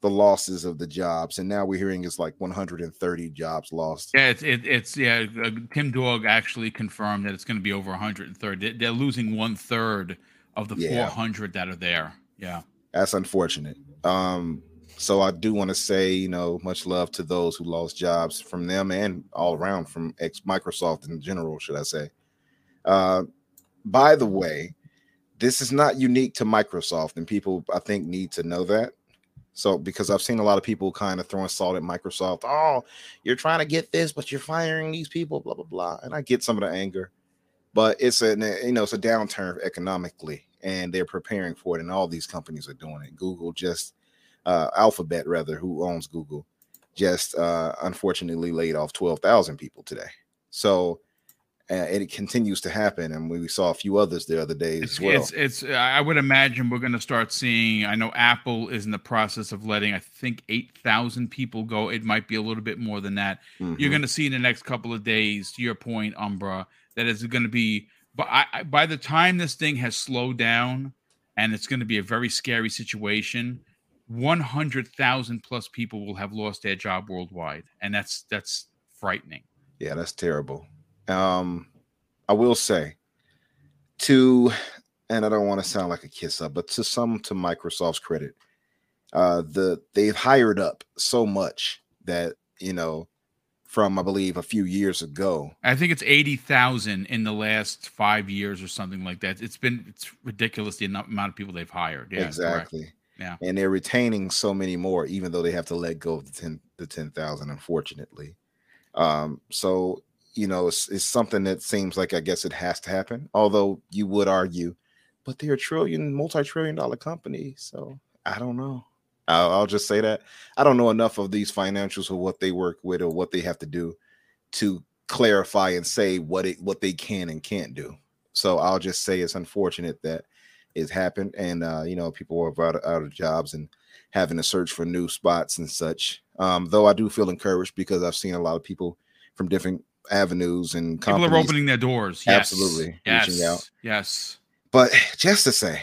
the losses of the jobs, and now we're hearing is like 130 jobs lost. Yeah, it's it, it's yeah. Uh, Tim Dog actually confirmed that it's going to be over 130. They're losing one third of the Yeah. 400 that are there. Yeah. That's unfortunate. Um, so I do want to say, you know, much love to those who lost jobs from them and all around from ex Microsoft in general, should I say. Uh, by the way, this is not unique to Microsoft, and people I think need to know that. So, because I've seen a lot of people kind of throwing salt at Microsoft. Oh, you're trying to get this, but you're firing these people, blah blah blah. And I get some of the anger, but it's a you know it's a downturn economically, and they're preparing for it, and all these companies are doing it. Google just uh, Alphabet, rather, who owns Google, just uh, unfortunately laid off twelve thousand people today. So. Uh, and it continues to happen, and we saw a few others the other day It's, as well. it's it's I would imagine we're going to start seeing. I know Apple is in the process of letting I think 8,000 people go. It might be a little bit more than that. You're Mhm. going to see in the next couple of days. To your point, Umbra, that is going to be. But I, by the time this thing has slowed down, and it's going to be a very scary situation. 100,000 plus people will have lost their job worldwide, and that's that's frightening. Yeah, that's terrible. Um, I will say to, and I don't want to sound like a kiss up, but to some to Microsoft's credit, uh, the they've hired up so much that you know, from I believe a few years ago. I think it's 80,000 in the last five years or something like that. It's been it's ridiculous the amount of people they've hired. Yeah, correct. exactly. Yeah. And they're retaining so many more, even though they have to let go of the ten the ten thousand, unfortunately. Um, so you know, it's, something that seems like I guess it has to happen. Although you would argue, but they're a trillion, multi-trillion dollar company, so I don't know. I'll, I'll just say that I don't know enough of these financials or what they work with or what they have to do to clarify and say what it what they can and can't do. So I'll just say it's unfortunate that it's happened, and uh, you know people are out of, out of jobs and having to search for new spots and such. Um, though I do feel encouraged because I've seen a lot of people from different avenues and People are opening their doors. Yes. Absolutely. Yes. Reaching out. Yes. but just to say,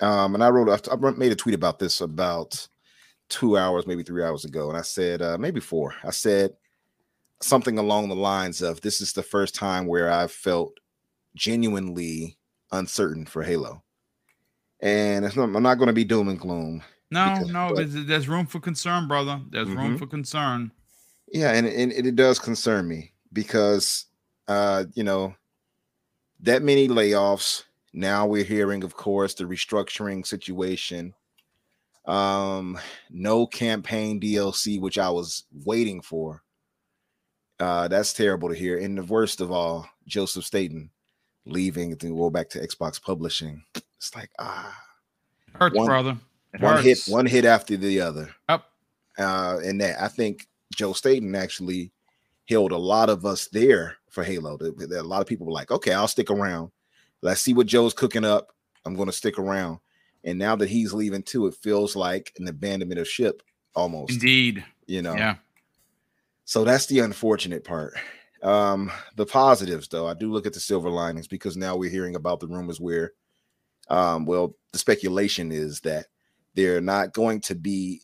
um, and I wrote, I made a tweet about this about two hours, maybe three hours ago, and I said, uh, maybe four. I said something along the lines of, "This is the first time where I've felt genuinely uncertain for Halo." And it's not, I'm not going to be doom and gloom. No, Because- no, but- there's, room for concern, brother. There's room Mhm. for concern. Yeah, and, and it does concern me because uh, you know, that many layoffs. Now we're hearing, of course, the restructuring situation. Um, no campaign DLC, which I was waiting for. Uh, that's terrible to hear. And the worst of all, Joseph Staten leaving to go back to Xbox Publishing. It's like ah, Hurts, One- brother. It one hit, one hit after the other. Yep. Uh, and that I think Joe Staten actually held a lot of us there for Halo. A lot of people were like, "Okay, I'll stick around. Let's see what Joe's cooking up. I'm going to stick around." And now that he's leaving too, it feels like an abandonment of ship almost. Indeed. You know. Yeah. So that's the unfortunate part. Um, the positives, though, I do look at the silver linings because now we're hearing about the rumors where, um, well, the speculation is that they're not going to be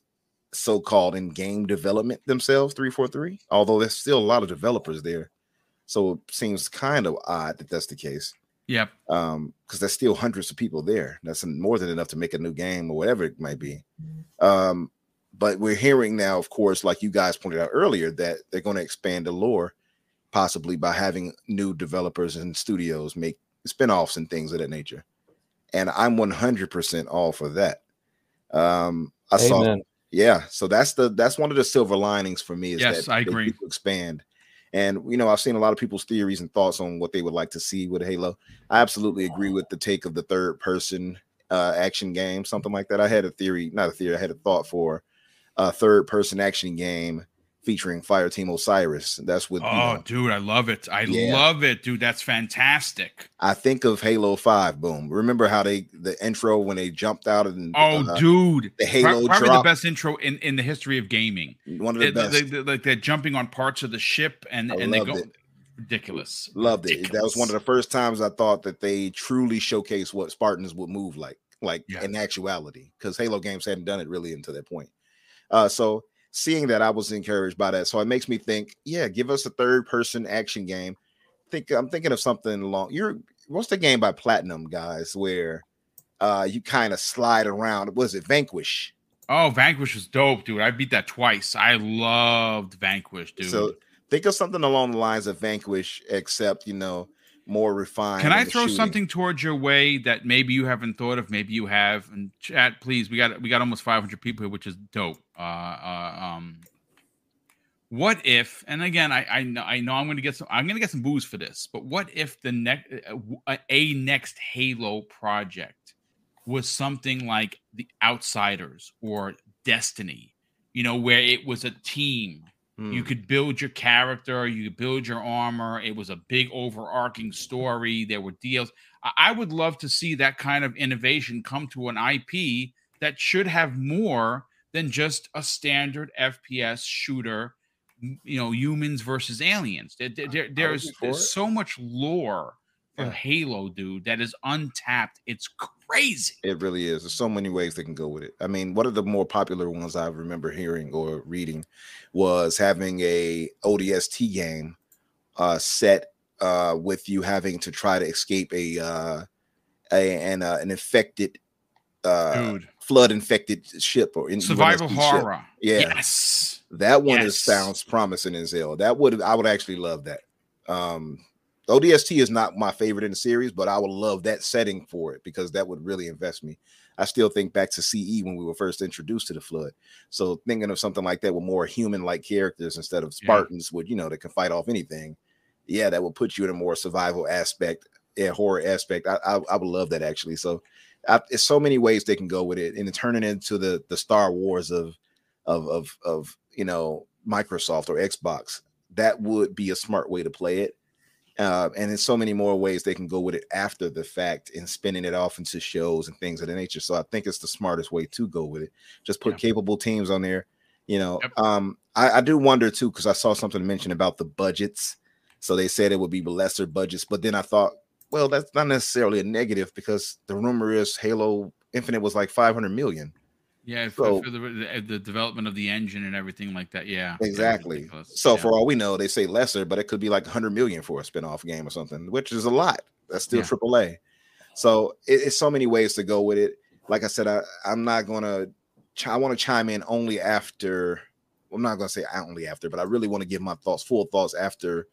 so-called in game development themselves, 343, although there's still a lot of developers there. So it seems kind of odd that that's the case. Yep. Um, because there's still hundreds of people there. That's more than enough to make a new game or whatever it might be. Um, but we're hearing now, of course, like you guys pointed out earlier, that they're going to expand the lore, possibly by having new developers and studios make spin-offs and things of that nature. And I'm 100% all for that. Um, I saw, Amen. Yeah. So that's the that's one of the silver linings for me. Is Yes, that I agree. keep expand. And you know, I've seen a lot of people's theories and thoughts on what they would like to see with Halo. I absolutely agree with the take of the third person uh action game, something like that. I had a theory, not a theory, I had a thought for a third person action game featuring Fire Team Osiris. That's what you Oh, know, dude, I love it. I Yeah. love it, dude. That's fantastic. I think of Halo 5. Boom. Remember how they the intro when they jumped out and Oh, uh, dude. the Halo Probably drop. the best intro in, in the history of gaming. one of the best. they- like they're jumping on parts of the ship and, I and they go it. ridiculous. Loved it. That was one of the first times I thought that they truly showcased what Spartans would move like, like Yeah. in actuality, because Halo games hadn't done it really until that point. Uh, so seeing that, I was encouraged by that. So it makes me think, yeah, give us a third person action game. Think I'm thinking of something along. You're what's the game by Platinum guys where uh you kind of slide around? Was it Vanquish? Oh, Vanquish was dope, dude. I beat that twice. I loved Vanquish, dude. So think of something along the lines of Vanquish, except you know more refined. Can I throw shooting. something towards your way that maybe you haven't thought of? Maybe you have. And chat, please. We got we got almost 500 people here, which is dope. Uh, uh, um, what if? And again, I I know I know I'm gonna get some. I'm gonna get some booze for this. But what if the next a, a next Halo project was something like the Outriders or Destiny? You know, where it was a team you Hmm. could build your character, you could build your armor. It was a big overarching story. There were deals. I I would love to see that kind of innovation come to an IP that should have more than just a standard FPS shooter. You know, humans versus aliens. There, there- there- there's, there's so much lore for Yeah. Halo, dude, that is untapped. It's crazy. It really is. There's so many ways they can go with it. I mean, one of the more popular ones I remember hearing or reading was having a ODST game uh, set uh, with you having to try to escape a uh, a an uh, an infected uh, flood infected ship or in survival ship. horror. Yeah. Yes. That one is sounds promising as hell. That would I would actually love that. Um ODST is not my favorite in the series, but I would love that setting for it because that would really invest me. I still think back to CE when we were first introduced to the flood. So thinking of something like that with more human-like characters instead of Yeah. Spartans, would you know that can fight off anything? Yeah, that would put you in a more survival aspect, yeah, horror aspect. I I, I would love that actually. So I, it's so many ways they can go with it, and turning into the the Star Wars of of of of you know Microsoft or Xbox. That would be a smart way to play it. Uh, and in so many more ways they can go with it after the fact and spinning it off into shows and things of that nature. So I think it's the smartest way to go with it. Just put Yeah. capable teams on there. You know, Yep. um, I, I do wonder too because I saw something mentioned about the budgets. So they said it would be lesser budgets, but then I thought, well, that's not necessarily a negative because the rumor is Halo Infinite was like 500 million. Yeah, for, So- for the, the the development of the engine and everything like that. Yeah, yeah, it was Exactly. So Yeah. for all we know, they say lesser, but it could be like 100 million for a spin-off game or something, which is a lot. That's still Yeah. triple A. So it, it's so many ways to go with it. Like I said, I, I'm not gonna. Ch- I want to chime in only after. I'm not gonna say only after, but I really want to give my thoughts, full thoughts after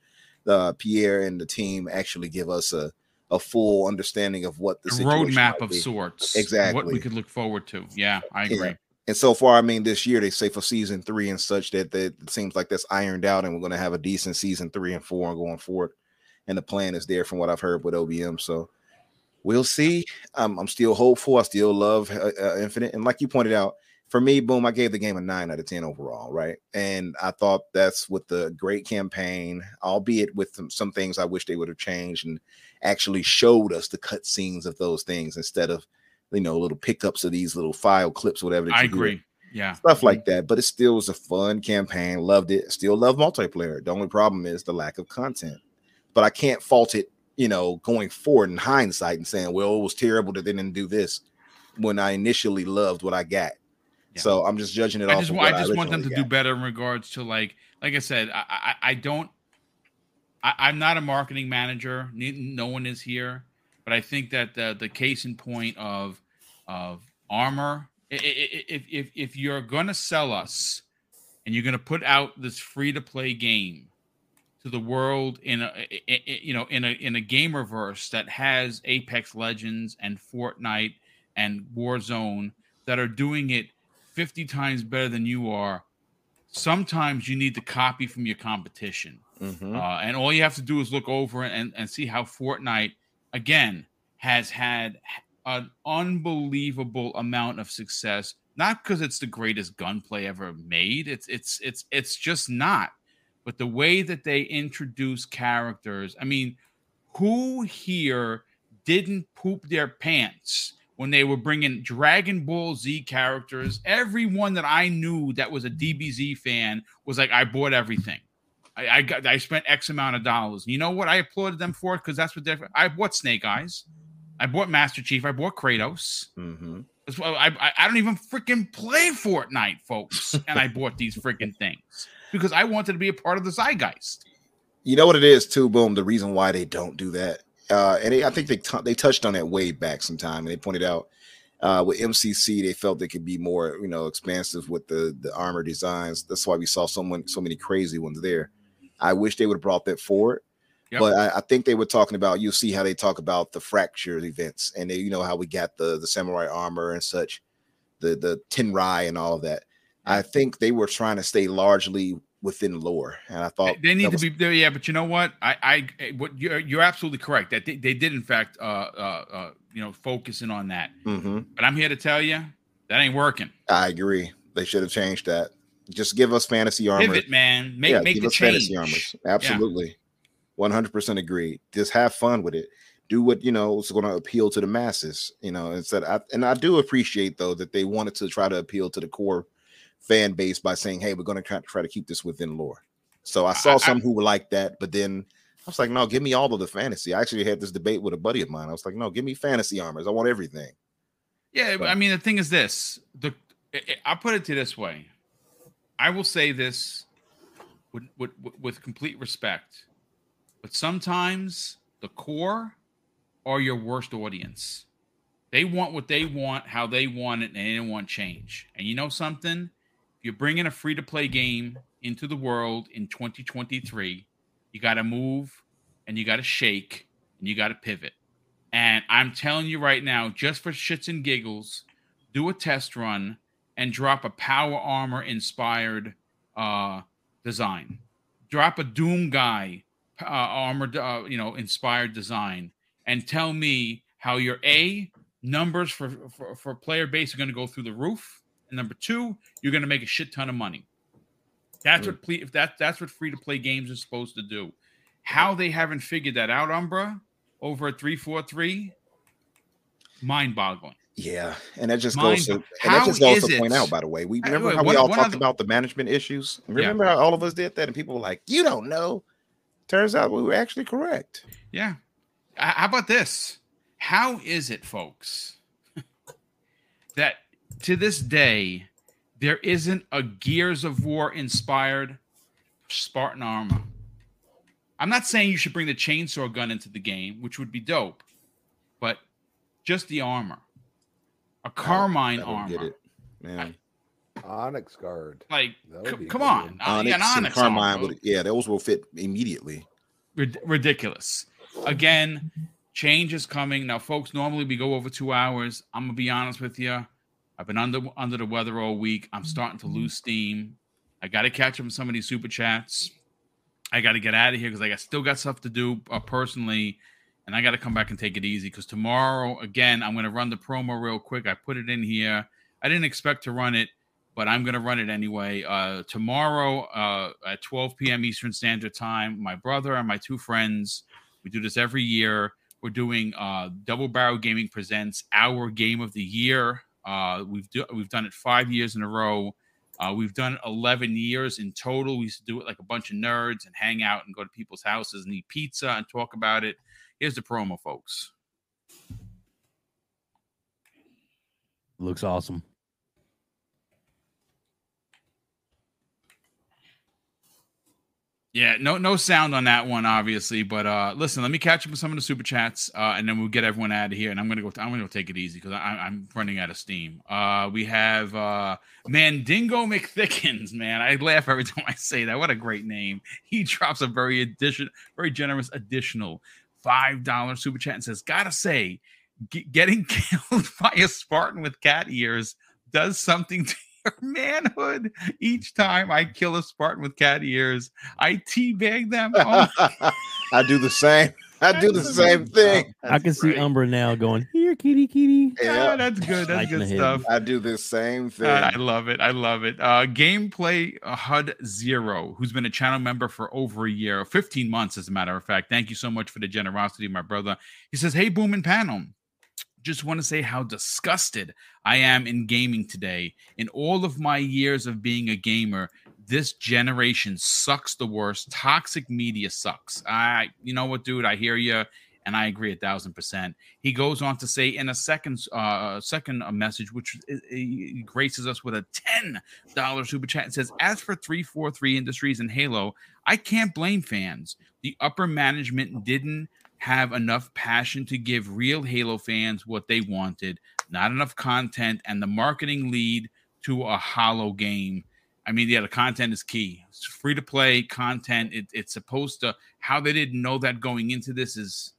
uh, Pierre and the team actually give us a a full understanding of what the roadmap of sorts. What we could look forward to. Yeah, I Yeah. agree. And so far, I mean, this year they say for season three and such that, that it seems like that's ironed out, and we're going to have a decent season three and four going forward. And the plan is there from what I've heard with OBM. So we'll see. Um, I'm still hopeful. I still love uh, uh, Infinite, and like you pointed out, for me, boom, I gave the game a nine out of ten overall, right? And I thought that's with the great campaign, albeit with some, some things I wish they would have changed and actually showed us the cut scenes of those things instead of you know little pickups of these little file clips, whatever. I agree. Yeah, stuff mm-hmm. like that. But it still was a fun campaign. Loved it. Still love multiplayer. The only problem is the lack of content. But I can't fault it, you know, going forward in hindsight and saying, well, it was terrible that they didn't do this when I initially loved what I got. Yeah. So I'm just judging it I off. just of I just want them to originally do better in regards to like like I said, I I, I don't. I, I'm not a marketing manager. No one is here, but I think that the the case in point of of armor, if if if you're gonna sell us and you're gonna put out this free to play game to the world in a you know in a in a gamerverse that has Apex Legends and Fortnite and Warzone that are doing it 50 times better than you are sometimes you need to copy from your competition Mhm. uh, and all you have to do is look over and, and see how Fortnite again has had an unbelievable amount of success. Not because it's the greatest gunplay ever made. It's it's it's it's just not. But the way that they introduce characters, I mean, who here didn't poop their pants when they were bringing Dragon Ball Z characters? Everyone that I knew that was a DBZ fan was like, I bought everything. I, I got I spent X amount of dollars. You know what? I applauded them for it because that's what they're. I bought Snake Eyes, I bought Master Chief, I bought Kratos. Mhm. That's I, I I don't even freaking play Fortnite, folks, and I bought these freaking things because I wanted to be a part of the zeitgeist. You know what it is too, boom. The reason why they don't do that, uh, and they, I think they t- they touched on that way back sometime, and they pointed out uh, with MCC they felt they could be more, you know, expansive with the the armor designs. That's why we saw someone so many crazy ones there. I wish they would have brought that forward. Yep. But I, I think they were talking about. You'll see how they talk about the fractured events, and they, you know, how we got the the samurai armor and such, the the Tenrai and all of that. I think they were trying to stay largely within lore, and I thought They, need that to be there, yeah. But you know what? I, I, what you're, you're absolutely correct that they, they did in fact, uh, uh, uh, you know, focusing on that. Mhm. But I'm here to tell you that ain't working. I agree. They should have changed that. Just give us fantasy armor. Pivot, man. Make yeah, make give the us change. fantasy armors. Absolutely. 100% agree. Just have fun with it. Do what, you know, is going to appeal to the masses, you know, instead I, and I do appreciate though that they wanted to try to appeal to the core fan base by saying, "Hey, we're going to try, to keep this within lore." So I saw I- some who were like that, but then I was like, "No, give me all of the fantasy." I actually had this debate with a buddy of mine. I was like, "No, give me fantasy armors. I want everything." Yeah, but I mean, the thing is this: the I- I- put it to this way. I will say this with with, with complete respect, but sometimes the core are your worst audience. They want what they want, how they want it, and they don't want change. And you know something? If you're bringing a free to play game into the world in 2023. You got to move and you got to shake and you got to pivot. And I'm telling you right now, just for shits and giggles, do a test run, and drop a power armor inspired uh, design. Drop a Doom guy uh, armored, uh, you know, inspired design, and tell me how your A numbers for for, for player base are going to go through the roof, and number two, you're going to make a shit ton of money. That's what ple- if that that's what free to play games are supposed to do. How they haven't figured that out, Umbra, over at three four three, mind boggling. Yeah, and that just Mind goes to and that just goes to point it- out. By the way, we remember wait, how we all talked other- about the management issues. Remember how all of us did that, and people were like, "You don't know." Turns out we were actually correct. Yeah. How about this? How is it, folks, that to this day there isn't a Gears of War inspired Spartan armor? I'm not saying you should bring the chainsaw gun into the game, which would be dope, but just the armor, a Carmine I armor, get it, man. Onyx guard. like c- come on, one. Uh, yeah, Onyx an and Carmine, armor, would, yeah, those will fit immediately. Rid- ridiculous. Again, change is coming now, folks. Normally we go over two hours. I'm gonna be honest with you. I've been under under the weather all week. I'm starting to lose steam. I got to catch up with some of these super chats. I got to get out of here because I got still got stuff to do uh, personally, and I got to come back and take it easy. Because tomorrow, again, I'm going to run the promo real quick. I put it in here. I didn't expect to run it, but I'm going to run it anyway. Uh, tomorrow uh, at 12 p.m. Eastern Standard Time, my brother and my two friends, we do this every year. We're doing uh, Double Barrel Gaming presents our game of the year. Uh, we've do, we've done it five years in a row. Uh, we've done 11 years in total. We used to do it like a bunch of nerds and hang out and go to people's houses and eat pizza and talk about it. Here's the promo, folks. Looks awesome. Yeah, no no sound on that one, obviously. But uh listen, let me catch up with some of the super chats, uh, and then we'll get everyone out of here. And I'm gonna go. I'm gonna go take it easy because I'm running out of steam. Uh, we have uh, Mandingo McThickens. Man, I laugh every time I say that. What a great name! He drops a very addition, very generous additional five dollar super chat and says, "Gotta say, ge- getting killed by a Spartan with cat ears does something to." your Manhood. Each time I kill a Spartan with cat ears, I teabag them. Oh I do the same. I do the same thing. I can see right. Umbra now going here, kitty, kitty. Yeah, that's good. That's good the head. stuff. I do the same thing. Uh, I love it. I love it. Uh, Gameplay uh, HUD Zero, who's been a channel member for over a year, 15 months, as a matter of fact. Thank you so much for the generosity, my brother. He says, Hey, Boom and Panel. Just want to say how disgusted I am in gaming today. In all of my years of being a gamer, this generation sucks the worst. Toxic media sucks. I, you know what, dude? I hear you, and I agree a thousand percent. He goes on to say in a second, uh, second uh, message, which graces us with a ten dollar super chat, and says, "As for three four three Industries and Halo, I can't blame fans. The upper management didn't." have enough passion to give real Halo fans what they wanted, not enough content, and the marketing lead to a hollow game. I mean, yeah, the content is key. It's free to play content. It, it's supposed to. How they didn't know that going into this is,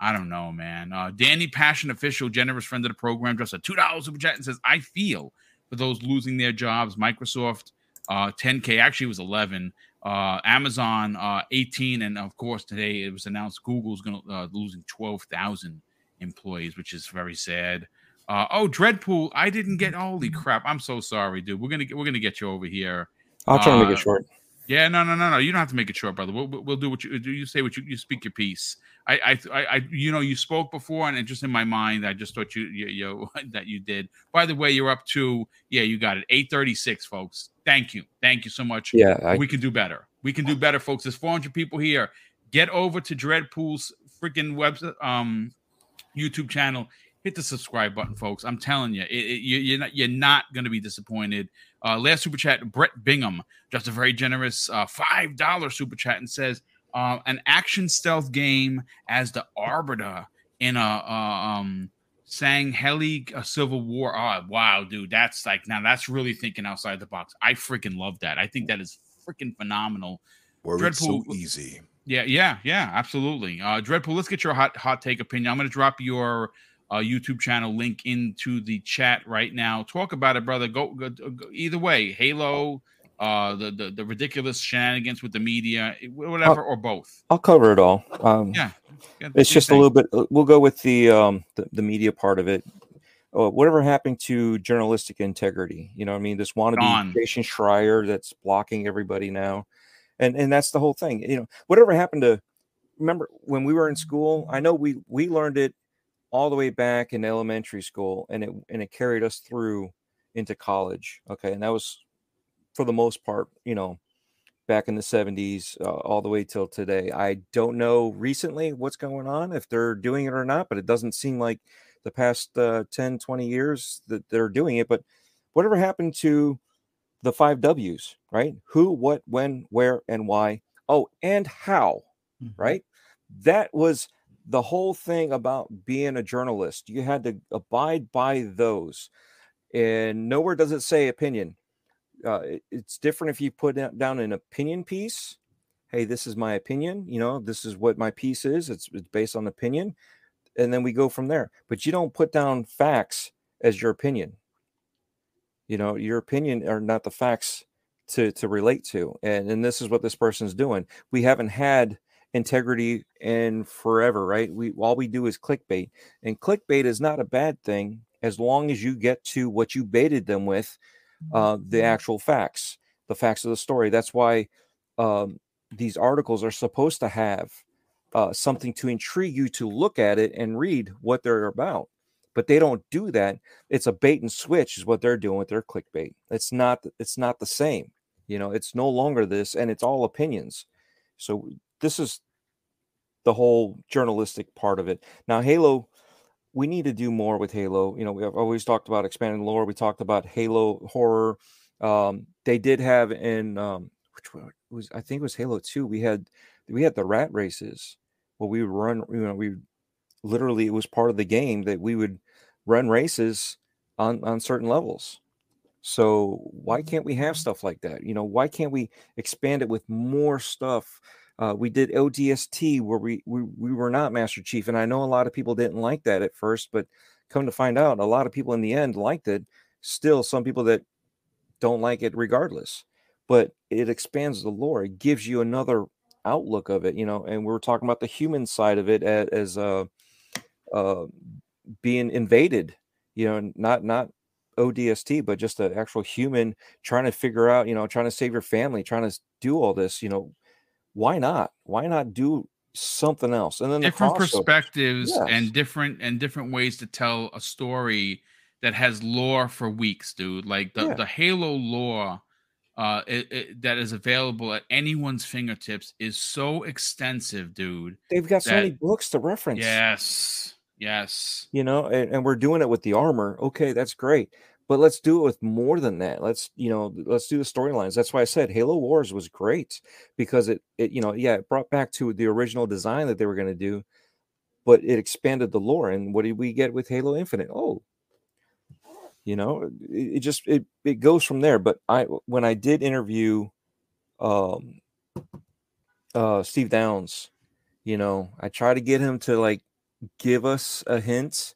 I don't know, man. Uh, Danny Passion official, generous friend of the program, just a two dollars super chat and says, "I feel for those losing their jobs. Microsoft, uh, 10k actually it was 11 uh, Amazon uh, 18, and of course today it was announced Google's going to uh, losing 12,000 employees, which is very sad. Uh, oh, Dreadpool, I didn't get. Holy crap! I'm so sorry, dude. We're gonna get, we're gonna get you over here. I'll try to make Uh, it short. Yeah, no, no, no, no. You don't have to make it short, brother. We'll, we'll do what you do. You say what you you speak your piece. I, I, I, you know, you spoke before, and it just in my mind, I just thought you, you, you that you did. By the way, you're up to yeah, you got it. Eight thirty six, folks. Thank you, thank you so much. Yeah, I, we can do better. We can do better, folks. There's 400 people here. Get over to Dreadpool's freaking website, um, YouTube channel. Hit the subscribe button, folks. I'm telling you, it, it, you, you're not you're not going to be disappointed. Uh, last super chat, Brett Bingham, just a very generous uh, five dollar super chat, and says uh, an action stealth game as the arbiter in a uh, um Sangheili a Civil War. Oh wow, dude, that's like now that's really thinking outside the box. I freaking love that. I think that is freaking phenomenal. Where it's so Dreadpool- easy. Yeah, yeah, yeah, absolutely. Uh, Dreadpool, let's get your hot hot take opinion. I'm going to drop your uh, YouTube channel link into the chat right now. Talk about it, brother. Go, go, go either way. Halo, uh, the, the the ridiculous shenanigans with the media, whatever, or both. I'll cover it all. Um, Yeah, Yeah, it's just a little bit. uh, We'll go with the um the, the media part of it. Uh, whatever happened to journalistic integrity? You know, what I mean, this wannabe Gone. Jason Schreier that's blocking everybody now, and and that's the whole thing. You know, whatever happened to? Remember when we were in school? I know we we learned it all the way back in elementary school, and it and it carried us through into college. Okay, and that was for the most part, you know, back in the 70s uh, all the way till today. I don't know recently what's going on, if they're doing it or not, but it doesn't seem like the past uh, 10, 20 years that they're doing it. But whatever happened to the five W's, right? Who, what, when, where, and why? Oh, and how, Mhm. right? That was the whole thing about being a journalist. You had to abide by those. And nowhere does it say opinion uh, it- it's different if you put down an opinion piece. Hey, this is my opinion. You know, this is what my piece is. It's, it's based on opinion, and then we go from there. But you don't put down facts as your opinion. You know, your opinion are not the facts to to relate to, and and this is what this person's doing. We haven't had integrity in forever, right? We all we do is clickbait, and clickbait is not a bad thing as long as you get to what you baited them with uh, the actual facts, the facts of the story. That's why um, these articles are supposed to have uh, something to intrigue you to look at it and read what they're about. But they don't do that. It's a bait and switch, is what they're doing with their clickbait. It's not. It's not the same. You know, it's no longer this, and it's all opinions. So this is the whole journalistic part of it. Now, Halo we need to do more with Halo. You know, we have always talked about expanding lore. We talked about Halo horror. Um, they did have in um, which one was I think it was Halo Two. We had we had the rat races where we would run. You know, we literally it was part of the game that we would run races on on certain levels. So why can't we have stuff like that? You know, why can't we expand it with more stuff? Uh, we did ODST where we, we we were not Master Chief, and I know a lot of people didn't like that at first, but come to find out, a lot of people in the end liked it. Still, some people that don't like it regardless, but it expands the lore. It gives you another outlook of it, you know. And we were talking about the human side of it as, as uh, uh, being invaded, you know, not not ODST, but just an actual human trying to figure out, you know, trying to save your family, trying to do all this, you know, why not? Why not do something else? And then different crossover. perspectives Yes. and different and different ways to tell a story that has lore for weeks, dude. Like the, Yeah. the Halo lore uh it, it, that is available at anyone's fingertips is so extensive, dude. They've got so many books to reference. Yes. Yes. you know and, and we're doing it with the armor okay that's great but let's do it with more than that. Let's you know let's do the storylines. That's why i said halo wars was great because it it you know yeah it brought back to the original design that they were going to do but it expanded the lore and what did we get with halo infinite? Oh you know it, it just it, it goes from there but i when i did interview um uh Steve Downes you know i try to get him to like give us a hint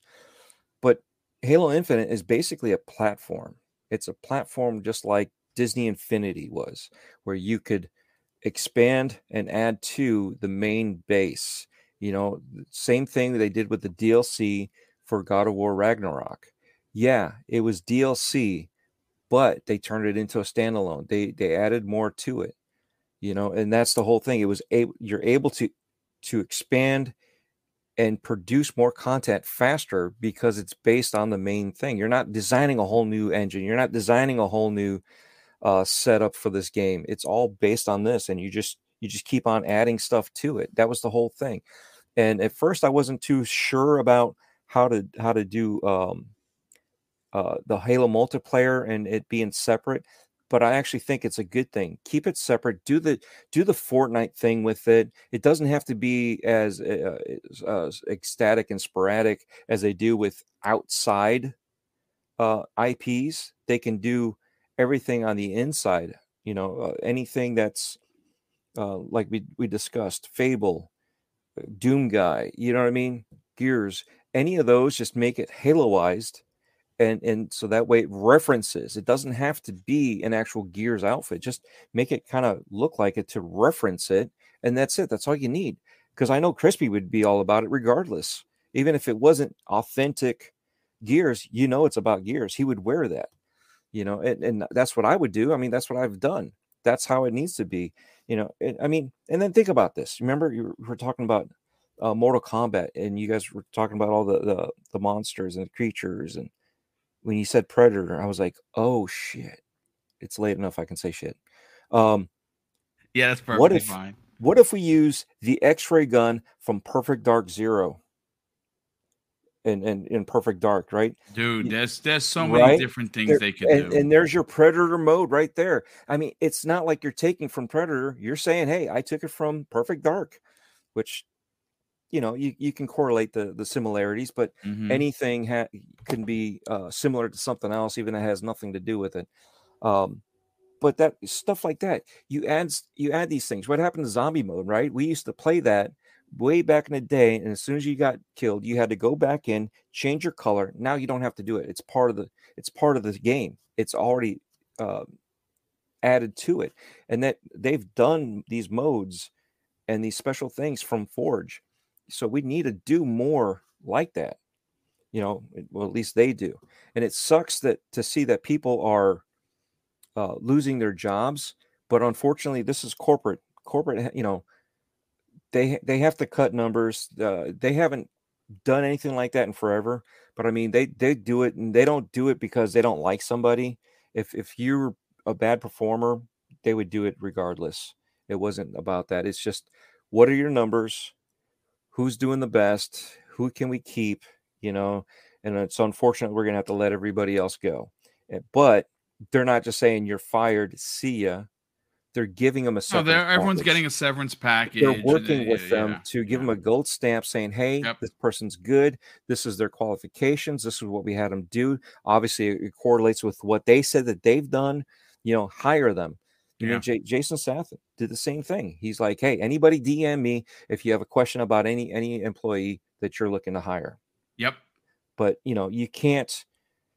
halo infinite is basically a platform. It's a platform just like disney infinity was where you could expand and add to the main base you know same thing they did with the dlc for god of war ragnarok. Yeah it was dlc but they turned it into a standalone. They they added more to it you know and that's the whole thing. It was able you're able to to expand and produce more content faster because it's based on the main thing. You're not designing a whole new engine. You're not designing a whole new uh, setup for this game. It's all based on this, and you just you just keep on adding stuff to it. That was the whole thing. And at first, I wasn't too sure about how to how to do um, uh, the Halo multiplayer and it being separate. But I actually think it's a good thing. Keep it separate. Do the do the Fortnite thing with it. It doesn't have to be as uh, uh, ecstatic and sporadic as they do with outside uh, IPs. They can do everything on the inside. You know, uh, anything that's uh, like we we discussed, Fable, uh, Doom Guy. You know what I mean? Gears. any of those, just make it haloized, and and so that way it references. It doesn't have to be an actual Gears outfit. Just make it kind of look like it to reference it, and that's it. That's all you need. Because I know Crispy would be all about it regardless, even if it wasn't authentic Gears. You know, it's about Gears. He would wear that, you know, and, and that's what I would do. I mean, that's what I've done. That's how it needs to be, you know. I mean, and then think about this. Remember, you were talking about uh, Mortal Kombat, and you guys were talking about all the, the the monsters and the creatures, and when you said Predator, I was like, oh shit, it's late enough. I can say shit. Um, Yeah, that's perfectly What if- fine. what if we use the X-ray gun from Perfect Dark Zero? And and in Perfect Dark, right? Dude, there's there's so many right? different things There- they could and, do. and there's your predator mode right there. I mean, it's not like you're taking from Predator. You're saying, "Hey, I took it from Perfect Dark," which you know you, you can correlate the the similarities, but Mhm. anything ha- can be uh, similar to something else, even that has nothing to do with it. Um, but that stuff like that, you add you add these things. What happened to zombie mode? Right? We used to play that way back in the day, and as soon as you got killed, you had to go back in, change your color. Now you don't have to do it. It's part of the it's part of the game. It's already uh, added to it, and that they've done these modes and these special things from Forge. So we need to do more like that. You know, well at least they do, and it sucks that to see that people are uh, losing their jobs. But unfortunately, this is corporate. Corporate, you know, they they have to cut numbers. Uh, they haven't done anything like that in forever. But I mean, they they do it, and they don't do it because they don't like somebody. If if you're a bad performer, they would do it regardless. It wasn't about that. It's just what are your numbers? Who's doing the best? Who can we keep? You know, and it's unfortunate we're gonna have to let everybody else go. Eh, But they're not just saying you're fired. See ya. They're giving them a. No, severance they're, everyone's package getting a severance package. they're working uh, with them yeah, to give yeah. them a gold stamp saying hey Yep. this person's good this is their qualifications this is what we had them do obviously it correlates with what they said that they've done you know hire them you know J- jason Sath did the same thing. He's like hey anybody dm me if you have a question about any any employee that you're looking to hire. Yep. but you know you can't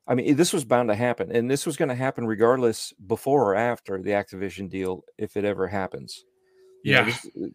i mean this was bound to happen and this was going to happen regardless before or after the activision deal if it ever happens. You know, this- uh,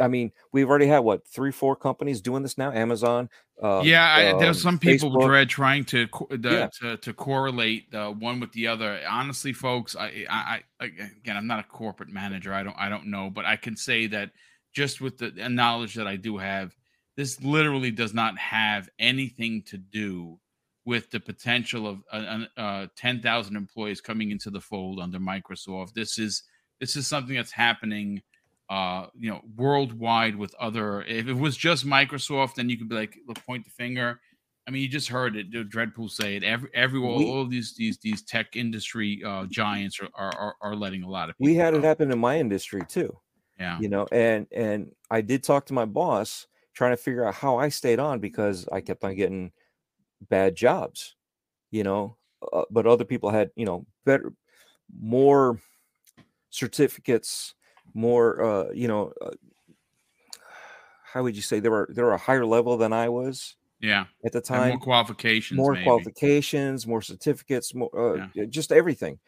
i mean we've already had what three four companies doing this now amazon uh, yeah, I, um, there's some people Facebook. dread trying to the, Yeah. to to correlate the one with the other. Honestly, folks, I, I I again, I'm not a corporate manager. I don't I don't know, but I can say that just with the knowledge that I do have, this literally does not have anything to do with the potential of uh, uh, 10,000 employees coming into the fold under Microsoft. This is this is something that's happening uh you know worldwide with other if it was just microsoft then you could be like look point the finger. I mean you just heard it the dreadpool say it. Every every all, We- all these these these tech industry uh giants are are, are, letting a lot of people we had it happen in my industry too. Yeah. You know and and i did talk to my boss trying to figure out how i stayed on because i kept on getting bad jobs you know uh, but other people had you know better more certificates more uh you know uh, how would you say they were they were a higher level than i was yeah. at the and time. more qualifications more maybe. qualifications more certificates more uh, Yeah. just everything.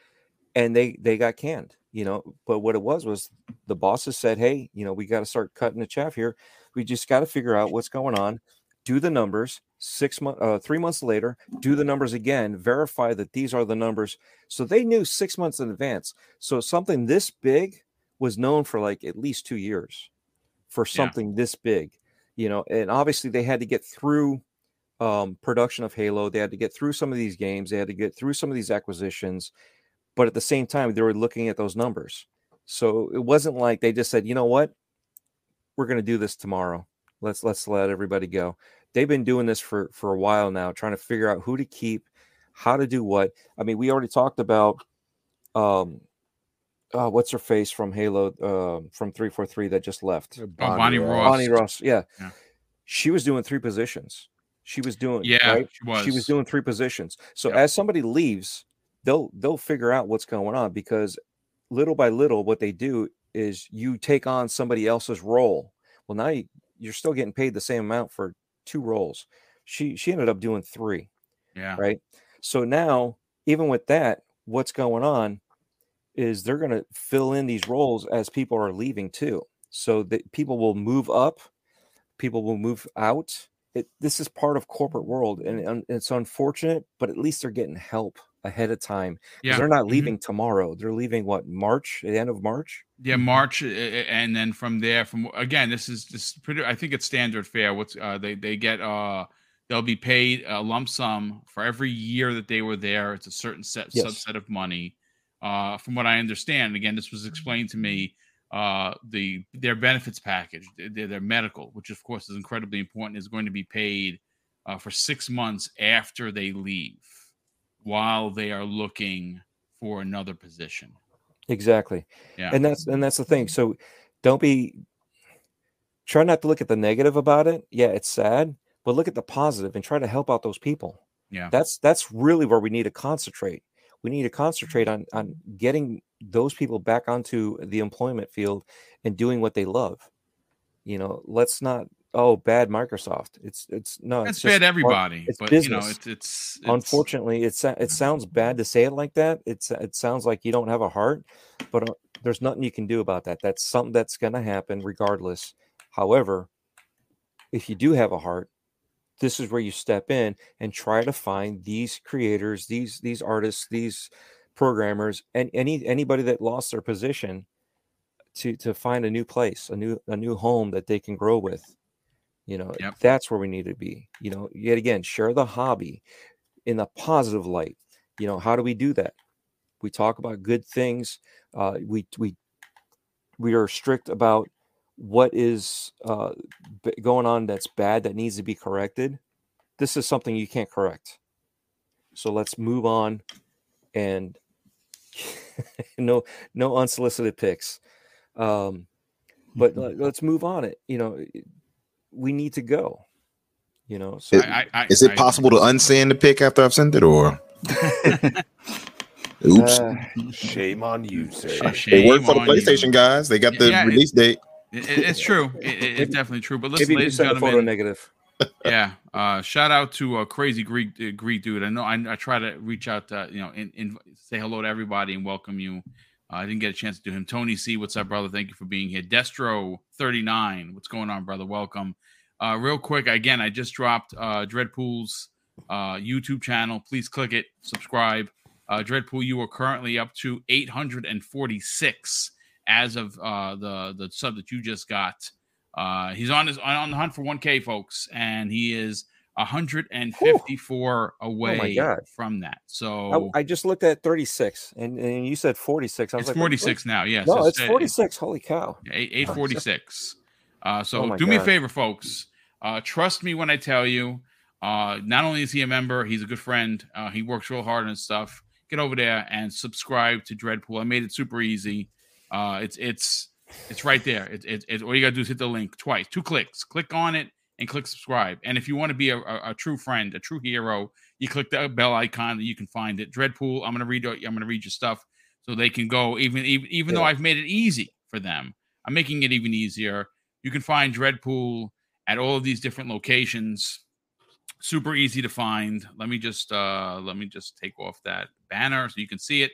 And they they got canned you know but what it was was the bosses said hey you know we got to start cutting the chaff here. We just got to figure out what's going on. Do the numbers six months uh, three months later do the numbers again verify that these are the numbers. So they knew six months in advance. So something this big was known for like at least two years for Yeah. something this big you know and obviously they had to get through um, production of halo they had to get through some of these games they had to get through some of these acquisitions but at the same time they were looking at those numbers. So it wasn't like they just said you know what? We're going to do this tomorrow. Let's let's let everybody go. They've been doing this for for a while now trying to figure out who to keep how to do what. I mean we already talked about um uh, what's her face from halo uh, from 343 that just left Bonnie Ross. bonnie ross yeah. Yeah. she was doing three positions she was doing yeah right she was she was doing three positions. So Yep. as somebody leaves, they'll they'll figure out what's going on because little by little, what they do is you take on somebody else's role. Well, now you, you're still getting paid the same amount for two roles. She she ended up doing three, Yeah. right? So now, even with that, what's going on is they're going to fill in these roles as people are leaving too. So that people will move up, people will move out. It, this is part of corporate world, and, and it's unfortunate, but at least they're getting help ahead of time. Yeah. they're not Mhm. leaving tomorrow. They're leaving what March, the end of March. Yeah, March, and then from there, from again, this is this is pretty. I think it's standard fare. What's uh, they they get uh they'll be paid a lump sum for every year that they were there. It's a certain set Yes. subset of money. Uh, from what I understand, again, this was explained to me. Uh, the their benefits package, their, their medical, which of course is incredibly important, is going to be paid uh, for six months after they leave, while they are looking for another position. Exactly. Yeah. and that's and that's the thing so don't be try not to look at the negative about it yeah it's sad but look at the positive and try to help out those people Yeah. that's that's really where we need to concentrate we need to concentrate on on getting those people back onto the employment field and doing what they love. You know let's not oh bad microsoft. It's it's no That's it's bad everybody, it's but you know, business. it's, it's it's unfortunately it, it sounds bad to say it like that. It's it sounds like you don't have a heart but uh, there's nothing you can do about that. That's something that's going to happen regardless. However if you do have a heart this is where you step in and try to find these creators these these artists these programmers and any anybody that lost their position to to find a new place a new a new home that they can grow with. You know Yep. that's where we need to be. You know yet again share the hobby in a positive light. You know how do we do that? We talk about good things uh, we we we are strict about what is uh, b- going on that's bad that needs to be corrected this is something you can't correct so let's move on and no no unsolicited pics um but let- let's move on it you know we need to go you know so Is- I, I, Is it I- possible to unsend the pic after I've sent it, or oops? uh, Shame on you, sir. Sh- they work for the on you. PlayStation guys. They got the Yeah, it- release date. It- it- it's true. It- it- it's definitely true. But listen, ladies and send a photo gentlemen, negative yeah. Uh, shout out to a crazy Greek uh, Greek dude. I know. I, I try to reach out to you know, and, and say hello to everybody and welcome you. Uh, I didn't get a chance to do him. Tony C, what's up, brother? Thank you for being here. Destro thirty nine, what's going on, brother? Welcome. Uh, real quick, again, I just dropped uh, Dreadpool's uh, YouTube channel. Please click it, subscribe. Uh, Dreadpool, you are currently up to 846 as of uh, the the sub that you just got. Uh, he's on his on the hunt for 1K, folks, and he is 154 away God. from that. So I, I just looked at 36 and, and you said 46 i was it's like what- 46 now. Yes, what? no it's uh, 46 holy cow Eight eight forty six. Uh, so Oh do me a favor, folks. Uh, trust me when I tell you. Uh, not only is he a member, he's a good friend. Uh, he works real hard and stuff. Get over there and subscribe to Dreadpool. I made it super easy. Uh, it's it's it's right there. It, it, it, all you gotta do is hit the link twice, two clicks. Click on it and click subscribe. And if you want to be a, a, a true friend, a true hero, you click the bell icon and you can find it. Dreadpool. I'm gonna read. I'm gonna read your stuff so they can go. Even even even though I've made it easy for them, I'm making it even easier. You can find Dreadpool at all of these different locations. Super easy to find. Let me just uh let me just take off that banner so you can see it.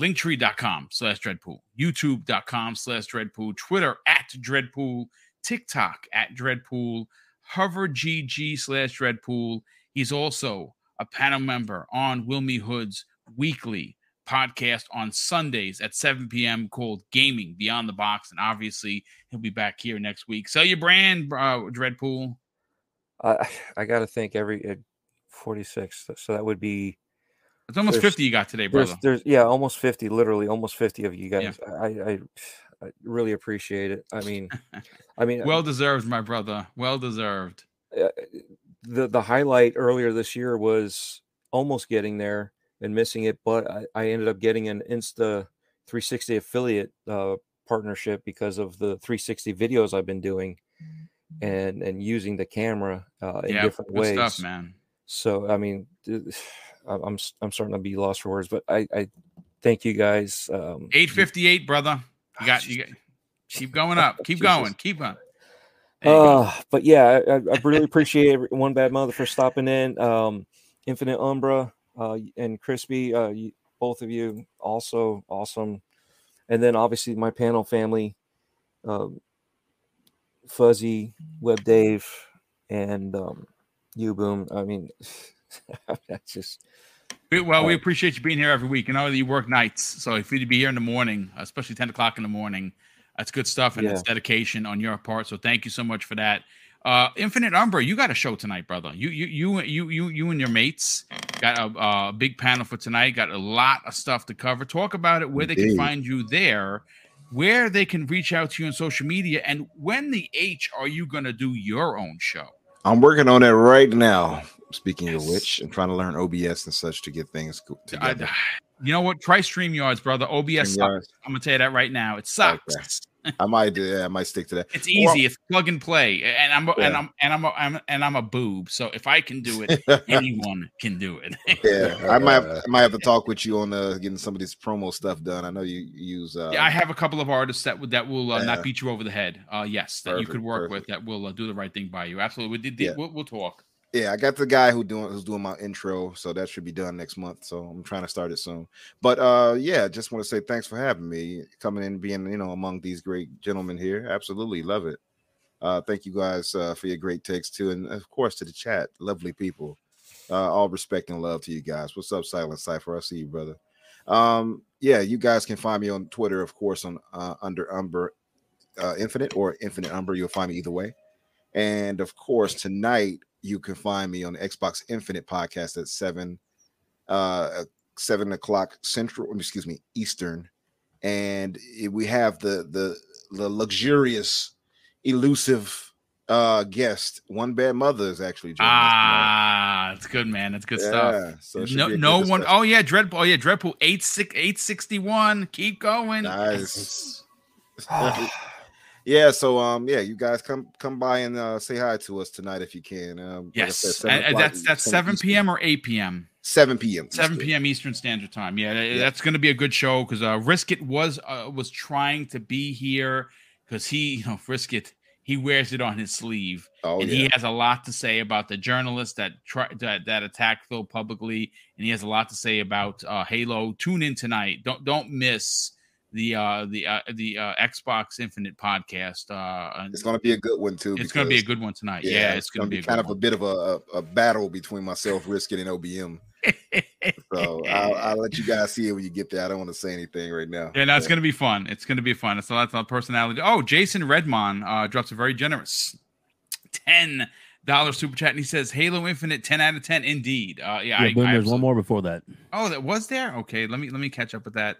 Linktree.com slash Dreadpool, YouTube.com slash Dreadpool, Twitter at Dreadpool, TikTok at Dreadpool, HoverGG slash Dreadpool. He's also a panel member on Wilmy Hood's weekly podcast on Sundays at 7 p.m. called Gaming Beyond the Box. And obviously, he'll be back here next week. Sell your brand, uh, Dreadpool. i i gotta think every uh, 46 so that would be It's almost There's- 50 you got today, there's brother. there's yeah almost 50 literally almost 50 of you guys I, I i really appreciate it i mean i mean Well deserved, my brother. Well deserved. uh, the the highlight earlier this year was almost getting there and missing it, but I, I ended up getting an Insta 360 affiliate uh, partnership because of the 360 videos I've been doing and and using the camera uh, in Yeah, different good ways. stuff, man. So I mean, th- I'm I'm starting to be lost for words, but I I thank you guys. Um, 858, brother. You got you got keep going up. Keep Jesus. going. Keep on. Go. Uh, but yeah, I, I I really appreciate one bad mother for stopping in. Um, Infinite Umbra, uh, and Crispy, uh, you, both of you also awesome. And then obviously my panel family, um, Fuzzy, Web Dave, and um, you Boom. I mean, that's just We- well, we appreciate you being here every week. You know that you work nights, so if you'd be here in the morning, especially ten o'clock in the morning, that's good stuff, and it's dedication on your part. So thank you so much for that. Uh, Infinite Umbra, you got a show tonight, brother. You you you you you you and your mates got a, a big panel for tonight. Got a lot of stuff to cover. Talk about it. Where they can find you there. Where they can reach out to you on social media, and when the H are you going to do your own show? I'm working on it right now. Speaking of Yes. which, and trying to learn OBS and such to get things go- I, together. you know what? Try StreamYards, brother. OBS StreamYards. sucks. I'm gonna tell you that right now. It sucks. I might, yeah, I might stick to that. It's easy. it's plug and play. And I'm and Yeah. I'm and I'm, a, I'm and I'm a boob. So if I can do it, anyone can do it. yeah, I might, have, I might have to talk with you on uh, getting some of this promo stuff done. I know you use. Uh, yeah, I have a couple of artists that would that will uh, Yeah. not beat you over the head. Uh, yes, that you could work perfect. with that will uh, do the right thing by you. Absolutely. We did. Yeah. We'll, we'll talk. Yeah, I got the guy who doing who's doing my intro, so that should be done next month. So I'm trying to start it soon. But uh yeah, just want to say thanks for having me, coming in, being you know among these great gentlemen here. Absolutely love it. Uh thank you guys uh, for your great takes too, and of course to the chat, lovely people. Uh, all respect and love to you guys. What's up, Silent Cipher? I see you, brother. Um, yeah, you guys can find me on Twitter, of course, on uh, under Umbra uh, Infinite or Infinite Umbra. You'll find me either way. And of course, tonight you can find me on the Xbox Infinite podcast at seven, uh, seven o'clock Central. Excuse me, Eastern. And we have the the the luxurious, elusive uh guest. One bad mother is actually joining us. Ah, it's good, man. It's good stuff. So it should no, be a good no one. discussion. Oh yeah, Dreadpool. Oh yeah, Dreadpool. Eight six eight sixty one. Keep going. Nice. yeah, so um, yeah, you guys come come by and uh, say hi to us tonight if you can. Um, like I said, Yes, 7 and- and o'clock that's that's seven p.m. or eight p.m. Seven p.m. 7 p.m. Eastern Standard Time. Yeah, Yeah. that's going to be a good show because uh, Riskit was uh, was trying to be here because he, you know, Riskit he wears it on his sleeve, Oh and yeah. he has a lot to say about the journalists that try that, that attacked Phil publicly, and he has a lot to say about uh, Halo. Tune in tonight. Don't don't miss the uh the uh, the uh, Xbox Infinite podcast. Uh, It's gonna be a good one too. it's going to be a good one tonight. Yeah, it's, going to be, a kind good of a bit of a, a, a battle between myself, Risket, and OBM. So I'll, I'll let you guys see it when you get there. I don't want to say anything right now. Yeah, no, it's But- going to be fun. It's going to be fun. It's a lot of personality. Oh, Jason Redmond uh, drops a very generous ten dollar super chat, and he says Halo Infinite ten out of ten. Indeed. Uh, yeah, Yeah, I, boom, I there's one more before that. Oh, that was there. Okay, let me let me catch up with that.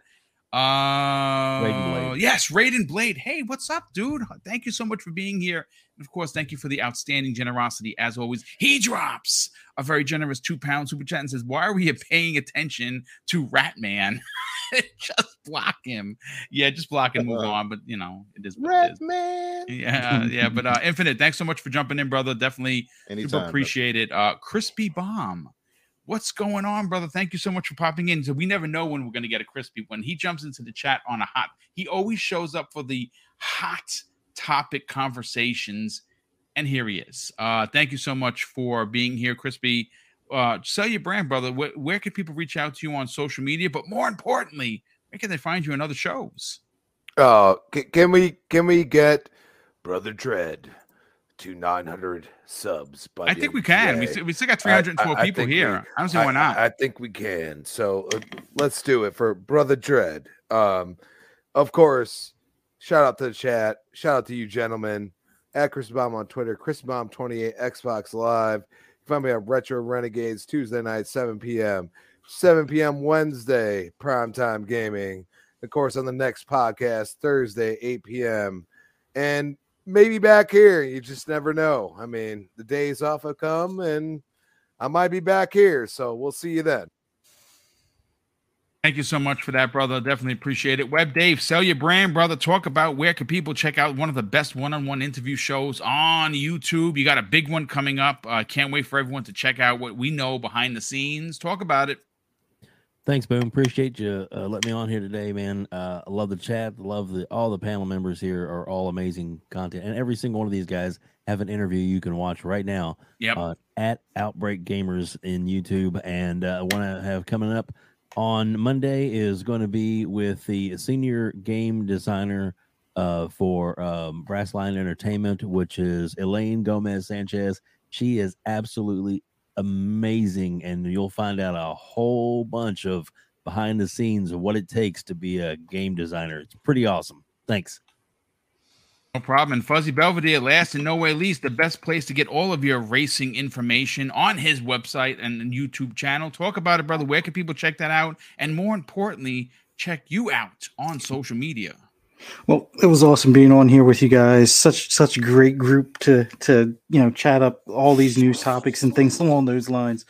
Uh, Blade. yes, Raiden Blade. Hey, what's up, dude? Thank you so much for being here. And of course, thank you for the outstanding generosity as always. He drops a very generous two pound super chat and says, "Why are we paying attention to Ratman? just block him. Yeah, just block and move Uh-huh. on. But you know, it is what it is. man. Yeah, yeah. But uh, Infinite, thanks so much for jumping in, brother. Definitely Anytime. Super brother. appreciate it. Uh, Crispy Bomb. What's going on, brother? Thank you so much for popping in. So we never know when we're gonna get a crispy. When he jumps into the chat on a hot, he always shows up for the hot topic conversations. And here he is. Uh, thank you so much for being here, Crispy. Uh, sell your brand, brother. Where, where can people reach out to you on social media? But more importantly, where can they find you in other shows? Uh, can, can we can we get Brother Dread to 900 subs? By I think we can. We, still- we still got I- I- 312 I people think we- here. I don't see why not. I, think we can. So uh, let's do it for Brother Dread. Um, of course, shout out to the chat. Shout out to you, gentlemen. At Chris Bomb on Twitter, Chris Bomb 28 Xbox Live. You find me at Retro Renegades Tuesday night, 7 p.m. 7 p.m. Wednesday, primetime gaming. Of course, on the next podcast, Thursday, 8 p.m. And maybe back here. You just never know. I mean, the days off have come and I might be back here. So we'll see you then. Thank you so much for that, brother. Definitely appreciate it. Web Dave, sell your brand, brother. Talk about where can people check out one of the best one-on-one interview shows on YouTube. You got a big one coming up. I uh, can't wait for everyone to check out what we know behind the scenes. Talk about it. Thanks, Boom. Appreciate you uh, letting me on here today, man. Uh, I love the chat. Love the all the panel members here are all amazing content, and every single one of these guys have an interview you can watch right now Yep. uh, at Outbreak Gamers in YouTube. And uh, I want to have coming up on Monday is going to be with the senior game designer uh, for um, Brass Lion Entertainment, which is Elaine Gomez Sanchez. She is absolutely amazing, and you'll find out a whole bunch of behind the scenes of what it takes to be a game designer. It's pretty awesome. Thanks. No problem. And Fuzzy Belvedere, last and no way least, the best place to get all of your racing information on his website and YouTube channel. Talk about it, brother. Where can people check that out? And more importantly, check you out on social media. Well, it was awesome being on here with you guys. Such such a great group to to you know chat up all these news topics and things along those lines.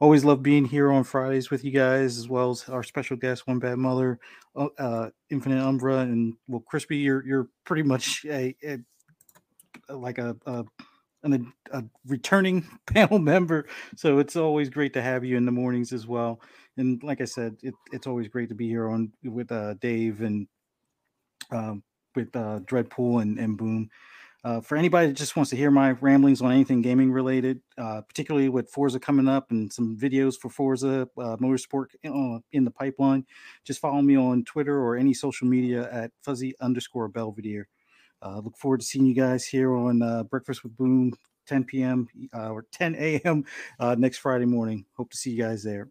Always love being here on Fridays with you guys, as well as our special guest, One Bad Mother, uh, uh, Infinite Umbra, and well, Crispy, you're you're pretty much a, a like a, a an, a returning panel member. So it's always great to have you in the mornings as well. And like I said, it, it's always great to be here on with uh, Dave and um, with uh, Dreadpool and, and Boom. Uh, for anybody that just wants to hear my ramblings on anything gaming related, uh, particularly with Forza coming up and some videos for Forza uh, Motorsport in, in the pipeline, just follow me on Twitter or any social media at fuzzy underscore Belvedere. Uh, look forward to seeing you guys here on uh, Breakfast with Boom, 10 p.m. Uh, or 10 a.m. Next Friday morning. Hope to see you guys there.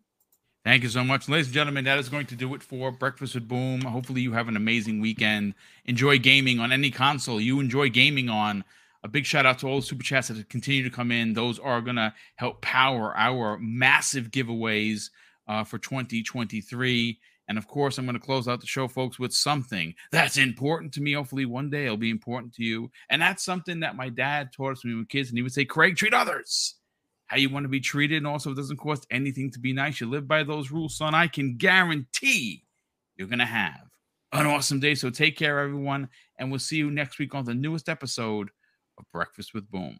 Thank you so much. Ladies and gentlemen, that is going to do it for Breakfast with Boom. Hopefully, you have an amazing weekend. Enjoy gaming on any console you enjoy gaming on. A big shout out to all the super chats that continue to come in. Those are going to help power our massive giveaways uh, for 2023. And of course, I'm going to close out the show, folks, with something that's important to me. Hopefully, one day it'll be important to you. And that's something that my dad taught us when we were kids. And he would say, Craig, treat others how you want to be treated. And also, it doesn't cost anything to be nice. You live by those rules, son. I can guarantee you're going to have an awesome day. So take care, everyone. And we'll see you next week on the newest episode of Breakfast with Boom.